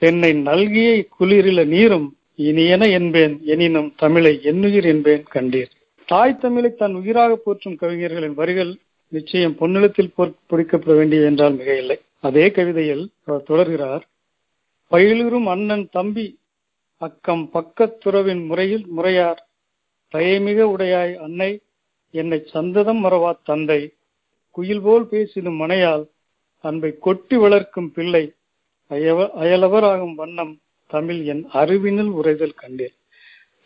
தென்னை நல்கிய குளிரில நீரும் இனியன என்பேன் எனினும் தமிழை என்னுயிர் என்பேன் கண்டீர். தாய் தமிழை தன் உயிராக போற்றும் கவிஞர்களின் வரிகள் நிச்சயம் பொன்னிலத்தில் பொறிக்கப்பட வேண்டிய என்றால் மிக இல்லை அதே கவிதையில் அவர் தொடர்கிறார் பயிலுறும் அண்ணன் தம்பி அக்கம் பக்கத்துறவின் முறையில் முறையார் தயமிக உடையாய் அன்னை என்னை சந்ததம் மறவா தந்தை குயில் போல் பேசிடும் மனையால் அன்பை கொட்டி வளர்க்கும் பிள்ளை அயவ அயலவராகும் வண்ணம் தமிழ் என் அறிவினில் உரைதல் கண்டேன்.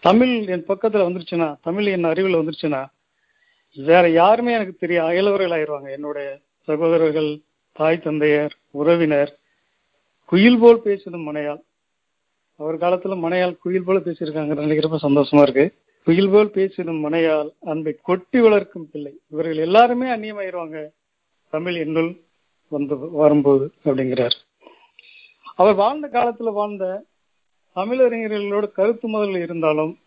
தமிழ் என் பக்கத்துல வந்துருச்சுன்னா தமிழ் என் அறிவில் வந்துருச்சுன்னா வேற யாருமே எனக்கு தெரிய அயலவர்கள் ஆயிடுவாங்க என்னுடைய சகோதரர்கள் தாய் தந்தையர் உறவினர் குயில் போல் பேசிடும் மனையால். அவர் காலத்துல மனையால் குயில் போல பேசியிருக்காங்க நினைக்கிறப்ப சந்தோஷமா இருக்கு. குயில் போல் பேசிடும் மனையால் அன்பை கொட்டி வளர்க்கும் பிள்ளை. இவர்கள் எல்லாருமே அந்நியமாயிருவாங்க. தமிழ் என்னுள் வந்து வரும்போது அப்படிங்கிறார். அவர் வாழ்ந்த காலத்துல வாழ்ந்த தமிழறிஞர்களோட கருத்து முதல் இருந்தாலும்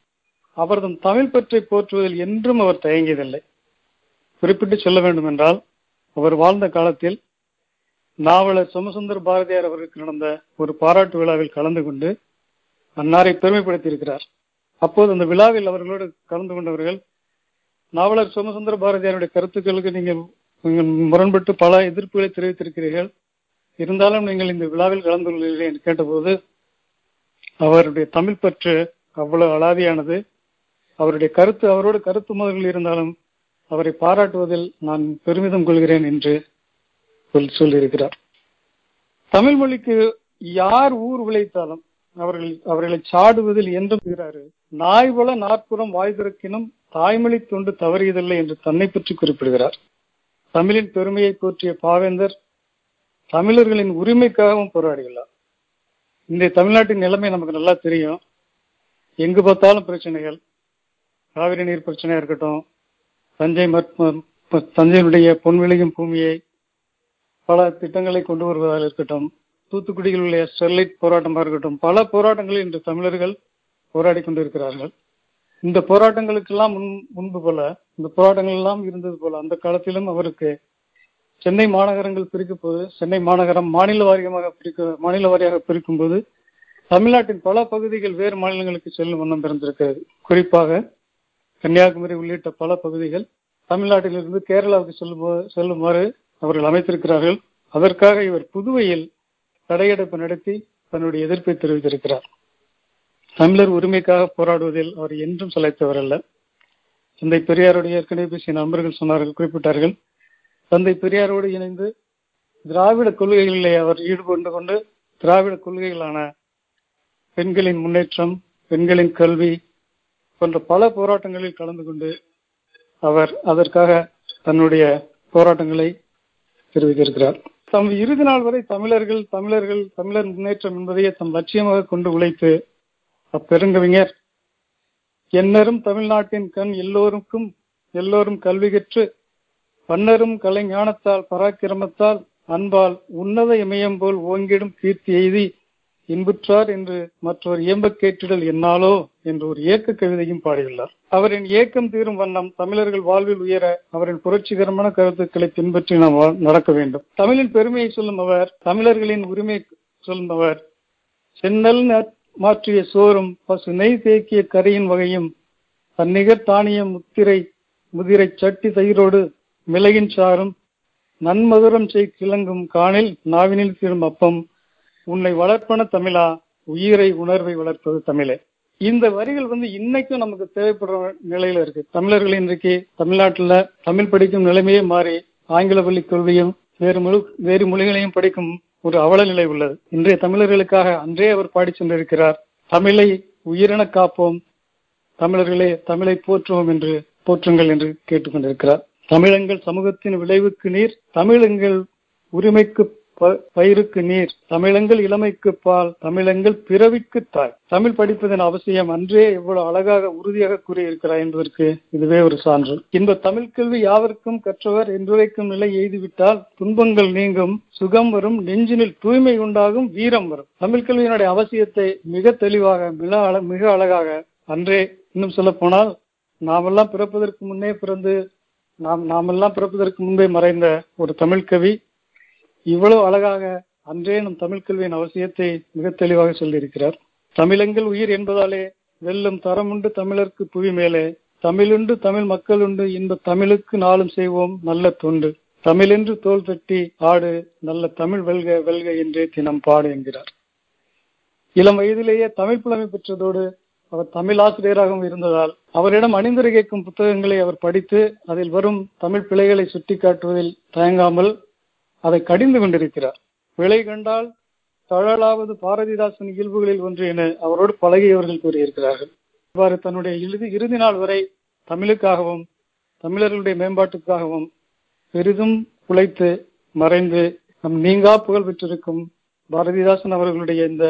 அவரது தமிழ் பற்றி போற்றுவதில் என்றும் அவர் தயங்கியதில்லை. குறிப்பிட்டு சொல்ல வேண்டும் என்றால் அவர் வாழ்ந்த காலத்தில் நாவலர் சோமசுந்தர் பாரதியார் அவருக்கு நடந்த ஒரு பாராட்டு விழாவில் கலந்து கொண்டு அன்னாரை பெருமைப்படுத்தியிருக்கிறார். அப்போது அந்த விழாவில் அவர்களோடு கலந்து கொண்டவர்கள் நாவலர் சோமசுந்தர பாரதியாருடைய கருத்துக்களுக்கு நீங்கள் நீங்கள் முரண்பட்டு பல எதிர்ப்புகளை தெரிவித்திருக்கிறீர்கள். இருந்தாலும் நீங்கள் இந்த விழாவில் கலந்து கொள்கிறீர்கள் என்று கேட்டபோது அவருடைய தமிழ் பற்று அவ்வளவு அலாதியானது. அவருடைய கருத்து அவரோடு கருத்து முதல்கள் இருந்தாலும் அவரை பாராட்டுவதில் நான் பெருமிதம் கொள்கிறேன் என்று சொல்லியிருக்கிறார். தமிழ் மொழிக்கு யார் ஊர் விளைத்தாலும் அவர்கள் அவர்களை சாடுவதில் என்றும் இருக்கிறாரு நாய் போல நாற்புறம் வாய் திறக்கினும் தாய்மொழி தொண்டு தவறியதில்லை என்று தன்னை பற்றி குறிப்பிடுகிறார். தமிழின் பெருமையை போற்றிய பாவேந்தர் தமிழர்களின் உரிமைக்காகவும் போராடியுள்ளார் இன்றைய தமிழ்நாட்டின் நிலைமை நமக்கு நல்லா தெரியும். எங்கு பார்த்தாலும் பிரச்சனைகள். காவிரி நீர் பிரச்சனையா இருக்கட்டும் தஞ்சை தஞ்சையினுடைய பொன் விளையும் பூமியை பல திட்டங்களை கொண்டு வருவதாக இருக்கட்டும் தூத்துக்குடியில் உள்ள ஸ்டெர்லைட் போராட்டமாக இருக்கட்டும் பல போராட்டங்களில் இன்று தமிழர்கள் போராடி கொண்டிருக்கிறார்கள். இந்த போராட்டங்களுக்கெல்லாம் முன் முன்பு போல இந்த போராட்டங்கள் எல்லாம் இருந்தது போல அந்த காலத்திலும் அவருக்கு சென்னை மாநகரங்கள் பிரிக்கும் போது சென்னை மாநகரம் மாநில வாரியமாக பிரிக்க மாநில வாரியாக பிரிக்கும் போது தமிழ்நாட்டின் பல பகுதிகள் வேறு மாநிலங்களுக்கு செல்லும் வண்ணம் பிறந்திருக்கிறது. குறிப்பாக கன்னியாகுமரி உள்ளிட்ட பல பகுதிகள் தமிழ்நாட்டிலிருந்து கேரளாவுக்கு செல்லும் செல்லுமாறு அவர்கள் அமைத்திருக்கிறார்கள். அதற்காக இவர் புதுவையில் தடையெடுப்பு நடத்தி தன்னுடைய எதிர்ப்பை தெரிவித்திருக்கிறார். தமிழர் உரிமைக்காக போராடுவதில் அவர் என்றும் சளைத்தவர் அல்ல தந்தை பெரியாருடைய ஏற்கனவே பேசிய நண்பர்கள் சொன்னார்கள் குறிப்பிட்டார்கள். தந்தை பெரியாரோடு இணைந்து திராவிட கொள்கைகளிலே அவர் ஈடுபட்டு கொண்டு திராவிட கொள்கைகளான பெண்களின் முன்னேற்றம் பெண்களின் கல்வி போன்ற பல போராட்டங்களில் கலந்து கொண்டு அவர் அதற்காக தன்னுடைய போராட்டங்களை தெரிவித்திருக்கிறார். தம் இறுதி நாள் வரை தமிழர்கள் தமிழர்கள் தமிழர் முன்னேற்றம் என்பதையே தம் லட்சியமாக கொண்டு உழைத்து அப்பெருங்கவிஞர் என்னரும் தமிழ்நாட்டின் கண் எல்லோருக்கும் எல்லோரும் கல்வி கற்று பன்னரும் கலைஞானத்தால் பராக்கிரமத்தால் அன்பால் உன்னத இமயம் போல் ஓங்கிடும் கீர்த்தி எய்தி இன்புற்றார் என்று மற்றொரு இயம்ப கேட்டிடல் என்னாலோ என்று ஒரு இயக்க கவிதையும் பாடியுள்ளார். அவரின் ஏக்கம் தீரும் வண்ணம் தமிழர்கள் வாழ்வில் உயர அவரின் புரட்சிகரமான கருத்துக்களை பின்பற்றி நாம் நடக்க வேண்டும். தமிழின் பெருமையை சொல்லும் அவர் தமிழர்களின் உரிமை சொல்லும் அவர் சென்னல் மாற்றிய சோறும் பசு நெய் தேக்கிய கரையின் வகையும் தன்னிகர் தானிய முத்திரை முதிரை சட்டி தயிரோடு மிளகின் சாரும் நன்மதுரம் செய் கிளங்கும் காணில் நாவினில் தீரும் அப்பம். உன்னை வளர்ப்பன தமிழா உயிரை உணர்வை வளர்ப்பது தமிழே. இந்த வரிகள் வந்து இன்னைக்கும் நமக்கு தேவைப்படுற நிலையில இருக்கு. தமிழர்கள் இன்றைக்கு தமிழ்நாட்டில் தமிழ் படிக்கும் நிலைமையே மாறி ஆங்கில பள்ளி கல்வியும் வேறு மொழி வேறு மொழிகளையும் படிக்கும் ஒரு அவல நிலை உள்ளது. இன்றைய தமிழர்களுக்காக அன்றே அவர் பாடி சென்றிருக்கிறார். தமிழை உயிரென காப்போம். தமிழர்களே தமிழை போற்றுவோம் என்று போற்றுங்கள் என்று கேட்டுக்கொண்டிருக்கிறார் தமிழங்கள் சமூகத்தின் விளைவுக்கு நீர் தமிழங்கள் உரிமைக்கு பயிருக்கு நீர் தமிழங்கள் இளமைக்கு பால் தமிழங்கள் பிறவிக்கு தாய். தமிழ் படிப்பதன் அவசியம் அன்றே எவ்வளவு அழகாக உறுதியாக கூறியிருக்கிறார் என்பதற்கு இதுவே ஒரு சான்று. இந்த தமிழ் கல்வி யாவருக்கும் கற்றவர் என்றுரைக்கும் நிலை எய்துவிட்டால் துன்பங்கள் நீங்கும் சுகம் வரும் நெஞ்சினில் தூய்மை உண்டாகும் வீரம் வரும். தமிழ் கல்வியினுடைய அவசியத்தை மிக தெளிவாக மிக மிக அழகாக அன்றே இன்னும் சொல்ல போனால் நாமெல்லாம் பிறப்பதற்கு முன்னே பிறந்து நாம் நாமெல்லாம் பிறப்பதற்கு முன்பே மறைந்த ஒரு தமிழ் கவி இவ்வளவு அழகாக அன்றே நம் தமிழ் கல்வியின் அவசியத்தை மிக தெளிவாக சொல்லியிருக்கிறார். தமிழங்கள் உயிர் என்பதாலே வெல்லும் தரமுண்டு தமிழருக்கு புவி மேலே தமிழுண்டு தமிழ் மக்கள் உண்டு இன்ப தமிழுக்கு நாளும் செய்வோம் நல்ல தொண்டு. தமிழென்று தோல் தட்டி ஆடு நல்ல தமிழ் வெல்க வெல்க என்றே தினம் பாடு என்கிறார். இளம் வயதிலேயே தமிழ் புலமை பெற்றதோடு அவர் தமிழ் ஆசிரியராகவும் இருந்ததால் அவரிடம் அணிந்துரை கேட்கும் புத்தகங்களை அவர் படித்து அதில் வரும் தமிழ் பிழைகளை சுட்டிக்காட்டுவதில் தயங்காமல் அதை கடிந்து கொண்டிருக்கிறார். விலை கண்டால் தழலாவது பாரதிதாசன் இயல்புகளில் ஒன்று என அவரோடு பழகியவர்கள் கூறியிருக்கிறார்கள். இவ்வாறு தன்னுடைய இறுதி இறுதி நாள் வரை தமிழுக்காகவும் தமிழர்களுடைய மேம்பாட்டுக்காகவும் பெரிதும் உழைத்து மறைந்து நம் நீங்கா புகழ் பெற்றிருக்கும் பாரதிதாசன் அவர்களுடைய இந்த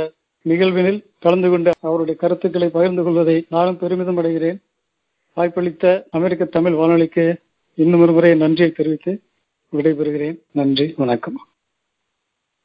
நிகழ்வினில் கலந்து கொண்டு அவருடைய கருத்துக்களை பகிர்ந்து கொள்வதை நானும் பெருமிதம் அடைகிறேன். வாய்ப்பளித்த அமெரிக்க தமிழ் வானொலிக்கு இன்னும் ஒரு முறை நன்றியை தெரிவித்து விடைபெறுகிறேன். நன்றி வணக்கம்.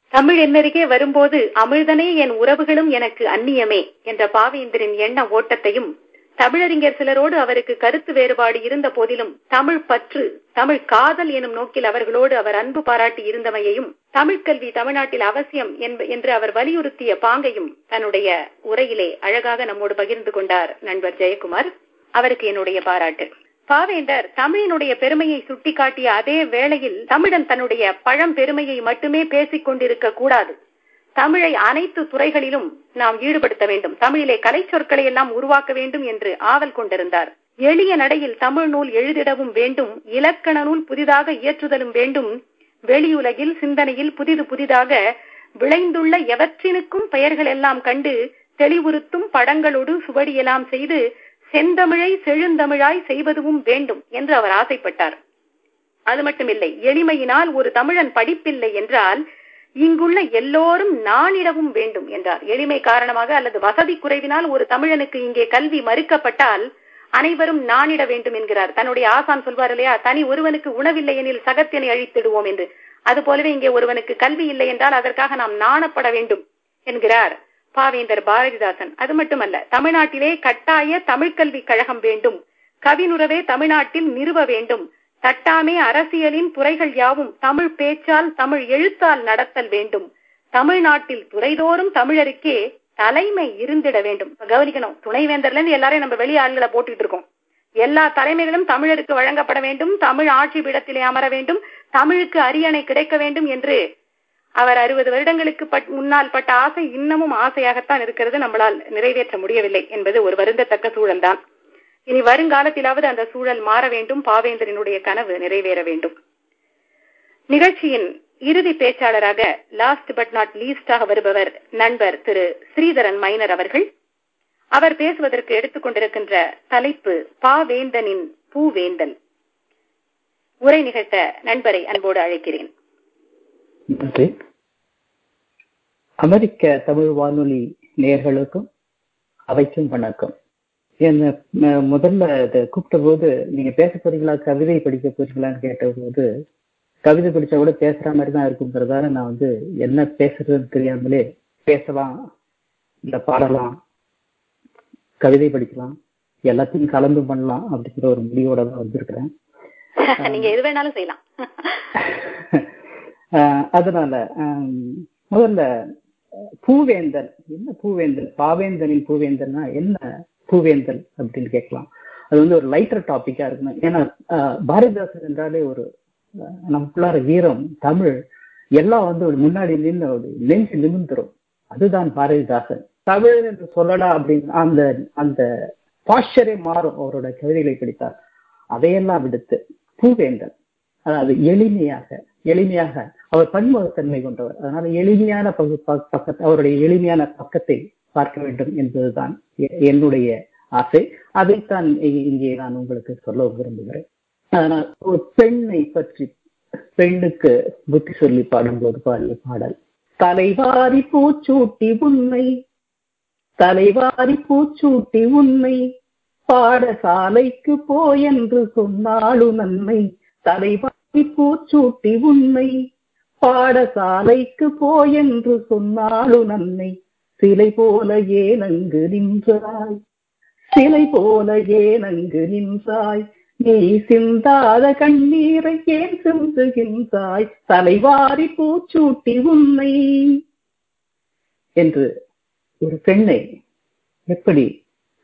தமிழ் என்னருகே வரும்போது அமிழ்தனே என் உறவுகளும் எனக்கு அந்நியமே என்ற பாவேந்தரின் எண்ண ஓட்டத்தையும் தமிழறிஞர் சிலரோடு அவருக்கு கருத்து வேறுபாடு இருந்த போதிலும் தமிழ் பற்று தமிழ் காதல் எனும் நோக்கில் அவர்களோடு அவர் அன்பு பாராட்டி இருந்தமையையும் தமிழ்கல்வி தமிழ்நாட்டில் அவசியம் என்று அவர் வலியுறுத்திய பாங்கையும் தன்னுடைய உரையிலே அழகாக நம்மோடு பகிர்ந்து கொண்டார் நண்பர் ஜெயக்குமார். அவருக்கு என்னுடைய பாராட்டு. பாவேந்தர் தமிழினுடைய பெருமையை சுட்டிக்காட்டிய அதே வேளையில் தமிழன் தன்னுடைய பழம் பெருமையை மட்டுமே பேசிக் கொண்டிருக்க கூடாது. தமிழை அனைத்து துறைகளிலும் நாம் ஈடுபடுத்த வேண்டும். தமிழிலே கலை சொற்களை எல்லாம் உருவாக்க வேண்டும் என்று ஆவல் கொண்டிருந்தார். எளிய நடையில் தமிழ் நூல் எழுதிடவும் வேண்டும் இலக்கண நூல் புதிதாக இயற்றுதலும் வேண்டும் வெளியுலகில் சிந்தனையில் புதிது புதிதாக விளைந்துள்ள எவற்றினுக்கும் பெயர்கள் எல்லாம் கண்டு தெளிவுறுத்தும் படங்களோடு சுவடியெல்லாம் செய்து செந்தமிழை செழுந்தமிழாய் செய்வதும் வேண்டும் என்று அவர் ஆசைப்பட்டார். அது மட்டுமில்லை எளிமையினால் ஒரு தமிழன் படிப்பில்லை என்றால் இங்குள்ள எல்லோரும் நானிடவும் வேண்டும் என்றார். எளிமை காரணமாக அல்லது வசதி குறைவினால் ஒரு தமிழனுக்கு இங்கே கல்வி மறுக்கப்பட்டால் அனைவரும் நானிட வேண்டும் என்கிறார். தன்னுடைய ஆசான் சொல்வார் இல்லையா தனி ஒருவனுக்கு உணவில்லை எனில் சகத்தினை அழித்திடுவோம் என்று. அது போலவே இங்கே ஒருவனுக்கு கல்வி இல்லை என்றால் அதற்காக நாம் நாணப்பட வேண்டும் என்கிறார். பாவேந்தர் பாரதிதாசன். அது மட்டுமல்ல தமிழ்நாட்டிலே கட்டாய தமிழ்கல்வி கழகம் வேண்டும். கவினுறவே தமிழ்நாட்டில் நிறுவ வேண்டும். தட்டாமே அரசியலின் துறைகள் யாவும் தமிழ் பேச்சால் தமிழ் எழுத்தால் நடத்தல் வேண்டும். தமிழ்நாட்டில் துறைதோறும் தமிழருக்கே தலைமை இருந்திட வேண்டும். கவனிக்கணும் துணைவேந்தர்ல இருந்து எல்லாரையும் நம்ம வெளி ஆளுகளை போட்டுட்டு இருக்கோம். எல்லா தலைமைகளும் தமிழருக்கு வழங்கப்பட வேண்டும். தமிழ் ஆட்சி பீடத்திலே அமர வேண்டும். தமிழுக்கு அரியணை கிடைக்க வேண்டும் என்று அவர் அறுபது வருடங்களுக்கு முன்னால் பட்ட ஆசை இன்னமும் ஆசையாகத்தான் இருக்கிறது. நம்மளால் நிறைவேற்ற முடியவில்லை என்பது ஒரு வருந்தத்தக்க சூழல் தான் இனி வருங்காலத்திலாவது அந்த சூழல் மாற வேண்டும். பாவேந்தரனுடைய கனவு நிறைவேற வேண்டும். நிகழ்ச்சியின் இறுதி பேச்சாளராக லாஸ்ட் பட் நாட் லீஸ்டாக வருபவர் நண்பர் திரு ஸ்ரீதரன் மைனர் அவர்கள். அவர் பேசுவதற்கு எடுத்துக்கொண்டிருக்கின்ற தலைப்பு பாவேந்தனின் பூவேந்தல். உரை நிகழ்த்த நண்பரை அன்போடு அழைக்கிறேன். நன்றி. அமெரிக்க தமிழ் வானொலி நேர்களுக்கும் அவைக்கும் வணக்கம். என்ன முதல்ல கூப்பிட்ட போது நீங்க பேச போறீங்களா கவிதை படிக்க போறீங்களான்னு கேட்ட போது கவிதை படிச்சா கூட பேசுற மாதிரி தான் இருக்குங்கிறதால நான் வந்து என்ன பேசுறதுன்னு தெரியாமலே பேசலாம் இல்ல பாடலாம் கவிதை படிக்கலாம் எல்லாத்தையும் கலந்து பண்ணலாம் அப்படிங்கிற ஒரு முடிவோட தான் வந்திருக்கிறேன். நீங்க எது வேணாலும் செய்யலாம். அதனால முதல்ல பூவேந்தன் என்ன பூவேந்தன்? பாவேந்தனின் பூவேந்தன்னா என்ன பூவேந்தன் அப்படின்னு கேட்கலாம். அது வந்து ஒரு லைட்டர் டாபிக்கா இருக்கணும். ஏன்னா பாரதிதாசன் என்றாலே ஒரு நமக்குள்ளார வீரம் தமிழ் எல்லாம் வந்து ஒரு முன்னாடி நின்று ஒரு நெஞ்சு நிமிந்துரும் அதுதான் பாரதிதாசன். தமிழ் என்று சொல்லடா அப்படின்னு அந்த அந்த பாஷரே மாறும். அவரோட கவிதைகளை படித்தார் அதையெல்லாம் விடுத்து பூவேந்தன் அதாவது எளிமையாக எளிமையாக அவர் பன்முகத்தன்மை கொண்டவர். அதனால எளிமையான பகு பக்கத்தை அவருடைய எளிமையான பக்கத்தை பார்க்க வேண்டும் என்பதுதான் என்னுடைய ஆசை. அதைத்தான் இங்கே நான் உங்களுக்கு சொல்ல விரும்புகிறேன். அதனால் ஒரு பெண்ணை பற்றி பெண்ணுக்கு புத்தி சொல்லி பாடும்போது பாடிய பாடல். தலைவாரி பூச்சூட்டி உண்மை தலைவாரி பூச்சூட்டி உண்மை பாடசாலைக்கு போயென்று சொன்னாலும் நன்மை தலைவாரி பூச்சூட்டி உன்னை பாடசாலைக்கு போயென்று சொன்னாலும் நன்மை. சிலை போல ஏனங்கு நின்றாய்? சிலை போல ஏனங்கு நின்றாய்? நீ சிந்தாத கண்ணீரை ஏன் சிந்துகின்றாய்? தலைவாரி பூச்சூட்டி உன்னை என்று ஒரு பெண்ணை எப்படி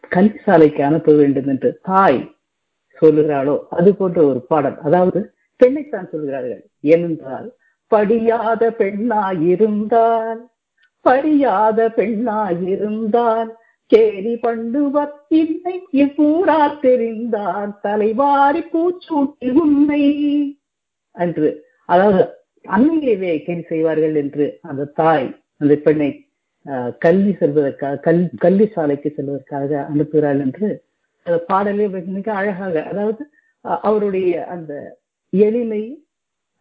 கல்வி சாலைக்கு அனுப்ப வேண்டும் என்று தாய் சொல்லுகிறாளோ அது போன்ற ஒரு பாடல். அதாவது பெண்ணைத்தான் சொல்கிறார்கள். ஏனென்றால் படியாத பெண்ணாயிருந்தால் படியாத பெண்ணாயிருந்தால் கேரி பண்ணுவர் இல்லை இப்பூரா தெரிந்தார் தலைவாரி பூச்சூட்டி உண்மை என்று அதாவது அன்னையிலேயே கேலி செய்வார்கள் என்று அந்த தாய் அந்த பெண்ணை கல்வி செல்வதற்காக கல் கல்வி சாலைக்கு செல்வதற்காக அனுப்புகிறாள் என்று அந்த பாடலே மிக அழகாக அதாவது அவருடைய அந்த எளிமை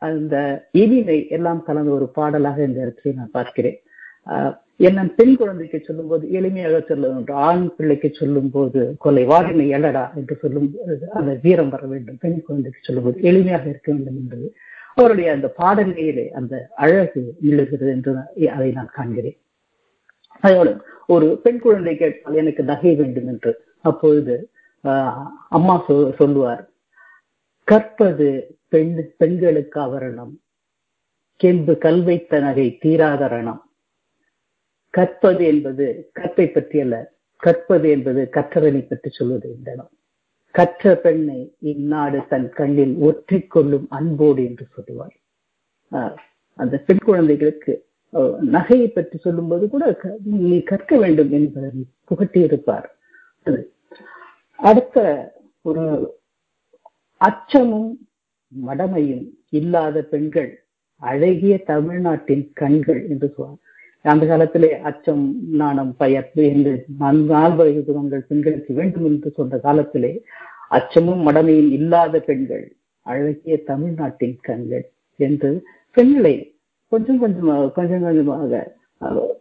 அந்த இனிமை எல்லாம் கலந்த ஒரு பாடலாக இந்த இடத்துல நான் பார்க்கிறேன். என்ன பெண் குழந்தைக்கு சொல்லும்போது எளிமையாக சொல்ல வேண்டும் ஆண் பிள்ளைக்கு சொல்லும் போது கொலை வாடினை எழடா என்று சொல்லும் போது அந்த வீரம் வர வேண்டும். பெண் குழந்தைக்கு சொல்லும் போது எளிமையாக இருக்க வேண்டும் என்பது அவருடைய அந்த பாடலிலே அந்த அழகு நிலவுகிறது என்று அதை நான் காண்கிறேன். அதோடு ஒரு பெண் குழந்தை கேட்டால் எனக்கு நகை வேண்டும் என்று அப்பொழுது அம்மா சொல்லுவார் கற்பது பெண் பெண்களுக்கு அவரணம். கெம்பு கல்வைத்த நகை தீராதரணம் கற்பது என்பது கற்பை பற்றி அல்ல கற்பது என்பது கற்றவனை பற்றி சொல்வது இந்த கற்ற பெண்ணை இந்நாடு தன் கண்ணில் ஒற்றிக்கொள்ளும் அன்போடு என்று சொல்லுவார் அந்த பெண் குழந்தைகளுக்கு நகையை பற்றி சொல்லும்போது கூட நீ கற்க வேண்டும் என்பதை புகட்டி இருப்பார் அடுத்த ஒரு அச்சமும் மடமையும் இல்லாத பெண்கள் அழகிய தமிழ்நாட்டின் கண்கள் என்று சொல்வார் அந்த காலத்திலே அச்சம் நாணம் பயப்பு என்று நான்கு குணங்கள் பெண்களுக்கு வேண்டும் என்று சொன்ன காலத்திலே அச்சமும் மடமையும் இல்லாத பெண்கள் அழகிய தமிழ்நாட்டின் கண்கள் என்று பெண்களை கொஞ்சம் கொஞ்சமாக கொஞ்சம் கொஞ்சமாக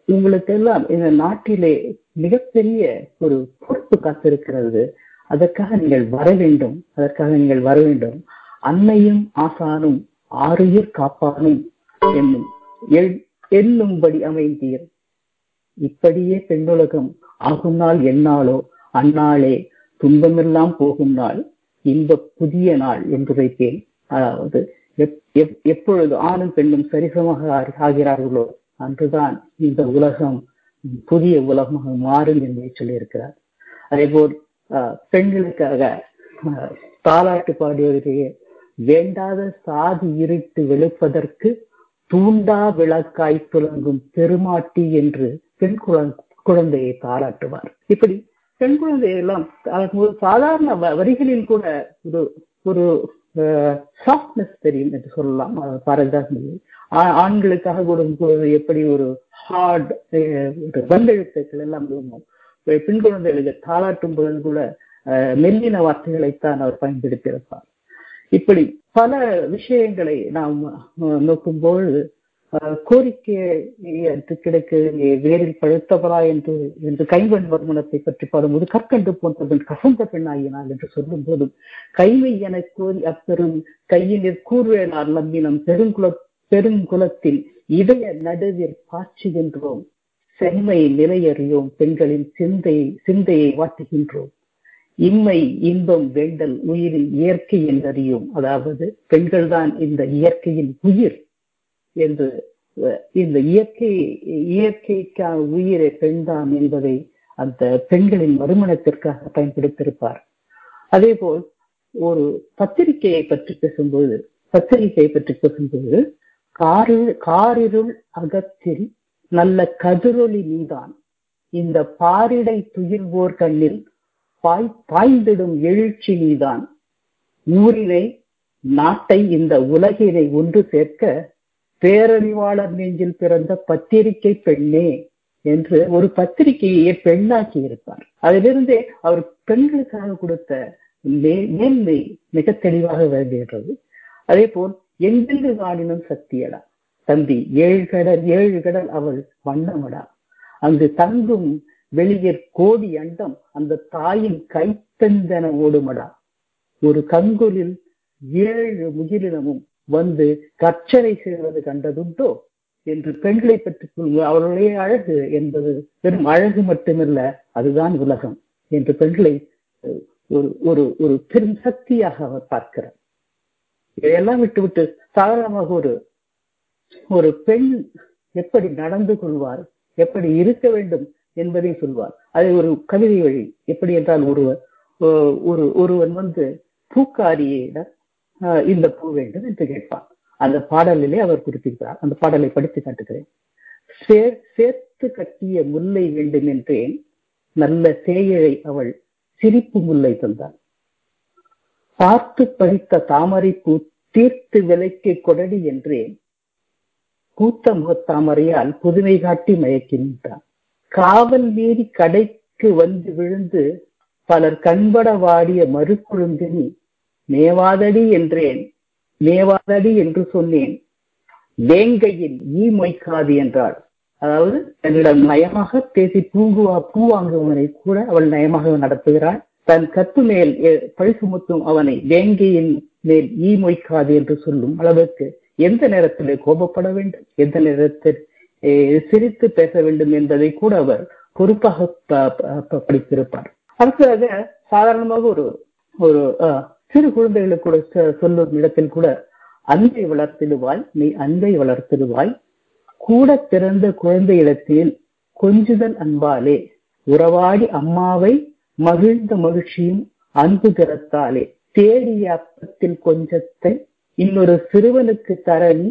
உங்களுக்கு எல்லாம் இந்த நாட்டிலே மிகப்பெரிய ஒரு பொறுப்பு காத்திருக்கிறது. அதற்காக நீங்கள் வர வேண்டும். அதற்காக நீங்கள் வர வேண்டும். அன்னையும் ஆசானும் ஆறுயிர் காப்பானும் என்னும் எல்லும்படி அமைந்தீர். இப்படியே பெண்ணுலகம் ஆகும் நாள் என்னாலோ அந்நாளே துன்பமெல்லாம் போகும் நாள் இந்த புதிய நாள் என்று வைத்தேன் அதாவது எப்பொழுது ஆணும் பெண்ணும் சரிசமாக ஆகிறார்களோ அன்றுதான் இந்த உலகம் புதிய உலகமாக மாறும் என்பதை சொல்லியிருக்கிறார். அதே போல் பெண்களுக்காக தாலாட்டு பாடியவரையே வேண்டாத சாதி இருட்டு வெளுப்பதற்கு தூண்டா விளக்காய் துலங்கும் பெருமாட்டி என்று பெண் குழந்தையை பாராட்டுவார். இப்படி பெண் குழந்தையெல்லாம் சாதாரண வரிகளில் கூட ஒரு ஒரு சாஃப்ட்னஸ் தெரியும் என்று சொல்லலாம். பாரதிதாசன் ஆண்களுக்காக கொடுக்கும்போது எப்படி ஒரு ஹார்ட் வந்தெழுத்துக்கள் எல்லாம் பெண் குழந்தைகளுக்கு தாளாட்டும் பொழுது கூட மெல்லின வார்த்தைகளைத்தான் அவர் பயன்படுத்தியிருப்பார் இப்படி பல விஷயங்களை நாம் நோக்கும்போது கோரிக்கை கிடக்கு வேரில் பழுத்தவரா என்று என்று கைவன் வருமனத்தை பற்றி பாடும்போது கற்கண்டு போன்ற பெண் கசந்த பெண்ணாயினாள் என்று சொல்லும் போதும் கைமை என கோரி அப்பெரும் கையினர் கூறுவேனார் நம்பினம் பெருங்குல பெருங்குலத்தில் இதய நடுவில் பாய்ச்சுகின்றோம் செம்மை நிலையறியோம் பெண்களின் சிந்தை சிந்தையை வாட்டுகின்றோம். இம்மை இன்பம் வேண்டல் உயிரில் இயற்கை என்றறியும். அதாவது பெண்கள் தான் இந்த இயற்கையின் உயிர் என்று இந்த இயற்கை இயற்கைக்கான உயிரை பெண்தான் என்பதை அந்த பெண்களின் மறுமணத்திற்காக பயன்படுத்தியிருப்பார். அதே போல் ஒரு பத்திரிகையை பற்றி பேசும்போது பத்திரிகையை பற்றி பேசும்போது காரி காரிருள் அகத்தில் நல்ல கதிரொலி நீதான். இந்த பாரிடை துயில்வோர் கண்ணில் பாய் பாய்ந்திடும் எழுச்சி நீதான். ஊரினை நாட்டை இந்த உலகினை ஒன்று சேர்க்க பேரறிவாளர் நெஞ்சில் பிறந்த பத்திரிகை பெண்ணே என்று ஒரு பத்திரிகையை பெண்ணாக்கி இருப்பார். அதிலிருந்தே அவர் பெண்களுக்காக கொடுத்த மேன்மை மிக தெளிவாக வருகின்றது அதே போல் எங்கெங்கு காணினும் சக்தியடா? தம்பி ஏழு கடல் ஏழு கடல் அவள் வண்ணமடா. அங்கு தங்கும் வெளியே கோடி அண்டம் அந்த தாயின் கைத்தந்தன ஓடுமடா ஒரு கங்குலில் ஏழு முகிலினமும் வந்து கர்ச்சனை செய்வது கண்டதுண்டோ? என்று பெண்களை பற்றி அவருடைய அழகு என்பது வெறும் அழகு மட்டுமல்ல அதுதான் உலகம் என்று பெண்களை ஒரு ஒரு ஒரு பெரும் சக்தியாக அவர் பார்க்கிறார். இதையெல்லாம் விட்டுவிட்டு சாதாரணமாக ஒரு ஒரு பெண் எப்படி நடந்து கொள்வார் எப்படி இருக்க வேண்டும் என்பதை சொல்வார். அதை ஒரு கவிதை வழி எப்படி என்றால் ஒருவர் ஒரு ஒருவன் வந்து பூக்காரியிடம் இந்த பூ வேண்டும் என்று கேட்பான். அந்த பாடலிலே அவர் குறிப்பிடுகிறார். அந்த பாடலை படித்து காட்டுகிறேன். சேர்த்து கட்டிய முல்லை வேண்டும் என்றேன். நல்ல சேயழை அவள் சிரிப்பு முல்லை தந்தாள். பார்த்து படித்த தாமரை பூ தீர்த்து விலைக்கு கொடடி என்றேன். கூத்த முகத்தாமரையால் புதுமை காட்டி மயக்கின்றான் காவல் மீறி கடைக்கு வந்து விழுந்து பலர் கண்பட வாடிய மறுக்குழுந்தினி மேவாதடி என்றேன் மேவாதடி என்று சொன்னேன். வேங்கையில் ஈ மொய்க்காது என்றாள். அதாவது தன்னிடம் நயமாக பேசி பூங்குவா பூ வாங்குவவனை கூட அவள் நயமாக நடத்துகிறாள். தன் கத்து மேல் பழுசுமுத்தும் பழி சுமத்தும் அவனை வேங்கையின் மேல் ஈ மொய்க்காது என்று சொல்லும் அளவுக்கு எந்த நேரத்தில் கோபப்பட வேண்டும்? எந்த நேரத்தில் சிரித்து பேச வேண்டும் என்பதை கூட அவர் பொறுப்பாக படித்திருப்பார். அடுத்ததாக சாதாரணமாக ஒரு ஒரு சிறு குழந்தைகளுக்கு கூட சொல்லும் இடத்தில் கூட அன்பை வளர்த்திடுவாய் நீ அன்பை வளர்த்திடுவாய் கூட பிறந்த குழந்தை இடத்தில் கொஞ்சுதல் அன்பாலே உறவாடி அம்மாவை மகிழ்ந்த மகிழ்ச்சியும் அன்பு திறத்தாலே தேடிய அப்பத்தில் கொஞ்சத்தை இன்னொரு சிறுவனுக்கு தர நீ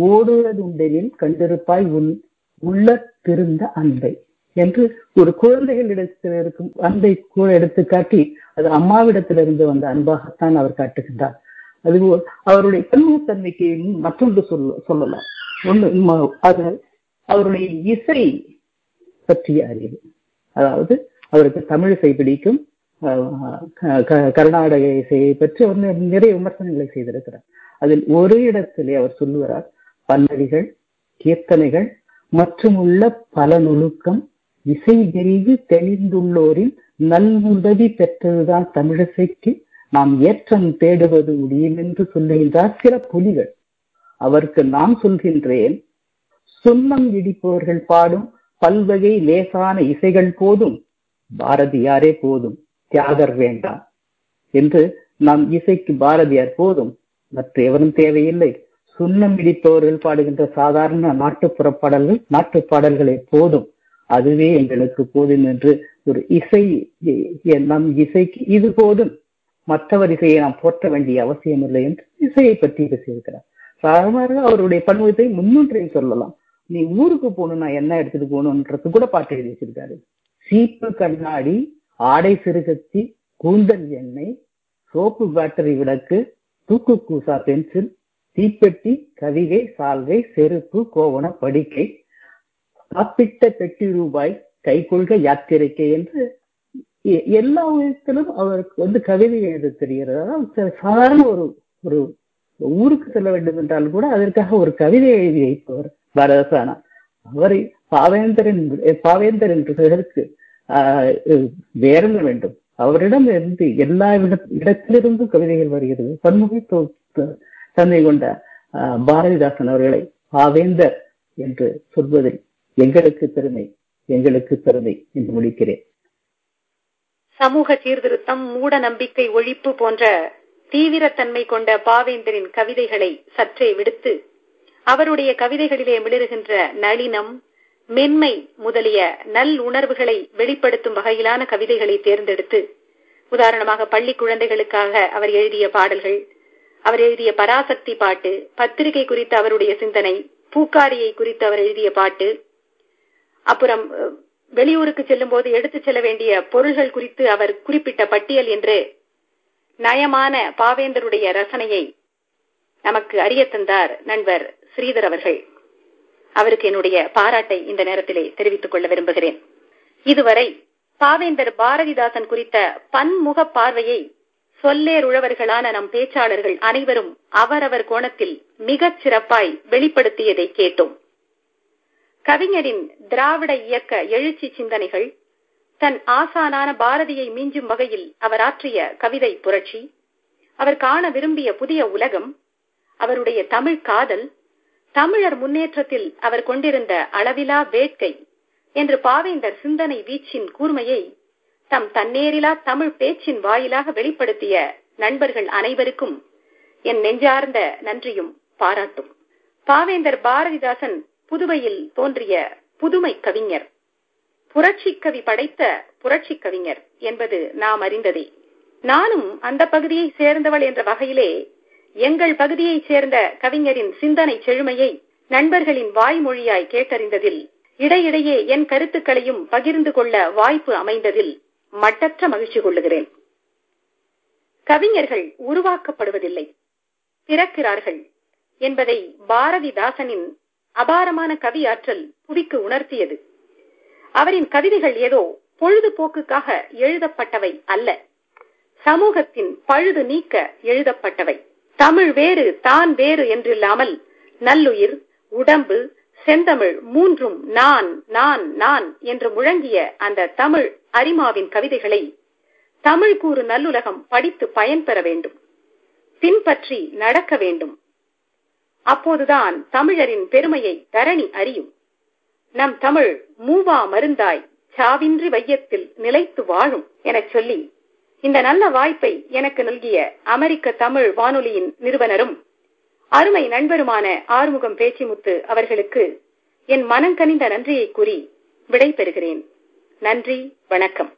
ஓடுவதுண்டெனில் கண்டிருப்பாய் உன் உள்ள திருந்த அன்பை என்று ஒரு குழந்தைகளிடத்தில் இருக்கும் அன்பை கூட எடுத்து காட்டி அது அம்மாவிடத்திலிருந்து வந்த அன்பாகத்தான் அவர் காட்டுகின்றார். அது அவருடைய பன்முகத்தன்மைக்கு மற்றொன்று சொல்ல சொல்லலாம். ஒண்ணு அது அவருடைய இசை பற்றிய அறிவு. அதாவது அவருக்கு தமிழ் இசை பிடிக்கும். அஹ் க- கர்நாடக இசையை பற்றி அவர் நிறைய விமர்சனங்களை செய்திருக்கிறார். அதில் ஒரு இடத்திலே அவர் சொல்லுகிறார் பல்லவிகள் கீர்த்தனைகள் மற்றும் உள்ள பல நுணுக்கம் இசை விரிவு தெளிந்துள்ளோரின் நல்முதவி பெற்றதுதான் தமிழிசைக்கு. நாம் ஏற்றம் தேடுவது முடியும் என்று சொல்லுகின்றார் சில புலிகள் அவருக்கு நான் சொல்கின்றேன் சுண்ணம் இடிப்பவர்கள் பாடும் பல்வகை லேசான இசைகள் போதும் பாரதியாரே போதும் தியாகர் வேண்டாம். என்று நாம் இசைக்கு பாரதியார் போதும் மற்ற எவரும் தேவையில்லை. சுண்ணம் இடிப்பவர்கள் பாடுகின்ற சாதாரண நாட்டுப்புற பாடல்கள் நாட்டு பாடல்களே போதும். அதுவே எங்களுக்கு போதும் என்று ஒரு இசை நம் இசைக்கு இது போதும். மற்றவர் இசையை நாம் போற்ற வேண்டிய அவசியம் இல்லை என்று இசையை பற்றி பேசியிருக்கிறார். சாதாரணமாக அவருடைய பன்முகத்தை முன்னூற்றையும் சொல்லலாம். நீ ஊருக்கு போகணும்னா என்ன எடுத்துட்டு போகணுன்றது கூட பாட்டு எழுதி வச்சிருக்காரு. சீப்பு கண்ணாடி ஆடை சிறுகத்தி கூந்தல் எண்ணெய் சோப்பு பேட்டரி விளக்கு தூக்கு கூசா பென்சில் தீப்பெட்டி கவிகை சால்வை செருப்பு கோவண படிக்கை காப்பிட்ட பெட்டி ரூபாய் கைகொள்க யாத்திரைக்கை என்று எல்லா விதத்திலும் அவருக்கு வந்து கவிதை எழுத தெரிகிறது. சாதாரண ஒரு ஒரு ஊருக்கு செல்ல வேண்டும் என்றால் கூட அதற்காக ஒரு கவிதை எழுதி வைப்பவர் பாரதசானா அவரை பாவேந்தரன் பாவேந்தர் என்பதற்கு ஆஹ், வேறென்ன வேண்டும்? அவரிடம் இருந்து எல்லா இட- இடத்திலிருந்தும் கவிதைகள் வருகிறது. பன்முகை தன்மை கொண்ட பாரதிதாசன் அவர்களை பாவேந்தர் என்று சொல்வதில் எங்களுக்கு பெருமை எங்களுக்கு பெருமை என்று முடிக்கிறேன். சமூக சீர்திருத்தம் மூட நம்பிக்கை ஒழிப்பு போன்ற தீவிரத்தன்மை கொண்ட பாவேந்தரின் கவிதைகளை சற்றே விடுத்து அவருடைய கவிதைகளிலே மிளிருகின்ற நளினம் மென்மை முதலிய நல் உணர்வுகளை வெளிப்படுத்தும் வகையிலான கவிதைகளை தேர்ந்தெடுத்து உதாரணமாக பள்ளி குழந்தைகளுக்காக அவர் எழுதிய பாடல்கள் அவர் எழுதிய பராசக்தி பாட்டு பத்திரிகை குறித்த அவருடைய சிந்தனை பூக்காரியை குறித்து அவர் எழுதிய பாட்டு. அப்புறம் வெளியூருக்கு செல்லும் போது எடுத்துச் செல்ல வேண்டிய பொருள்கள் குறித்து அவர் குறிப்பிட்ட பட்டியல் என்று நயமான பாவேந்தருடைய ரசனையை நமக்கு அறிய தந்தார் நண்பர் ஸ்ரீதர் அவர்கள். அவருக்கு என்னுடைய பாராட்டை இந்த நேரத்திலே தெரிவித்துக் கொள்ள விரும்புகிறேன். இதுவரை பாவேந்தர் பாரதிதாசன் குறித்த பன்முக பார்வையை சொல்லேர் உழவர்களான நம் பேச்சாளர்கள் அனைவரும் அவரவர் கோணத்தில் மிகச் சிறப்பாய் வெளிப்படுத்தியதை கேட்டோம். கவிஞரின் திராவிட இயக்க எழுச்சி சிந்தனைகள் தன் ஆசானான பாரதியை மிஞ்சும் வகையில் அவர் ஆற்றிய கவிதை புரட்சி அவர் காண விரும்பிய புதிய உலகம் அவருடைய தமிழ் காதல் தமிழர் முன்னேற்றத்தில் அவர் கொண்டிருந்த அளவிலா வேட்கை என்று பாவேந்தர் சிந்தனை வீச்சின் கூர்மையை தம் தன்னேரிலா தமிழ் பேச்சின் வாயிலாக வெளிப்படுத்திய நண்பர்கள் அனைவருக்கும் என் நெஞ்சார்ந்த நன்றியும் பாராட்டும். பாவேந்தர் பாரதிதாசன் புதுவையில் தோன்றிய புதுமை கவிஞர். புரட்சி கவி படைத்த புரட்சி கவிஞர் என்பது நாம் அறிந்ததே. நானும் அந்த பகுதியை சேர்ந்தவள் என்ற வகையிலே எங்கள் பகுதியைச் சேர்ந்த கவிஞரின் சிந்தனை செழுமையை நண்பர்களின் வாய்மொழியாய் கேட்டறிந்ததில் இடையிடையே என் கருத்துக்களையும் பகிர்ந்து கொள்ள வாய்ப்பு அமைந்ததில் மட்டற்ற மகிழ்ச்சி கொள்ளுகிறேன். கவிஞர்கள் உருவாக்கப்படுவதில்லை. பிறக்கிறார்கள் என்பதை பாரதிதாசனின் அபாரமான கவி ஆற்றல் புவிக்கு உணர்த்தியது. அவரின் கவிதைகள் ஏதோ பொழுதுபோக்குக்காக எழுதப்பட்டவை அல்ல. சமூகத்தின் பழுது நீக்க எழுதப்பட்டவை. தமிழ் வேறு தான் வேறு என்றில்லாமல் நல்லுயிர் உடம்பு செந்தமிழ் மூன்றும் நான் நான் நான் என்று முழங்கிய அந்த தமிழ் அரிமாவின் கவிதைகளை தமிழ் கூறு நல்லுலகம் படித்து பயன்பெற வேண்டும். பின்பற்றி நடக்க வேண்டும். அப்போதுதான் தமிழரின் பெருமையை தரணி அறியும். நம் தமிழ் மூவா மருந்தாய் சாவின்றி வையத்தில் நிலைத்து வாழும் எனச் சொல்லி இந்த நல்ல வாய்ப்பை எனக்கு நல்கிய அமெரிக்க தமிழ் வானொலியின் நிறுவனரும் அருமை நண்பருமான ஆறுமுகம் பேச்சிமுத்து அவர்களுக்கு என் மனம் கனிந்த நன்றியை கூறி விடை பெறுகிறேன் நன்றி வணக்கம்.